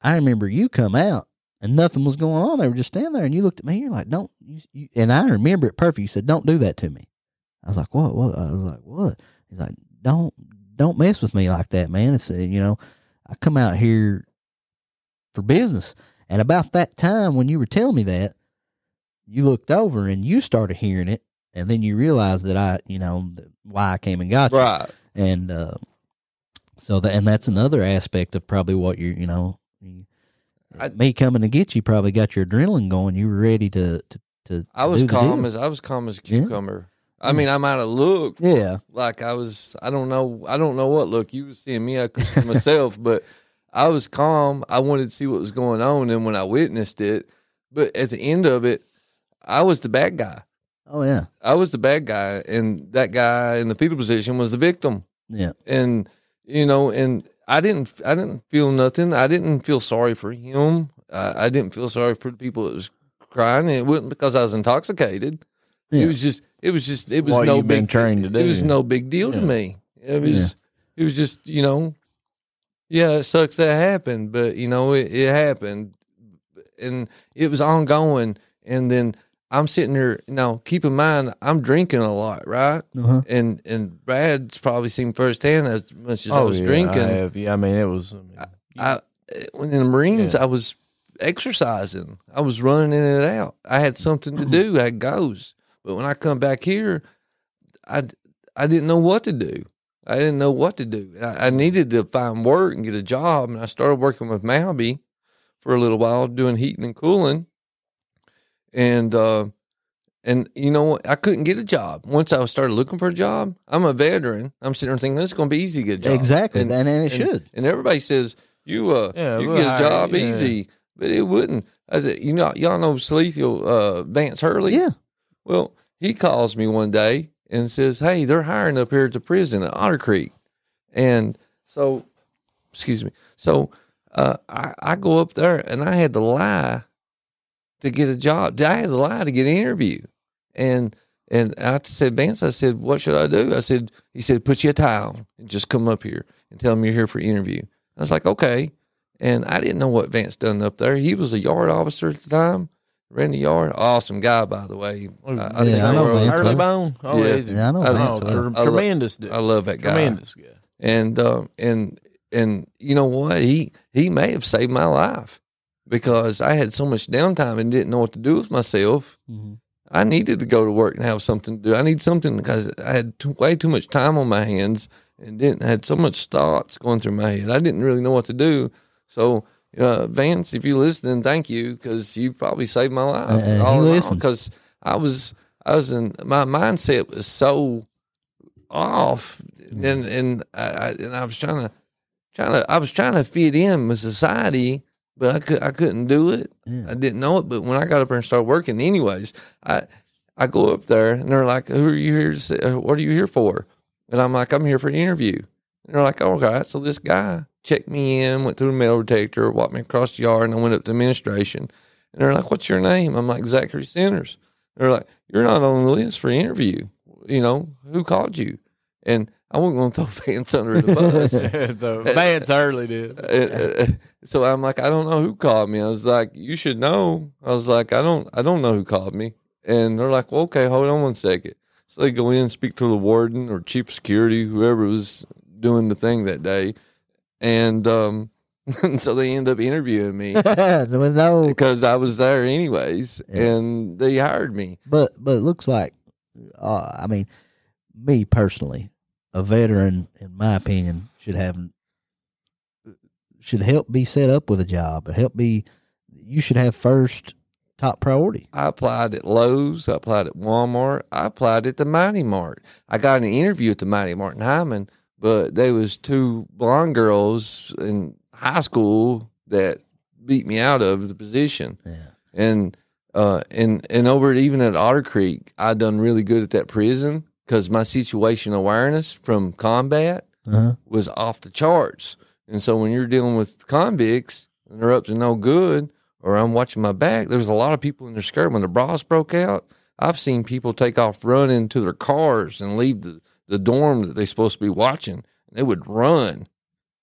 I remember you come out and nothing was going on. They were just standing there, and you looked at me. And You're like, "Don't." You, you, and I remember it perfect. You said, "Don't do that to me." I was like, "What? What?" I was like, "What?" He's like, "Don't, don't mess with me like that, man." It's uh, you know, I come out here for business, and about that time when you were telling me that, you looked over and you started hearing it, and then you realized that I, you know, why I came and got you, Right. and uh, so that, and that's another aspect of probably what you're, you know, I- me coming to get you probably got your adrenaline going. You were ready to to. to I was calm as I was calm as a Yeah. I mean, I might have looked yeah, like I was. I don't know. I don't know what look you was seeing me. I couldn't see myself, but I was calm. I wanted to see what was going on, and when I witnessed it, but at the end of it, I was the bad guy. oh yeah, I was the bad guy, and that guy in the fetal position was the victim. yeah, And you know, and I didn't. I didn't feel nothing. I didn't feel sorry for him. Uh, I didn't feel sorry for the people that was crying. It wasn't because I was intoxicated. Yeah. It was just. It was just. It was what no big. trained to It was no big deal to me. It was. It was just you know. Yeah, it sucks that happened, but you know it, it happened, and it was ongoing. And then I'm sitting here Now, keep in mind, I'm drinking a lot, right? uh-huh. and and Brad's probably seen firsthand as much as I Oh, was yeah, drinking. I have. Yeah, I mean, it was. I mean, I when in the Marines, Yeah. I was exercising. I was running in and out. I had something to do. I had goes. But when I come back here, I I didn't know what to do. I didn't know what to do. I, I needed to find work and get a job, and I started working with Malby for a little while, doing heating and cooling. And uh, and you know what? I couldn't get a job. Once I started looking for a job, I'm a veteran. I'm sitting there thinking this is going to be easy to get a job. Exactly, And- and, and it and, should. And everybody says you uh Yeah, you we'll get a hire job you, yeah. easy, but it wouldn't. I said, you know, y'all know Salethio, uh, Vance Hurley. Yeah, Well, he calls me one day and says, "Hey, they're hiring up here at the prison at Otter Creek," and so, excuse me. So uh, I, I go up there and I had to lie to get a job. I had to lie to get an interview, and and I said, Vance, I said, what should I do? I said, he said, put you a tie on and just come up here and tell me you're here for interview. I was like, okay. And I didn't know what Vance done up there. He was a yard officer at the time, ran the yard. Awesome guy, by the way. I, yeah, think I know wrote- Vance Hurley well. bone. Oh, Yeah. he's- yeah, I know. I- Vance oh, well. tre- I love- tremendous dude. I love that guy. tremendous guy. and uh, and and you know what he he may have saved my life because I had so much downtime and didn't know what to do with myself. Mhm. I needed to go to work and have something to do. I need something because I had too, way too much time on my hands and didn't had so much thoughts going through my head. I didn't really know what to do. So, uh, Vance, if you're listening, thank you because you probably saved my life. Uh, he all listens. because I was I was in my mindset was so off, and and I, I and I was trying to trying to I was trying to fit in with society, but I could I couldn't do it. Yeah. I didn't know it, but when I got up there and started working, anyways, I I go up there and they're like, "Who are you here? To say, uh, what are you here for?" And I'm like, "I'm here for an interview." And they're like, "Oh, okay." So this guy checked me in, went through the metal detector, walked me across the yard, and I went up to administration. And they're like, "What's your name?" I'm like, "Zachary Centers." They're like, "You're not on the list for interview. You know who called you?" And I wasn't going to throw Vance under the bus. the Vance Hurley did. Uh, uh, so I'm like, I don't know who called me. I was like, you should know. I was like, I don't, I don't know who called me. And they're like, well, okay, hold on one second. So they go in, speak to the warden or chief security, whoever was doing the thing that day, and um, so they end up interviewing me no, because I was there anyways, Yeah. and they hired me. but but it looks like, uh, I mean, me personally, a veteran, in my opinion, should have should help be set up with a job. Help be, you should have first top priority. I applied at Lowe's. I applied at Walmart. I applied at the Mighty Mart. I got an interview at the Mighty Mart in Hyman, but there was two blonde girls in high school that beat me out of the position. Yeah, And uh, and and over at, even at Otter Creek, I done really good at that prison because my situation awareness from combat uh-huh. was off the charts. And so when you're dealing with convicts and they're up to no good, or I'm watching my back, there's a lot of people in their skirt. When the bras broke out, I've seen people take off running to their cars and leave the, the dorm that they're supposed to be watching. They would run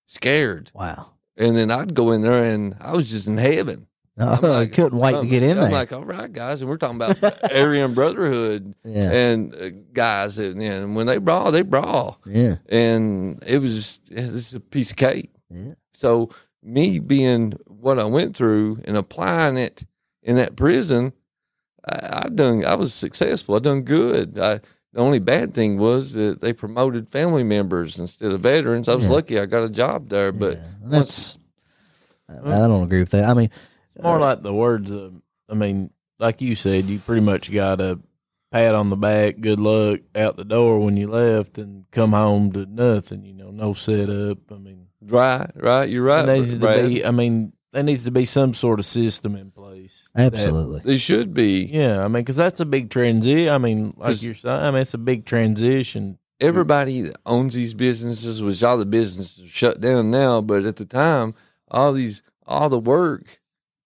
scared. wow. And then I'd go in there and I was just in heaven. I'm I like- couldn't wait to I'm- get in I'm there. like, all right, guys. And we're talking about Aryan Brotherhood yeah, and uh, guys. that- And when they brawl, they brawl yeah, and it was it's a piece of cake. yeah. So me being what I went through and applying it in that prison, I, I done. I was successful. I done good. I, the only bad thing was that they promoted family members instead of veterans. I was Yeah. lucky. I got a job there, but yeah. And that's. I I don't agree with that. I mean, It's more uh, like the words of, I mean, like you said, you pretty much got a pat on the back, good luck out the door when you left, and come home to nothing. You know, no setup. I mean, right, right. You're right. there needs to be. I mean, there needs to be some sort of system in place. That- absolutely. They should be. yeah, I mean, because that's a big transition. I mean, like 'Cause- you're saying, I mean, it's a big transition. everybody that owns these businesses, which all the businesses are shut down now, but at the time, all these all the work,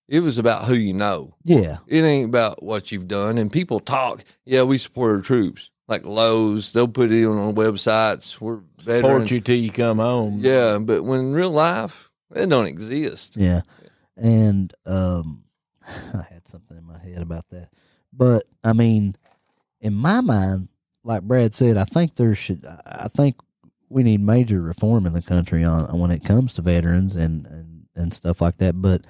it was about who you know. Yeah, It ain't about what you've done. And people talk, yeah, we support our troops. Like Lowe's, they'll put it on websites. We're Support you till you come home. Yeah, but when in real life, it don't exist. yeah. And um, I had something in my head about that, but I mean, in my mind, like Brad said, I think there should. I think we need major reform in the country on when it comes to veterans and and and stuff like that. But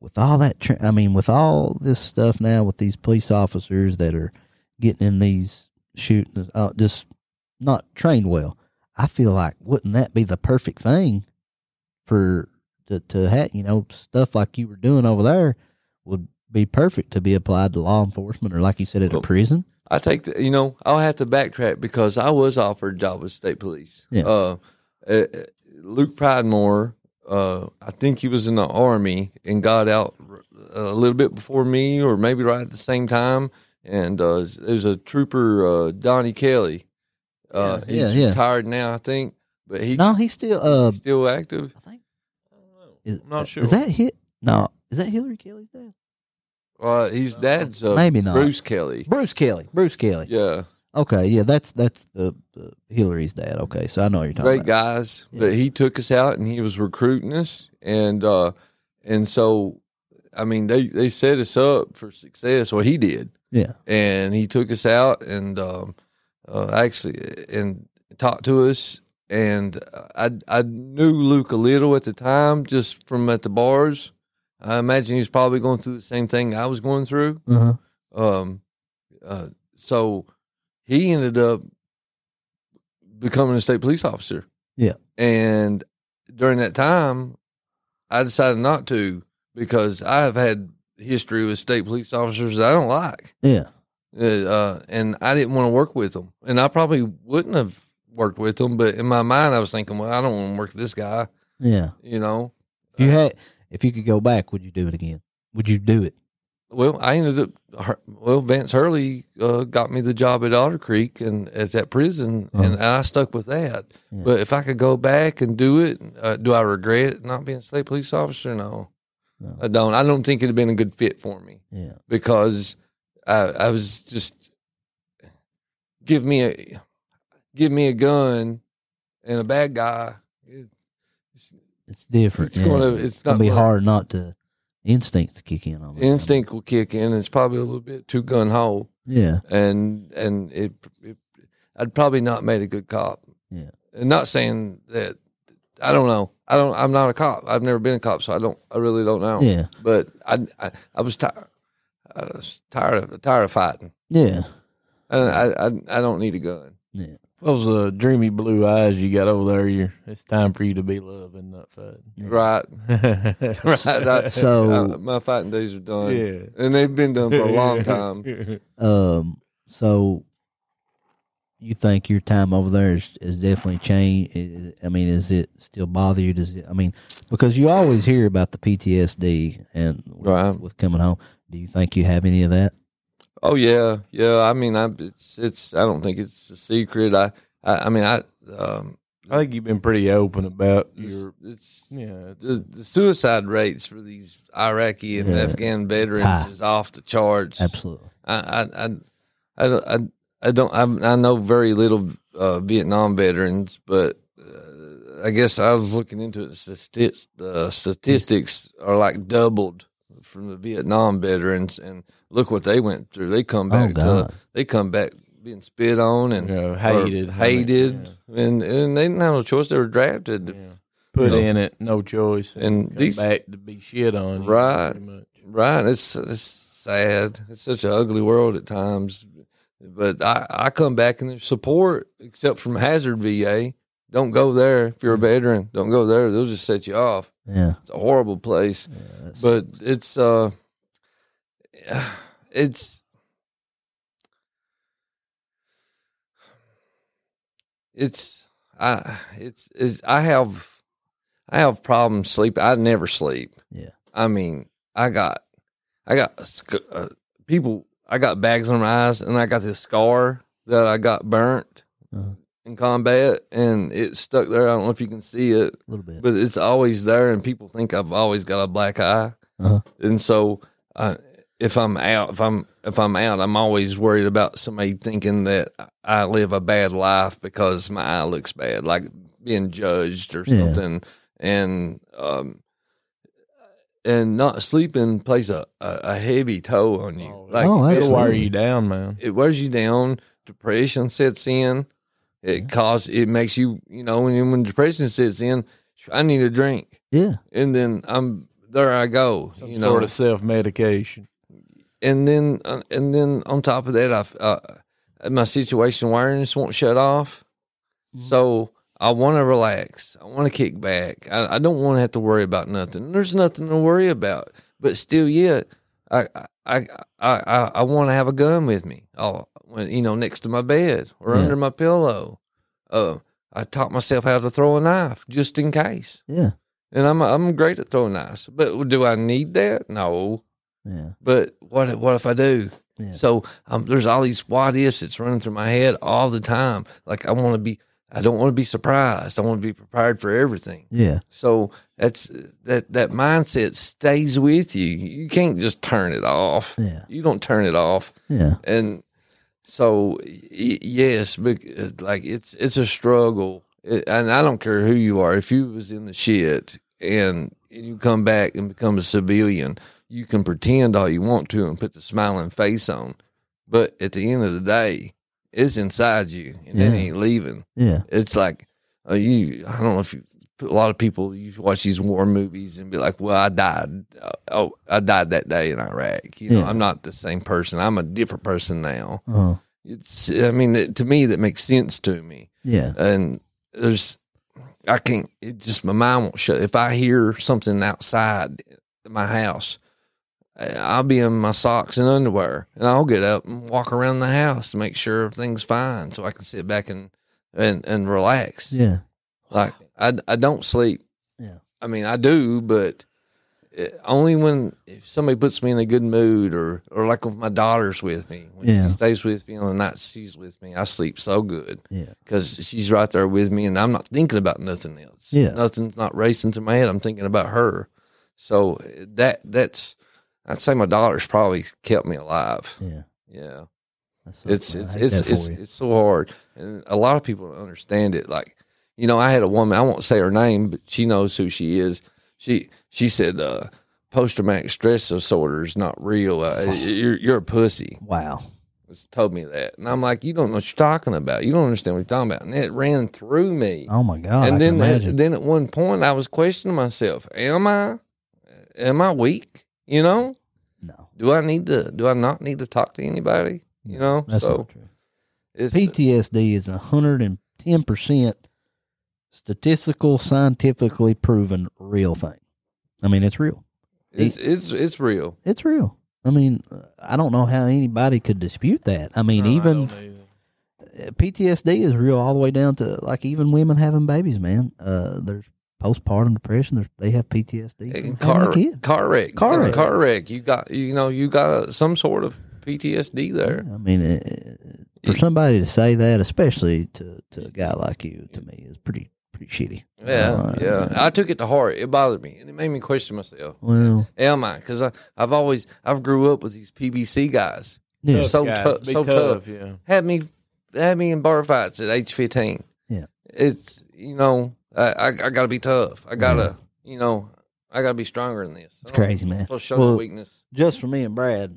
with all that, tra- I mean, with all this stuff now, with these police officers that are getting in these shooting, uh, just not trained well, I feel like wouldn't that be the perfect thing for to to have you know stuff like you were doing over there would be perfect to be applied to law enforcement or like you said at a prison. I take the, you know, I'll have to backtrack because I was offered a job with state police. Yeah. Uh, uh, Luke Pridemore, uh, I think he was in the army and got out a little bit before me, or maybe right at the same time. And uh, there's a trooper, uh, Donnie Kelly. Uh, Yeah, yeah, he's yeah. retired now, I think, but he, No, he's still uh he's still active. I think I don't know. is, I'm not sure. Is that hit? No, is that Hillary Kelly's dad? Uh, his dad's uh, Maybe not. Bruce Kelly. Bruce Kelly. Bruce Kelly. Yeah, Okay, yeah, that's that's the, the Hillary's dad. Okay, so I know what you're talking great about. guys. Yeah. But he took us out and he was recruiting us, and uh, and so I mean they they set us up for success. What he did, Yeah, and he took us out and um, uh, actually and talked to us and I I knew Luke a little at the time, just from at the bars. I imagine he was probably going through the same thing I was going through. Uh-huh. Um, uh, so he ended up becoming a state police officer. Yeah. And during that time, I decided not to because I have had history with state police officers that I don't like. Yeah. Uh, and I didn't want to work with them. And I probably wouldn't have worked with them, but in my mind, I was thinking, well, I don't want to work with this guy, Yeah. you know? If you had, if you could go back, would you do it again? Would you do it? Well, I ended up. Well, Vance Hurley uh, got me the job at Otter Creek and at that prison, and I stuck with that. Yeah. But if I could go back and do it, uh, do I regret not being a state police officer? No, No. I don't. I don't think it'd have been a good fit for me Yeah. because I, I was just give me a give me a gun and a bad guy. It, It's different. It's yeah. gonna- it's gonna be gonna- hard not to instincts to kick in on. that. instinct will kick in. It's probably a little bit too gun ho. Yeah. and and it, it I'd probably not made a good cop. Yeah. And not saying that I don't know. I don't. I'm not a cop. I've never been a cop, so I don't. I really don't know. Yeah. But I I, I was tired. I was tired of tired of fighting. Yeah. I I I, I don't need a gun. Yeah. Those uh, dreamy blue eyes you got over there, you're, it's time for you to be loving, not fighting. Right. Right. I, So- I- my fighting days are done. Yeah. And they've been done for a long time. Um. So, you think your time over there is, is definitely changed? I- I mean, is it still bother you? Does it? I mean, because you always hear about the PTSD and with, Right. with coming home. Do you think you have any of that? Oh yeah, yeah. I mean, I it's it's. I don't think it's a secret. I I, I mean, I um. I think you've been pretty open about It's, your it's yeah. It's, the, the suicide rates for these Iraqi and Yeah. Afghan veterans high. is off the charts. Absolutely. I I I I don't I, I don't I, I know very little uh, Vietnam veterans, but uh, I guess I was looking into it. Statistics, the statistics are like doubled from the Vietnam veterans, and look what they went through. They come Oh, back to they come back being spit on and you know, hated, hated, and and they didn't have no choice. They were drafted. Yeah. Put You know. in it, no choice, and, And come these- back to be shit on Right. pretty much. Right. It's it's sad. It's such an ugly world at times. But I, I come back and there's support except from Hazard VA. Don't go there if you're a veteran. Don't go there. They'll just set you off. Yeah. It's a horrible place. yeah But it's uh it's it's I it's, it's I have I have problems sleeping. I never sleep. Yeah. I mean, I got I got uh, people. I got bags on my eyes, and I got this scar that I got burnt Uh-huh. in combat, and it's stuck there. I don't know if you can see it, a little bit. but it's always there, and people think I've always got a black eye, Uh-huh. and so uh, if I'm out, if I'm if I'm out, I'm always worried about somebody thinking that I live a bad life because my eye looks bad, like being judged or Yeah. something, and um, and not sleeping plays a, a, a heavy toll on you. Oh, like Oh, it- It'll wear you down, man. it wears you down. Depression sets in. It cause it makes you you know when when depression sets in, I need a drink, yeah. and then I'm there. I go, Some you know, sort of self medication. And then uh, and then on top of that, I uh, my situation awareness won't shut off, so I want to relax. I want to kick back. I, I don't want to have to worry about nothing. There's nothing to worry about, but still, yet I I I I, I want to have a gun with me. Oh, when you know, next to my bed or Yeah. under my pillow. Uh, I taught myself how to throw a knife just in case, Yeah. and I'm I'm great at throwing knives. But do I need that? No. Yeah. But what if- what if I do? Yeah. So um, there's all these what ifs that's running through my head all the time. Like I want to be, I don't want to be surprised. I want to be prepared for everything. Yeah. So that's that that mindset stays with you. You can't just turn it off. Yeah. You don't turn it off. Yeah. And so yes, bec- like it's it's a struggle, It- and I don't care who you are. If you was in the shit and you come back and become a civilian, you can pretend all you want to and put the smiling face on, but at the end of the day, it's inside you and it ain't leaving. Yeah. It's like uh, you. I don't know if you. A lot of people you watch these war movies and be like, "Well, I died. Uh, oh, I died that day in Iraq." You know, Yeah. I'm not the same person. I'm a different person now. Uh, It's. I mean, it, to me, that makes sense to me. yeah. And there's, I can't. It just my mind won't shut. If I hear something outside my house, I'll be in my socks and underwear, and I'll get up and walk around the house to make sure everything's fine, so I can sit back and and and relax. Yeah. Like I I don't sleep. Yeah. I mean I do, but it, only when if somebody puts me in a good mood, or or like if my daughter's with me, when Yeah. she stays with me on the nights she's with me, I sleep so good Yeah. because she's right there with me, and I'm not thinking about nothing else. Yeah. nothing's not racing to my head. I'm thinking about her. So eh, that that's I'd say my daughter's probably kept me alive. Yeah. Yeah, That's it's. It's it's it's, it's so hard, and a lot of people don't understand it. Like you know, I had a woman. I won't say her name, but she knows who she is. She she said uh, post traumatic stress disorder is not real. Uh, you're you're a pussy wow. was told me that. And I'm like, you don't know what you're talking about. You don't understand what you're talking about. And it ran through me. Oh my god. and I then can imagine. at, then at one point I was questioning myself, am I am I weak? You know? no, Do I need to do I not need to talk to anybody? You know? that's so not true. it's PTSD is a hundred and ten percent statistical, scientifically proven real thing. I mean, it's real. it's, it's it's real. It's real. I mean, uh, I don't know how anybody could dispute that. I mean, No, even don't either. uh, PTSD is real all the way down to like even women having babies. Man, uh, there's postpartum depression. They have PTSD. Car car wreck. Car wreck. Car wreck. You got you know, you got some sort of PTSD there. I mean, uh, for somebody to say that, especially to, to a guy like you, to me, is pretty pretty shitty. Yeah, Uh, yeah. I took it to heart. It bothered me, and it made me question myself. Well, Am I? Because I've always I've grew up with these PBC guys. yeah, Tough so guys, tough- so tough, tough. Yeah. Had me had me in bar fights at age fifteen. Yeah. it's you know I I, I got to be tough. I gotta you know I gotta be stronger than this. it's crazy, man. So show Well, the weakness. just for me and Brad,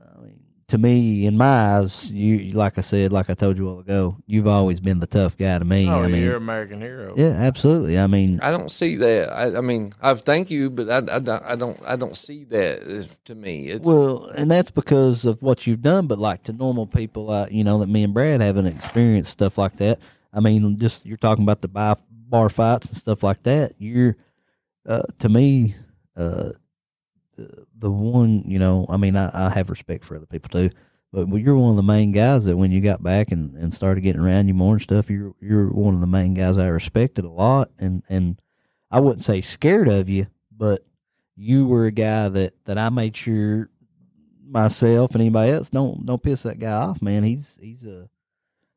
I mean, to me, in my eyes, you like I said, like I told you all ago, you've always been the tough guy to me. Oh, I mean, you're an American hero. yeah, absolutely. I mean, I don't see that. I, I mean, I thank you, but I, I, don't- I don't I don't see that uh, to me. It's well, and that's because of what you've done. But like to normal people, uh, you know, that me and Brad haven't experienced stuff like that. I mean, just you're talking about the bar, bar fights and stuff like that. You're, uh, to me, uh, the, the one, you know, I mean, I, I have respect for other people too, but you're one of the main guys that when you got back and, and started getting around you more and stuff, you're you're one of the main guys I respected a lot, and and I wouldn't say scared of you, but you were a guy that that I made sure myself and anybody else don't don't piss that guy off, man. He's he's a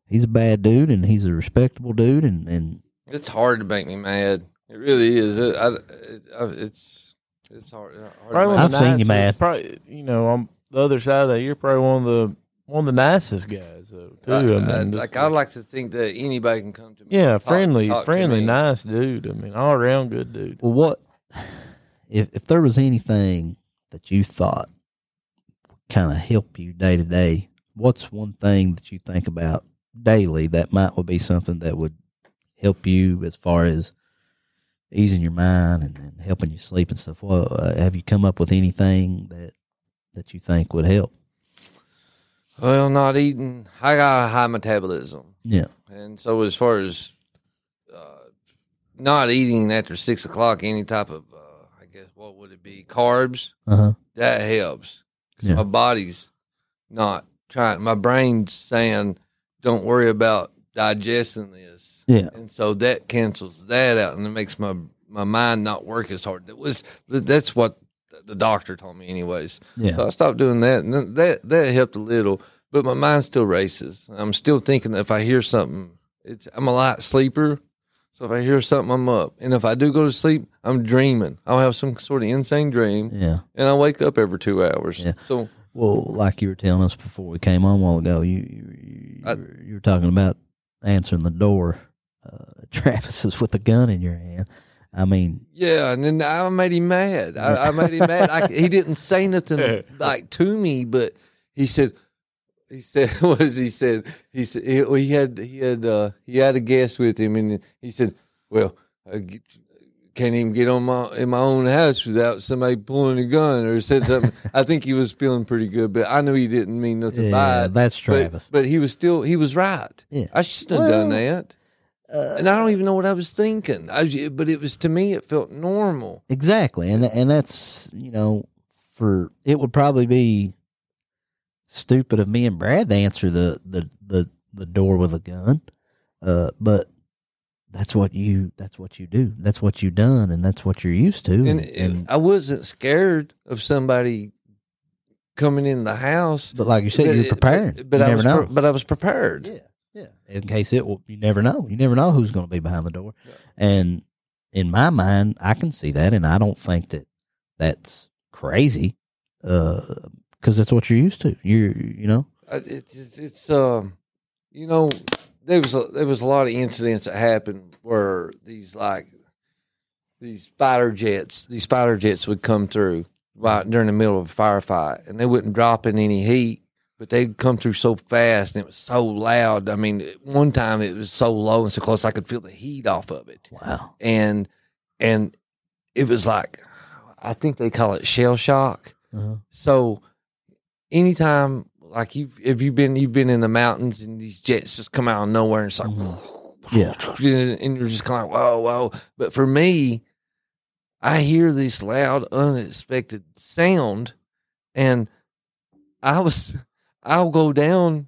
he's a bad dude and he's a respectable dude and and it's hard to make me mad. It really is. It, I, it, I, it's it's hard. hard Probably make I've seen you mad. Probably, you know, on the other side of that, you're probably one of the one of the nicest guys, though. Too. I, I mean, I- just like I'd like to think that anybody can come to me. yeah, talk- friendly, talk to friendly, nice dude. I mean, all around good dude. well, what if if there was anything that you thought kind of help you day to day? What's one thing that you think about daily that might would be something that would help you as far as easing your mind and, and helping you sleep and stuff? Well, uh, have you come up with anything that that you think would help? Well, not eating. I got a high metabolism, Yeah, and so as far as uh, not eating after six o'clock, any type of, uh, I guess, what would it be? Carbs. uh huh, That helps. Yeah. My body's not trying. My brain's saying, "Don't worry about digesting this." Yeah, and so that cancels that out, and it makes my my mind not work as hard. That was that's what the doctor told me, anyways. yeah. So I stopped doing that, and that that helped a little. But my mind still races. I'm still thinking that if I hear something, it's I'm a light sleeper. So if I hear something, I'm up. And if I do go to sleep, I'm dreaming. I'll have some sort of insane dream, Yeah. and I wake up every two hours. Yeah. So Well, like you were telling us before we came on a while ago, you you, you, I- you were talking about answering the door. Uh, Travis is with a gun in your hand. I mean, Yeah, and then I made him mad. I, I made him mad. I, he didn't say nothing like to me, but he said, he said was he said he said he, he had he had uh, he had a guest with him, and he said, "Well, I can't even get on my in my own house without somebody pulling a gun or said something." I think he was feeling pretty good, but I knew he didn't mean nothing by Yeah, it. that's But, Travis. but he was still he was right. Yeah. I shouldn't have done that, Uh, and I don't even know what I was thinking. I was, but it was to me, it felt normal. Exactly, and and that's you know, for it would probably be stupid of me and Brad to answer the the the, the door with a gun, uh, but that's what you that's what you do. That's what you done, and that's what you're used to. And, And, I wasn't scared of somebody coming in the house. but like you said, But you're prepared. But, but you I never was, know. pre- but I was prepared. Yeah, yeah. In case it will, you never know. You never know who's going to be behind the door. Yeah. And in my mind, I can see that, and I don't think that that's crazy, because that's what you're used to. You you know. It, it's it's um, you know, there was a, there was a lot of incidents that happened where these like these fighter jets, these fighter jets would come through right during the middle of a firefight, and they wouldn't drop in any heat, but they'd come through so fast and it was so loud. I mean, one time it was so low and so close I could feel the heat off of it. Wow. and and it was like I think they call it shell shock. Uh-huh. So anytime like you if you've been you've been in the mountains and these jets just come out of nowhere and it's like Yeah. and you're just kind of like whoa whoa. But for me, I hear this loud unexpected sound and I was I'll go down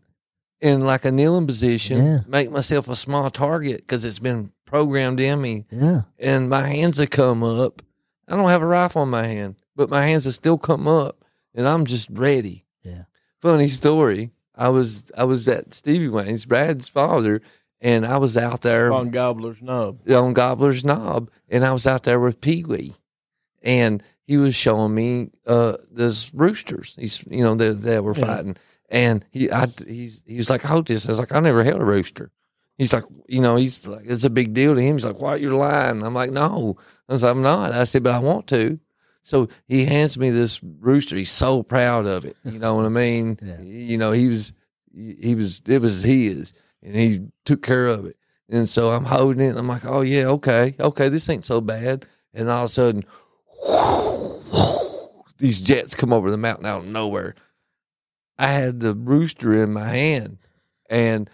in like a kneeling position, Yeah. make myself a small target because it's been programmed in me Yeah. and my hands have come up. I don't have a rifle in my hand, but my hands have still come up, and I'm just ready. Yeah. Funny story. I was I was at Stevie Wayne's, Brad's father, and I was out there on Gobbler's Knob. on Gobbler's Knob, and I was out there with Pee Wee, and he was showing me uh this roosters. He's you know that that were Yeah. fighting, and he I he's he was like hold this. I was like I never held a rooster. He's like you know he's like it's a big deal to him. He's like why you're lying. I'm like no. I was like I'm not. I said but I want to. So he hands me this rooster. He's so proud of it. You know what I mean? Yeah. You know he was he was it was his, and he took care of it. And so I'm holding it. And I'm like, oh yeah, okay, okay, this ain't so bad. And all of a sudden, these jets come over the mountain out of nowhere. I had the rooster in my hand, and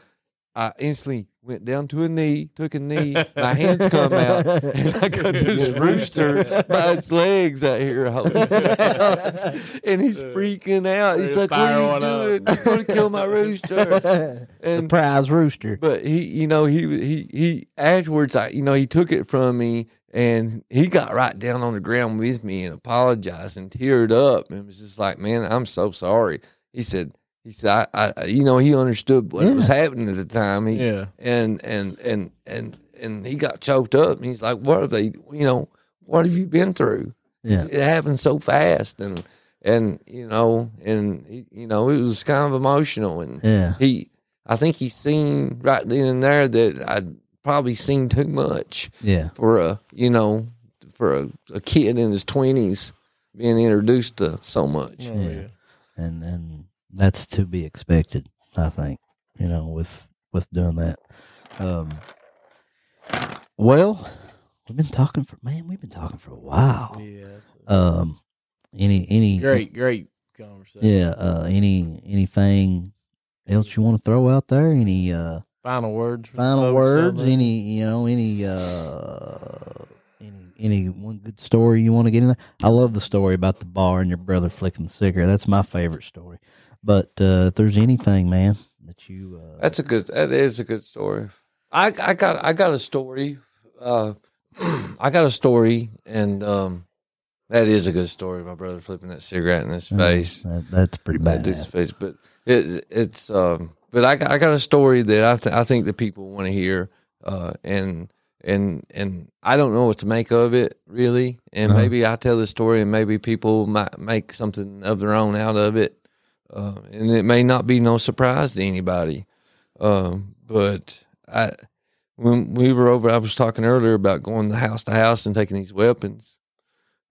I instantly went down to a knee, took a knee. My hands come out, and I got this rooster by its legs out here holding it out. and he's freaking out. He's like, "What are you doing? You're going to kill my rooster!" the prize rooster. but he, you know, he he he afterwards, I, you know, he took it from me and he got right down on the ground with me and apologized and teared up and was just like, "Man, I'm so sorry." He said, "He said, I, I you know, he understood what was happening at the time. He, Yeah. and and and and and he got choked up and he's like, "What have they? You know, what have you been through?" Yeah. it happened so fast and and you know and he- you know it was kind of emotional and Yeah. he I think he seen right then and there that I'd probably seen too much Yeah. for a you know for a, a kid in his twenties being introduced to so much. Oh, Yeah. And and that's to be expected. I think you know with with doing that. Um, well, we've been talking for man. We've been talking for a while. Yeah. a Um, any any great, great conversation. Yeah. Uh, any anything else you want to throw out there? Any uh Final words. final words? Any you know any uh any one good story you want to get in there? I love the story about the bar and your brother flicking the cigarette. That's my favorite story. But uh, if there's anything, man, that you uh, That's a good. That is a good story. I I got I got a story. Uh, I got a story, and um, that is a good story. My brother flipping that cigarette in his face. that- that's pretty That bad. dude's face, but it, it's um. But I got, I got a story that I th- I think that people want to hear, uh, and and and I don't know what to make of it really, and Uh-huh. maybe I tell the story, and maybe people might make something of their own out of it, uh, and it may not be no surprise to anybody, um, but I when we were over, I was talking earlier about going to house to house and taking these weapons.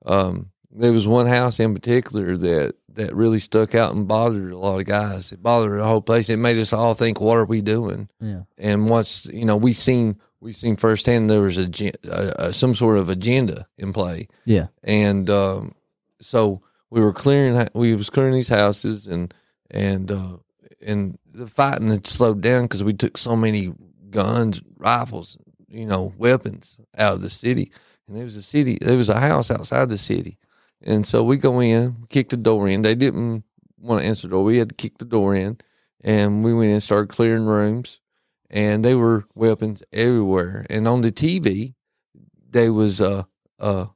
Um, there was one house in particular that that really stuck out and bothered a lot of guys. It bothered the whole place. It made us all think, "What are we doing?" Yeah. And what's you know we seen we seen firsthand there was a, gen- a, a some sort of agenda in play, Yeah. and um, so we were clearing we was clearing these houses and and uh, and the fighting had slowed down because we took so many guns, rifles, you know, weapons out of the city. And there was a city, there was a house outside the city, and so we go in, kick the door in. They didn't want to answer the door. We had to kick the door in, and we went in and started clearing rooms, and they were weapons everywhere. And on the TV, there was a a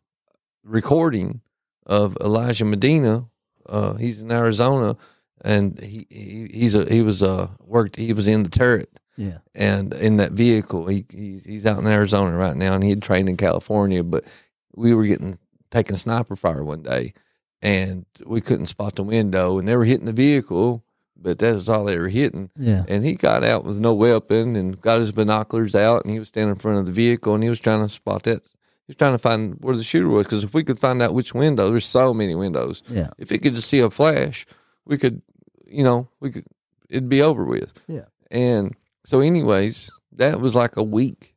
recording of Elijah Medina. Uh, he's in Arizona, and he, he he's a he was uh worked he was in the turret Yeah. and in that vehicle he he's, he's out in Arizona right now, and he had trained in California, but we were getting taking sniper fire one day, and we couldn't spot the window, and they were hitting the vehicle, but that was all they were hitting. Yeah. And he got out with no weapon and got his binoculars out, and he was standing in front of the vehicle, and he was trying to spot that. He was trying to find where the shooter was because if we could find out which window, there's so many windows. Yeah. If he could just see a flash, we could, you know, we could. It'd be over with. Yeah. And so, anyways, that was like a week.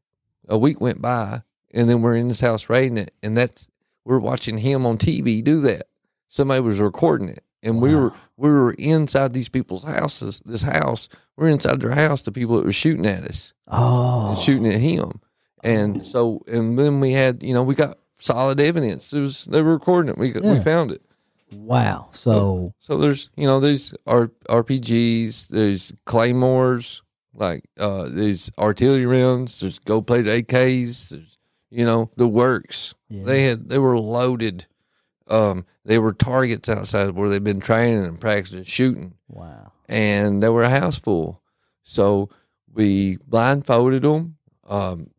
A week went by, and then we're in this house raiding it, and that's we're watching him on TV do that. Somebody was recording it, and we were we were inside these people's houses. This house, we're inside their house. The people that were shooting at us Oh. shooting at him, and so and then we had you know we got solid evidence. It was they were recording it. We got we found it. Wow. So, So there's you know there's R- RPGs, there's claymores, like uh there's artillery rounds, there's gold plated AKs, there's you know the works. yeah. They had they were loaded. Um, they were targets outside where they've been training and practicing shooting, wow. and they were a house full. So we blindfolded them, um,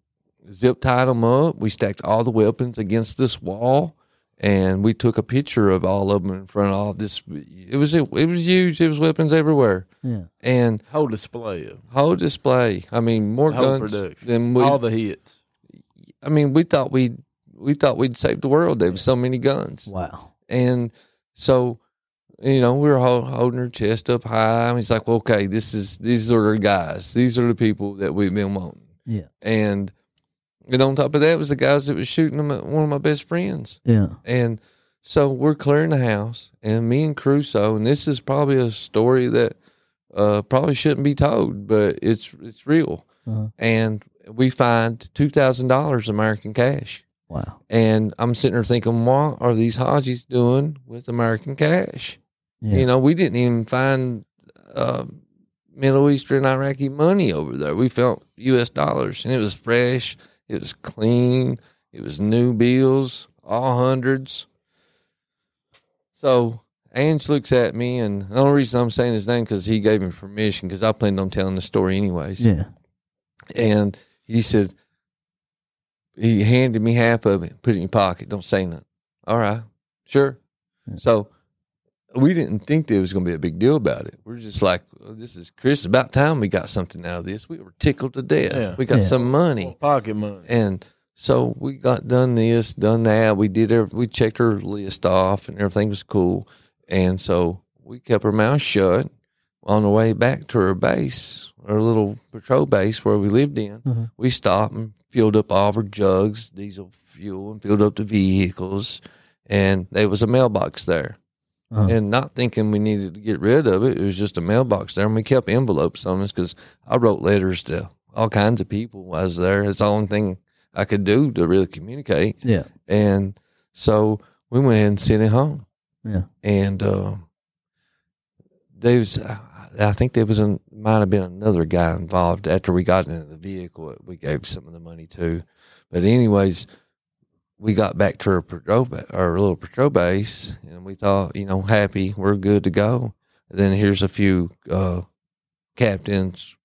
zip tied them up. We stacked all the weapons against this wall, and we took a picture of all of them in front of all this. It was it was huge. There was weapons everywhere, Yeah. and Whole display of whole display. I mean, more whole guns production, than we. all the hits. I mean, we thought we would we thought we'd save the world. There was so many guns, Wow. And so you know we were hol- holding her chest up high. And he's like, well, "Okay, this is these are our guys. These are the people that we've been wanting." Yeah. And and on top of that was the guys that was shooting them at one of my best friends. Yeah. And so we're clearing the house, and me and Crusoe, and this is probably a story that uh, probably shouldn't be told, but it's it's real. Uh-huh. And we find two thousand dollars American cash. Wow. And I'm sitting there thinking, what are these Hajis doing with American cash? Yeah. You know, we didn't even find uh, Middle Eastern Iraqi money over there. We felt U.S. dollars, and it was fresh, it was clean, it was new bills, all hundreds. So Ange looks at me, and the only reason I'm saying his name because he gave me permission because I planned on telling the story anyways yeah. and he said he handed me half of it, put it in your pocket, don't say nothing. All right, sure. Yeah. So we didn't think there was going to be a big deal about it. We're just like, well, this is Chris. About time we got something out of this. We were tickled to death. Yeah. We got Yeah. some money, pocket money. and so we got done this, done that. We did. Every, we checked her list off, and everything was cool. And so we kept our mouth shut on the way back to our base, our little patrol base where we lived in. Mhm. We stopped and filled up all of our jugs, diesel fuel, and filled up the vehicles. And there was a mailbox there. Uh-huh. And not thinking we needed to get rid of it, it was just a mailbox there. And we kept envelopes on us because I wrote letters to all kinds of people while I was there. It's the only thing I could do to really communicate. Yeah. And so we went ahead and sent it home Yeah. and uh, there was I think there was a, might have been another guy involved after we got into the vehicle. We gave some of the money to, but anyways, we got back to our patrol, our little patrol base, and we thought, you know, happy, we're good to go. And then here's a few uh, captains,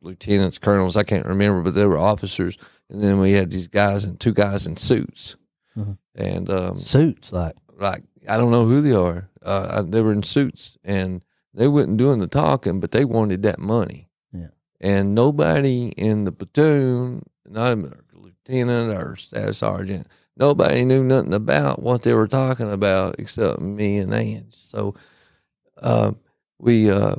lieutenants, colonels. I can't remember, but they were officers. And then we had these guys and two guys in suits, Mhm. and um, Suits like. like I don't know who they are. Uh, they were in suits and they wasn't doing the talking, but they wanted that money. Yeah. And nobody in the platoon, not even a lieutenant or staff sergeant, nobody knew nothing about what they were talking about except me and Ange. So uh, we uh,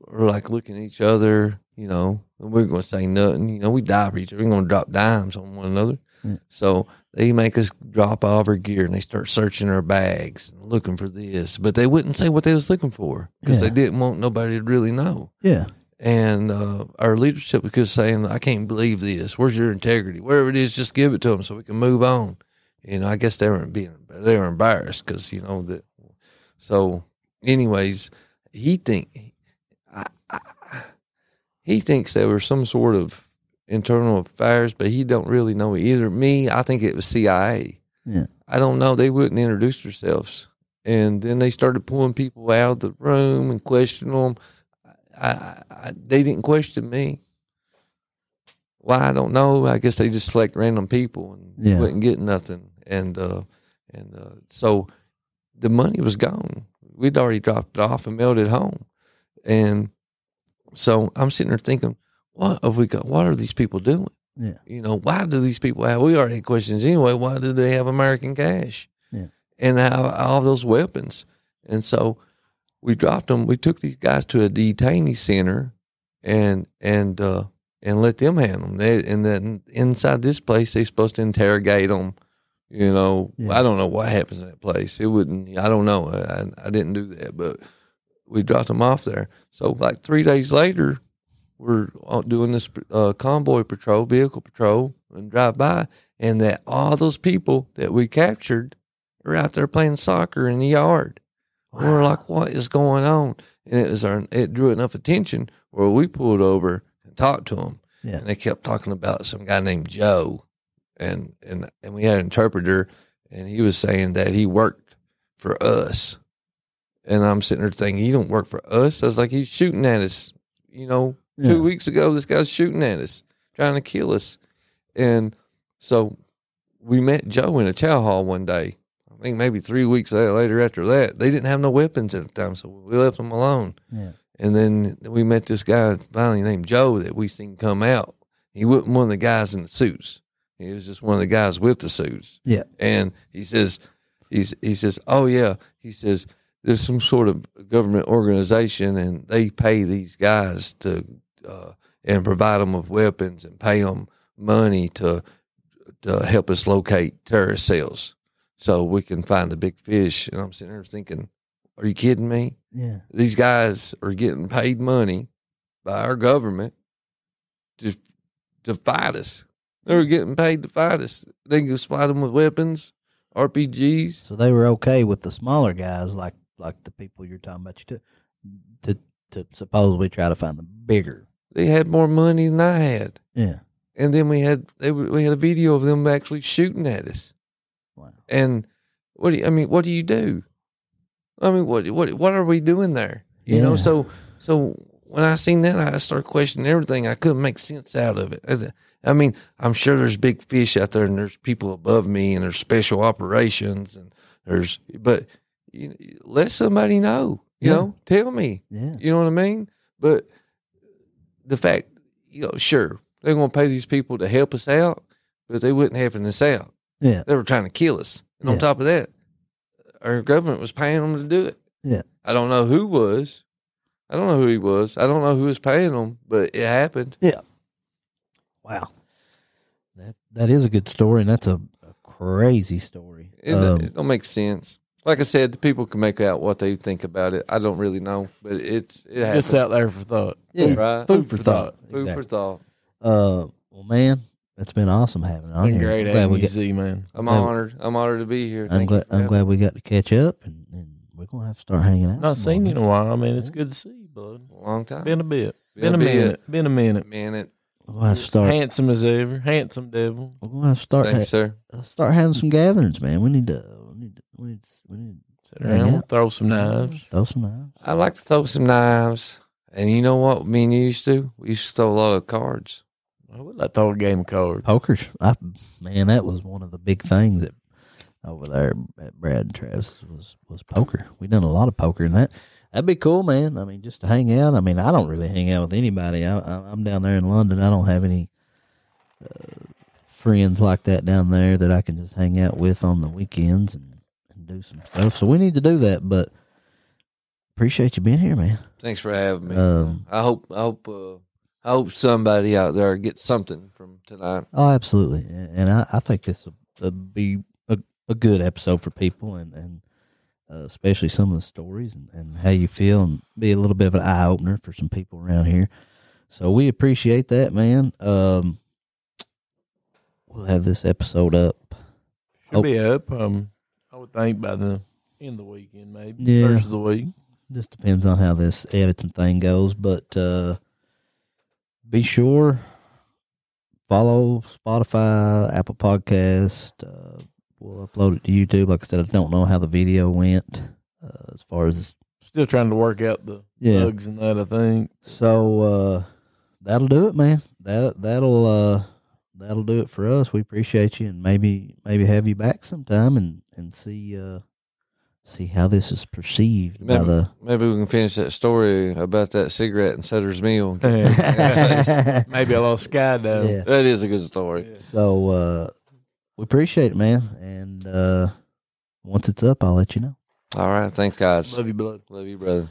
were like looking at each other, you know, and we are going to say nothing. You know, we die for each other. We're going to drop dimes on one another. Yeah. So they make us drop all of our gear and they start searching our bags and looking for this, but they wouldn't say what they was looking for because Yeah. they didn't want nobody to really know. Yeah. And uh, our leadership was just saying, "I can't believe this. Where's your integrity? Wherever it is, just give it to them so we can move on." You know, I guess they weren't being they were embarrassed because you know that. So, anyways, he think I, I, he thinks there was some sort of internal affairs, but he don't really know either. Me, I think it was CIA. Yeah. I don't know. They wouldn't introduce themselves, and then they started pulling people out of the room and questioning them. I, I, I, they didn't question me. Why I don't know. I guess they just select random people and Yeah. wouldn't get nothing. And uh, and uh, so the money was gone. We'd already dropped it off and mailed it home. And so I'm sitting there thinking, what have we got? What are these people doing? Yeah. You know, why do these people have? We already had questions anyway. Why do they have American cash? Yeah. And have all those weapons. And so we dropped them. We took these guys to a detainee center, and and uh, and let them handle them. They, and then inside this place, they're supposed to interrogate them. You know, Yeah. I don't know what happens in that place. It wouldn't. I don't know. I, I didn't do that, but we dropped them off there. So like three days later, we're doing this uh, convoy patrol, vehicle patrol, and drive by, and that all those people that we captured are out there playing soccer in the yard. And we're like, what is going on? And it was our, it drew enough attention where we pulled over and talked to them. Yeah. And they kept talking about some guy named Joe, and and and we had an interpreter, and he was saying that he worked for us. And I'm sitting there thinking, he don't work for us. I was like, he's shooting at us. You know, Yeah. two weeks ago, this guy's shooting at us, trying to kill us. And so we met Joe in a chow hall one day. I think maybe three weeks later after that, they didn't have no weapons at the time, so we left them alone. Yeah. And then we met this guy finally named Joe that we seen come out. He wasn't one of the guys in the suits. He was just one of the guys with the suits. Yeah. And he says, he's he says, oh yeah, he says there's some sort of government organization and they pay these guys to uh, and provide them with weapons and pay them money to to help us locate terrorist cells so we can find the big fish. And I'm sitting there thinking, are you kidding me? Yeah. these guys are getting paid money by our government to to fight us. They were getting paid to fight us. They can supply them with weapons, RPGs. So they were okay with the smaller guys, like like the people you're talking about, you to to to supposedly try to find the bigger. They had more money than I had, Yeah. and then we had they we had a video of them actually shooting at us. Wow. And what do you, I mean? What do you do? I mean, what what what are we doing there? You know, so so when I seen that, I started questioning everything. I couldn't make sense out of it. I mean, I'm sure there's big fish out there, and there's people above me, and there's special operations, and there's but you let somebody know. You Yeah. know, tell me. Yeah. You know what I mean? But the fact, you know, sure they're going to pay these people to help us out, but they wouldn't helping us out. Yeah. They were trying to kill us. And on top of that, our government was paying them to do it. Yeah. I don't know who was. I don't know who he was. I don't know who was paying them, but it happened. Yeah. Wow. That that is a good story, and that's a, a crazy story. It, Um, it don't make sense. Like I said, the people can make out what they think about it. I don't really know, but it's it happened. Just out there for thought. yeah. right? Food for thought. Food Exactly. for thought. Uh, well, man, it's been awesome having it on Been here. great I'm glad having we you, Z, man. I'm Yeah. honored. I'm honored to be here. I'm Thank glad. I'm having glad we got to catch up, and, and we're gonna have to start hanging out. Not seen you in a while. I mean, it's good to see you, bud. me. Long time. Been a bit. Been Been, a a, bit. minute. Been a minute. minute. We're gonna have to start. Handsome as ever. Handsome devil. We're gonna have to start. Thanks, sir. start having some gatherings, man. We need to. We need. To, we need. We. Sit around, Yeah. throw some knives. Throw some knives. I like to throw some knives. And you know what me and you used to? We used to throw a lot of cards. I would like to throw a game of cards. Poker. I, man, that was one of the big things that over there at Brad and Travis was was poker. We done a lot of poker, and that that'd be cool, man. I mean, just to hang out. I mean, I don't really hang out with anybody. I, I, I'm down there in London. I don't have any uh, friends like that down there that I can just hang out with on the weekends and, and do some stuff. So we need to do that. But appreciate you being here, man. Thanks for having me. Um, I hope I hope uh, I hope somebody out there gets something from tonight. Oh, absolutely, and, and I, I think this will be a, a good episode for people, and and uh, especially some of the stories and, and how you feel, and be a little bit of an eye opener for some people around here. So we appreciate that, man. Um, we'll have this episode up. Should Oh. be up. Um, I would think by the end of the weekend, maybe Yeah. first of the week. Just depends on how this editing thing goes, but uh, be sure follow Spotify, Apple Podcast. Uh, we'll upload it to YouTube. Like I said, I don't know how the video went uh, as far as Still trying to work out the Yeah. bugs and that. I think. so. Uh, that'll do it, man. That that'll uh, that'll do it for us. We appreciate you, and maybe maybe have you back sometime and and see uh, see how this is perceived by Maybe, the. maybe we can finish that story about that cigarette and Sutter's Mill. maybe a little skydive. Yeah. That is a good story. Yeah. So uh we appreciate it, man. And uh once it's up, I'll let you know. All right, thanks, guys. Love you, blood. Love you, brother.